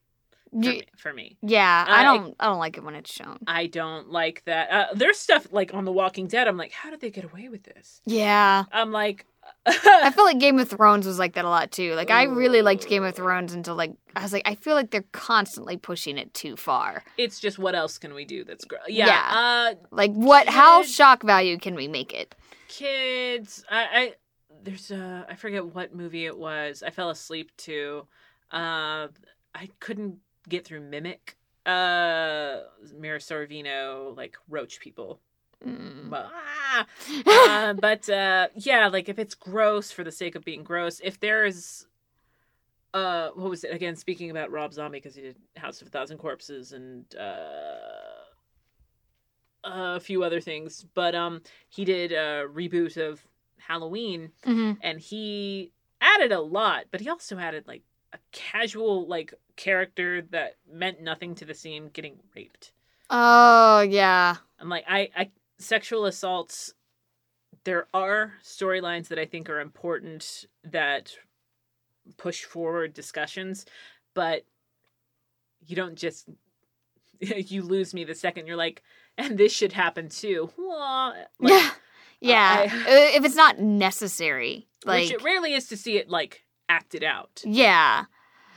[SPEAKER 1] for,
[SPEAKER 2] You-
[SPEAKER 1] me, for me.
[SPEAKER 2] yeah, I
[SPEAKER 1] I-
[SPEAKER 2] don't. I don't like it when it's shown.
[SPEAKER 1] I don't like that. Uh, there's stuff like on The Walking Dead. I'm like, how did they get away with this?
[SPEAKER 2] Yeah,
[SPEAKER 1] I'm like,
[SPEAKER 2] I feel like Game of Thrones was like that a lot too. Like I really liked Game of Thrones until like I was like, I feel like they're constantly pushing it too far.
[SPEAKER 1] it's just what else can we do that's great? Yeah,
[SPEAKER 2] Yeah.
[SPEAKER 1] Uh,
[SPEAKER 2] Like what? How shock value can we make it?
[SPEAKER 1] kids. I, I there's a I forget what movie it was. I fell asleep to. Uh, I couldn't get through Mimic. Uh, Mira Sorvino like roach people.
[SPEAKER 2] Mm.
[SPEAKER 1] Ah! uh, but uh, yeah, like if it's gross for the sake of being gross, if there's uh, what was it again? Speaking about Rob Zombie because he did House of a Thousand Corpses and uh, a few other things, but um, he did a reboot of Halloween
[SPEAKER 2] Mhm.
[SPEAKER 1] and he added a lot, but he also added like a casual like character that meant nothing to the scene getting raped.
[SPEAKER 2] Oh yeah.
[SPEAKER 1] I'm like, I, I sexual assaults. There are storylines that I think are important that push forward discussions, but you don't just you lose me the second you're like, and this should happen too. Like,
[SPEAKER 2] Yeah. Yeah.
[SPEAKER 1] I-
[SPEAKER 2] Uh, if it's not necessary, like
[SPEAKER 1] which it rarely is to see it like acted out.
[SPEAKER 2] yeah.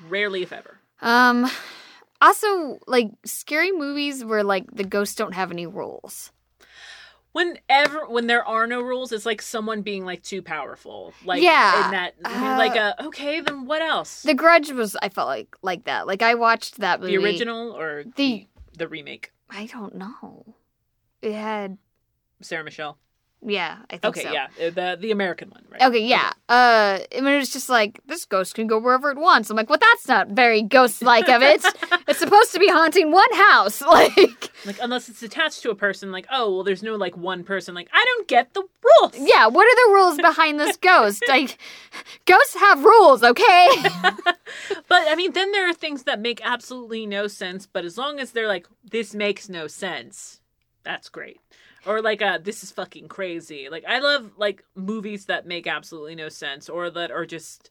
[SPEAKER 1] Rarely, if ever.
[SPEAKER 2] Um. Also, like scary movies where like the ghosts don't have any rules.
[SPEAKER 1] Whenever when there are no rules, it's like someone being like too powerful. Like
[SPEAKER 2] Yeah.
[SPEAKER 1] in that
[SPEAKER 2] Uh,
[SPEAKER 1] like a okay, then what else?
[SPEAKER 2] The Grudge was I felt like like that. Like I watched that movie.
[SPEAKER 1] The original or
[SPEAKER 2] The-
[SPEAKER 1] the the remake?
[SPEAKER 2] I don't know. It had
[SPEAKER 1] Sarah Michelle.
[SPEAKER 2] Yeah. I think
[SPEAKER 1] Okay,
[SPEAKER 2] so.
[SPEAKER 1] yeah, uh, the the American one, right?
[SPEAKER 2] Okay, yeah. Uh, I mean, it was just like this ghost can go wherever it wants. I'm like, well, that's not very ghost-like of it. it's supposed to be haunting one house. Like,
[SPEAKER 1] Like unless it's attached to a person, like oh well, there's no like one person. Like I don't get the rules.
[SPEAKER 2] yeah, what are the rules behind this ghost? Like, ghosts have rules, okay?
[SPEAKER 1] But I mean, then there are things that make absolutely no sense. But as long as they're like, this makes no sense, that's great. Or like, uh, this is fucking crazy. Like I love like movies that make absolutely no sense or that are just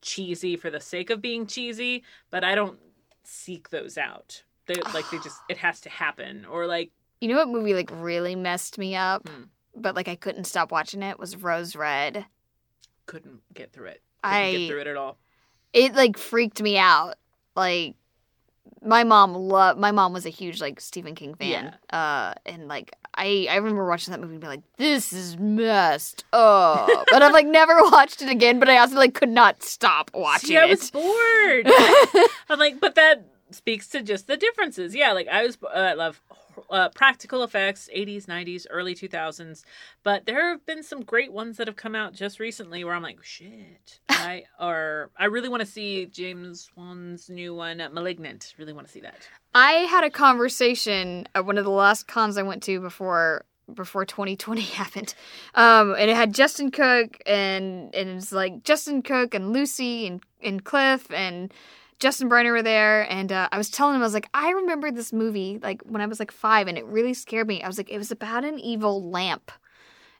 [SPEAKER 1] cheesy for the sake of being cheesy. But I don't seek those out. They like they just it has to happen. Or like
[SPEAKER 2] you know what movie like really messed me up,
[SPEAKER 1] Hmm.
[SPEAKER 2] but like I couldn't stop watching it was Rose Red.
[SPEAKER 1] couldn't get through it. Couldn't
[SPEAKER 2] I
[SPEAKER 1] get through it at all.
[SPEAKER 2] it like freaked me out. Like my mom loved my mom was a huge like Stephen King fan. Uh and like I I remember watching that movie and be like, this is messed up. but I've like never watched it again, but I also like could not stop watching
[SPEAKER 1] See, I
[SPEAKER 2] it.
[SPEAKER 1] was bored. I'm like, but that speaks to just the differences. Yeah, like I was, uh, I love uh, practical effects, 80s, 90s, early 2000s, but there have been some great ones that have come out just recently where I'm like, shit. I or I really want to see James Wan's new one, Malignant. Really want to see that.
[SPEAKER 2] I had a conversation at one of the last cons I went to before before 2020 happened. Um, and it had Justin Cook and and it's like Justin Cook and Lucy and and Cliff and Justin Briner were there and uh, I was telling him I was like I remember this movie like when I was like 5 and it really scared me. I was like it was about an evil lamp.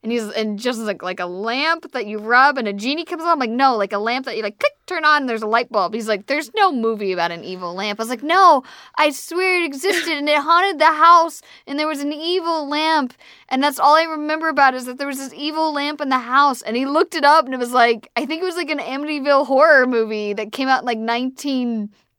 [SPEAKER 2] And he's and just like like a lamp that you rub and a genie comes on. I'm like, no, like a lamp that you like click, turn on and there's a light bulb. He's like, there's no movie about an evil lamp. I was like, no, I swear it existed and it haunted the house and there was an evil lamp. And that's all I remember about is that there was this evil lamp in the house. And he looked it up and it was like, I think it was like an Amityville horror movie that came out in like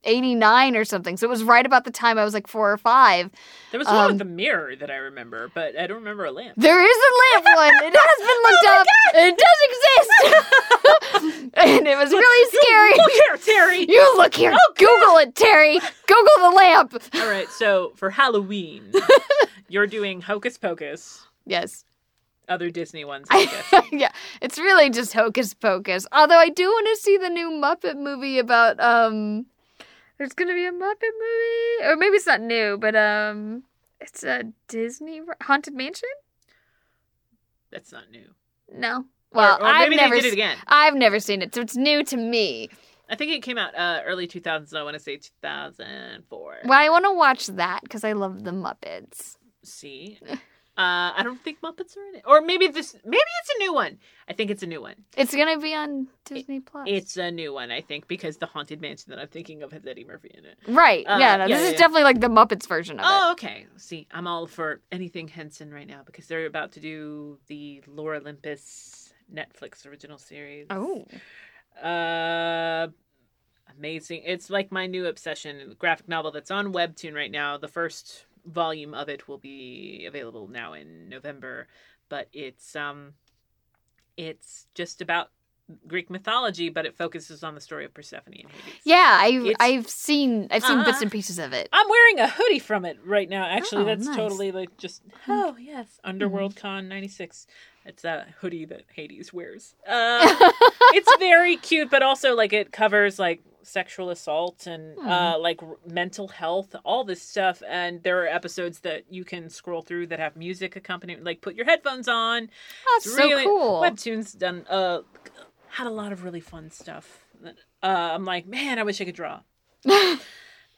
[SPEAKER 2] 1989 or something. So it was right about the time I was like four or five.
[SPEAKER 1] There was one
[SPEAKER 2] Um,
[SPEAKER 1] with the mirror that I remember, but I don't remember a lamp.
[SPEAKER 2] There is a lamp one. It has been looked
[SPEAKER 1] Oh
[SPEAKER 2] up. It does exist. and it was really scary.
[SPEAKER 1] Look here, Terri.
[SPEAKER 2] You look here. Oh, Google it, Terri. Google the lamp.
[SPEAKER 1] All right, so for Halloween, you're doing Hocus Pocus,
[SPEAKER 2] Yes.
[SPEAKER 1] other Disney ones, I guess.
[SPEAKER 2] yeah, it's really just hocus pocus. Although I do want to see the new Muppet movie about um there's to be a Muppet movie or maybe it's not new, but um it's a Disney Haunted Mansion?
[SPEAKER 1] That's not new.
[SPEAKER 2] No. Well,
[SPEAKER 1] or, or
[SPEAKER 2] I've never
[SPEAKER 1] they did it again.
[SPEAKER 2] I've never seen it, so it's new to me.
[SPEAKER 1] I think it came out uh, early 2000s. I want to say 2004.
[SPEAKER 2] Well, I want to watch that because I love the Muppets.
[SPEAKER 1] See, uh, I don't think Muppets are in it, or maybe this. Maybe it's a new one. I think it's a new one.
[SPEAKER 2] It's gonna be on Disney Plus.
[SPEAKER 1] It's a new one, I think, because the Haunted Mansion that I'm thinking of has Eddie Murphy in it.
[SPEAKER 2] right.
[SPEAKER 1] Uh,
[SPEAKER 2] yeah, no,
[SPEAKER 1] yeah,
[SPEAKER 2] this is
[SPEAKER 1] yeah.
[SPEAKER 2] definitely like the Muppets version of it.
[SPEAKER 1] Oh, okay. See, I'm all for anything Henson right now because they're about to do the Lore Olympus Netflix original series.
[SPEAKER 2] Oh.
[SPEAKER 1] Uh, amazing. It's like my new obsession. Graphic novel that's on Webtoon right now. The first volume of it will be available now in November, but it's um, it's just about Greek mythology, but it focuses on the story of Persephone and Hades.
[SPEAKER 2] Yeah, I've
[SPEAKER 1] It's-
[SPEAKER 2] I've seen I've seen bits
[SPEAKER 1] Uh-huh.
[SPEAKER 2] and pieces of it.
[SPEAKER 1] I'm wearing a hoodie from it right now. Actually,
[SPEAKER 2] Oh,
[SPEAKER 1] that's
[SPEAKER 2] nice.
[SPEAKER 1] totally like just oh yes, Underworld Con '96. It's that hoodie that Hades wears. Uh, it's very cute, but also like it covers like sexual assault and uh, like r- mental health, all this stuff. And there are episodes that you can scroll through that have music accompaniment. Like put your headphones on.
[SPEAKER 2] That's
[SPEAKER 1] It's
[SPEAKER 2] so
[SPEAKER 1] really-
[SPEAKER 2] cool.
[SPEAKER 1] Webtoon's done uh had a lot of really fun stuff. Uh, I'm like, man, I wish I could draw.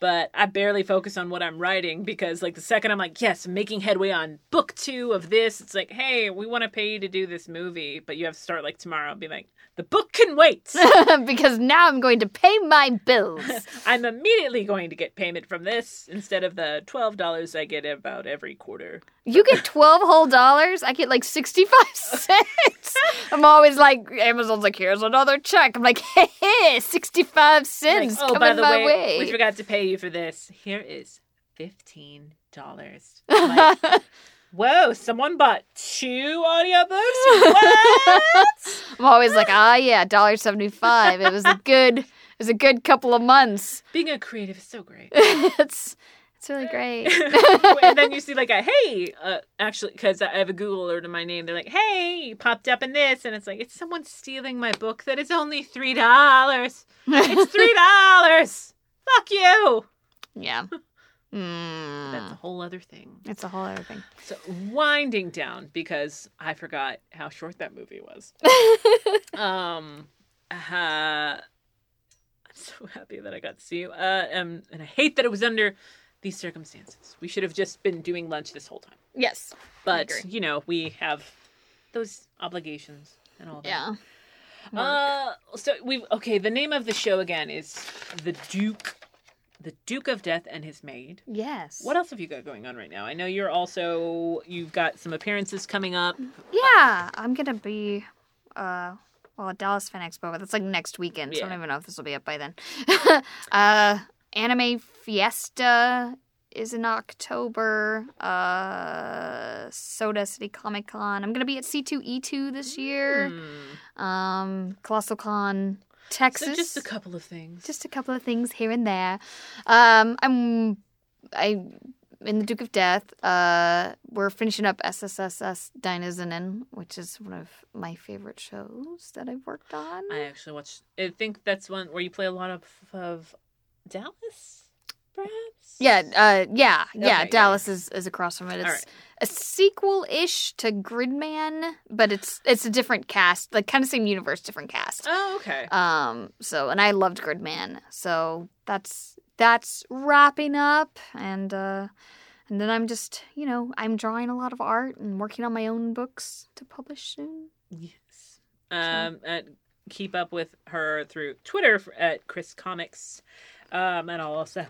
[SPEAKER 1] but I barely focus on what I'm writing because like the second I'm like, yes, I'm making headway on book two of this, it's like, hey, we want to pay you to do this movie, but you have to start like tomorrow and be like, the book can wait.
[SPEAKER 2] because now I'm going to pay my bills.
[SPEAKER 1] I'm immediately going to get payment from this instead of the twelve dollars I get about every quarter.
[SPEAKER 2] You get twelve whole dollars. I get like sixty five cents. I'm always like, Amazon's like, here's another check. I'm like, hey, hey sixty five
[SPEAKER 1] Like,
[SPEAKER 2] cents
[SPEAKER 1] oh,
[SPEAKER 2] coming
[SPEAKER 1] by the
[SPEAKER 2] my
[SPEAKER 1] way,
[SPEAKER 2] way.
[SPEAKER 1] we forgot to pay you for this. Here is fifteen dollars. Like, whoa! Someone bought two audiobooks. What?
[SPEAKER 2] I'm always like, ah, yeah, dollar seventy five. It was a good, it was a good couple of months.
[SPEAKER 1] Being a creative is so great.
[SPEAKER 2] it's, it's really great.
[SPEAKER 1] and then you see like a hey, uh, actually, because I have a Google alert in my name. They're like, hey, you popped up in this, and it's like it's someone stealing my book that is only three dollars. It's three dollars. Fuck you.
[SPEAKER 2] yeah.
[SPEAKER 1] That's
[SPEAKER 2] Mm,
[SPEAKER 1] a whole other thing.
[SPEAKER 2] it's a whole other thing.
[SPEAKER 1] So winding down because I forgot how short that movie was. um, uh, I'm so happy that I got to see you. Uh, um, and I hate that it was under these circumstances. We should have just been doing lunch this whole time.
[SPEAKER 2] yes.
[SPEAKER 1] But you know, we have those obligations and all that.
[SPEAKER 2] Yeah.
[SPEAKER 1] Uh, so we okay. The name of the show again is the Duke, the Duke of Death and his maid.
[SPEAKER 2] Yes.
[SPEAKER 1] What else have you got going on right now? I know you're also you've got some appearances coming up.
[SPEAKER 2] Yeah, I'm gonna be uh well at Dallas Fan Expo, but that's like next weekend, so I don't even know if this will be up by then. uh Anime Fiesta is in October. Uh Soda City Comic Con. I'm gonna be at C2E2 this year.
[SPEAKER 1] Hmm.
[SPEAKER 2] Um Colossal Con Texas.
[SPEAKER 1] So just a couple of things.
[SPEAKER 2] just a couple of things here and there. Um, I'm I in the Duke of Death. Uh, we're finishing up SSSS Dynazenon, which is one of my favorite shows that I've worked on.
[SPEAKER 1] I actually watched. I think that's one where you play a lot of of Dallas, perhaps.
[SPEAKER 2] yeah, uh, yeah, yeah.
[SPEAKER 1] yeah.
[SPEAKER 2] Dallas is, is across from it. It's
[SPEAKER 1] right.
[SPEAKER 2] a sequel ish to Gridman, but it's it's a different cast, like kind of same universe, different cast.
[SPEAKER 1] Oh, okay.
[SPEAKER 2] Um, so and I loved Gridman, so that's that's wrapping up, and uh, And then I'm just, you know, I'm drawing a lot of art and working on my own books to publish soon.
[SPEAKER 1] Yes. Um, and keep up with her through Twitter at Chris Comics. Um, and I'll also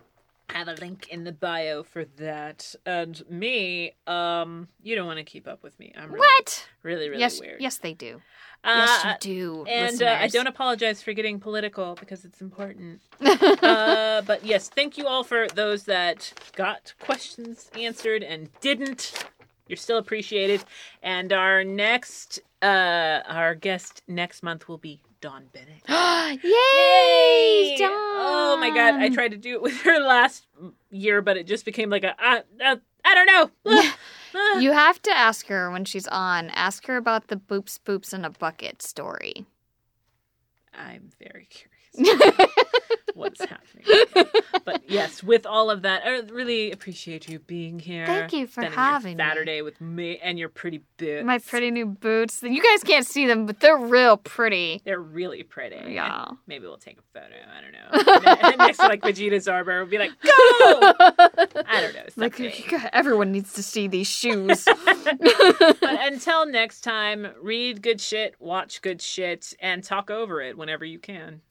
[SPEAKER 1] have a link in the bio for that. And me, um, you don't want to keep up with me. I'm really,
[SPEAKER 2] What?
[SPEAKER 1] really, really
[SPEAKER 2] yes,
[SPEAKER 1] weird.
[SPEAKER 2] yes, they do.
[SPEAKER 1] Uh,
[SPEAKER 2] yes, you do.
[SPEAKER 1] and uh, I don't apologize for getting political because it's important. uh, but yes, thank you all for those that got questions answered and didn't. You're still appreciated. And our next, uh, our guest next month will be Dawn Bennett.
[SPEAKER 2] Yay! Dawn!
[SPEAKER 1] Oh my god, I tried to do it with her last year, but it just became like a, uh, uh, I don't know.
[SPEAKER 2] You have to ask her when she's on. Ask her about the boops boops in a bucket story.
[SPEAKER 1] I'm very curious what's happening. But yes, with all of that, I really appreciate you being here.
[SPEAKER 2] Thank you for having
[SPEAKER 1] your
[SPEAKER 2] me.
[SPEAKER 1] Saturday with me and your pretty boots.
[SPEAKER 2] My pretty new boots. You guys can't see them, but they're real pretty.
[SPEAKER 1] They're really pretty.
[SPEAKER 2] Yeah.
[SPEAKER 1] Maybe we'll take a photo. I don't know. And next to like Vegeta's arbor, we'll be like, go! I don't know.
[SPEAKER 2] Like everyone needs to see these shoes.
[SPEAKER 1] but until next time, read good shit, watch good shit, and talk over it whenever you can.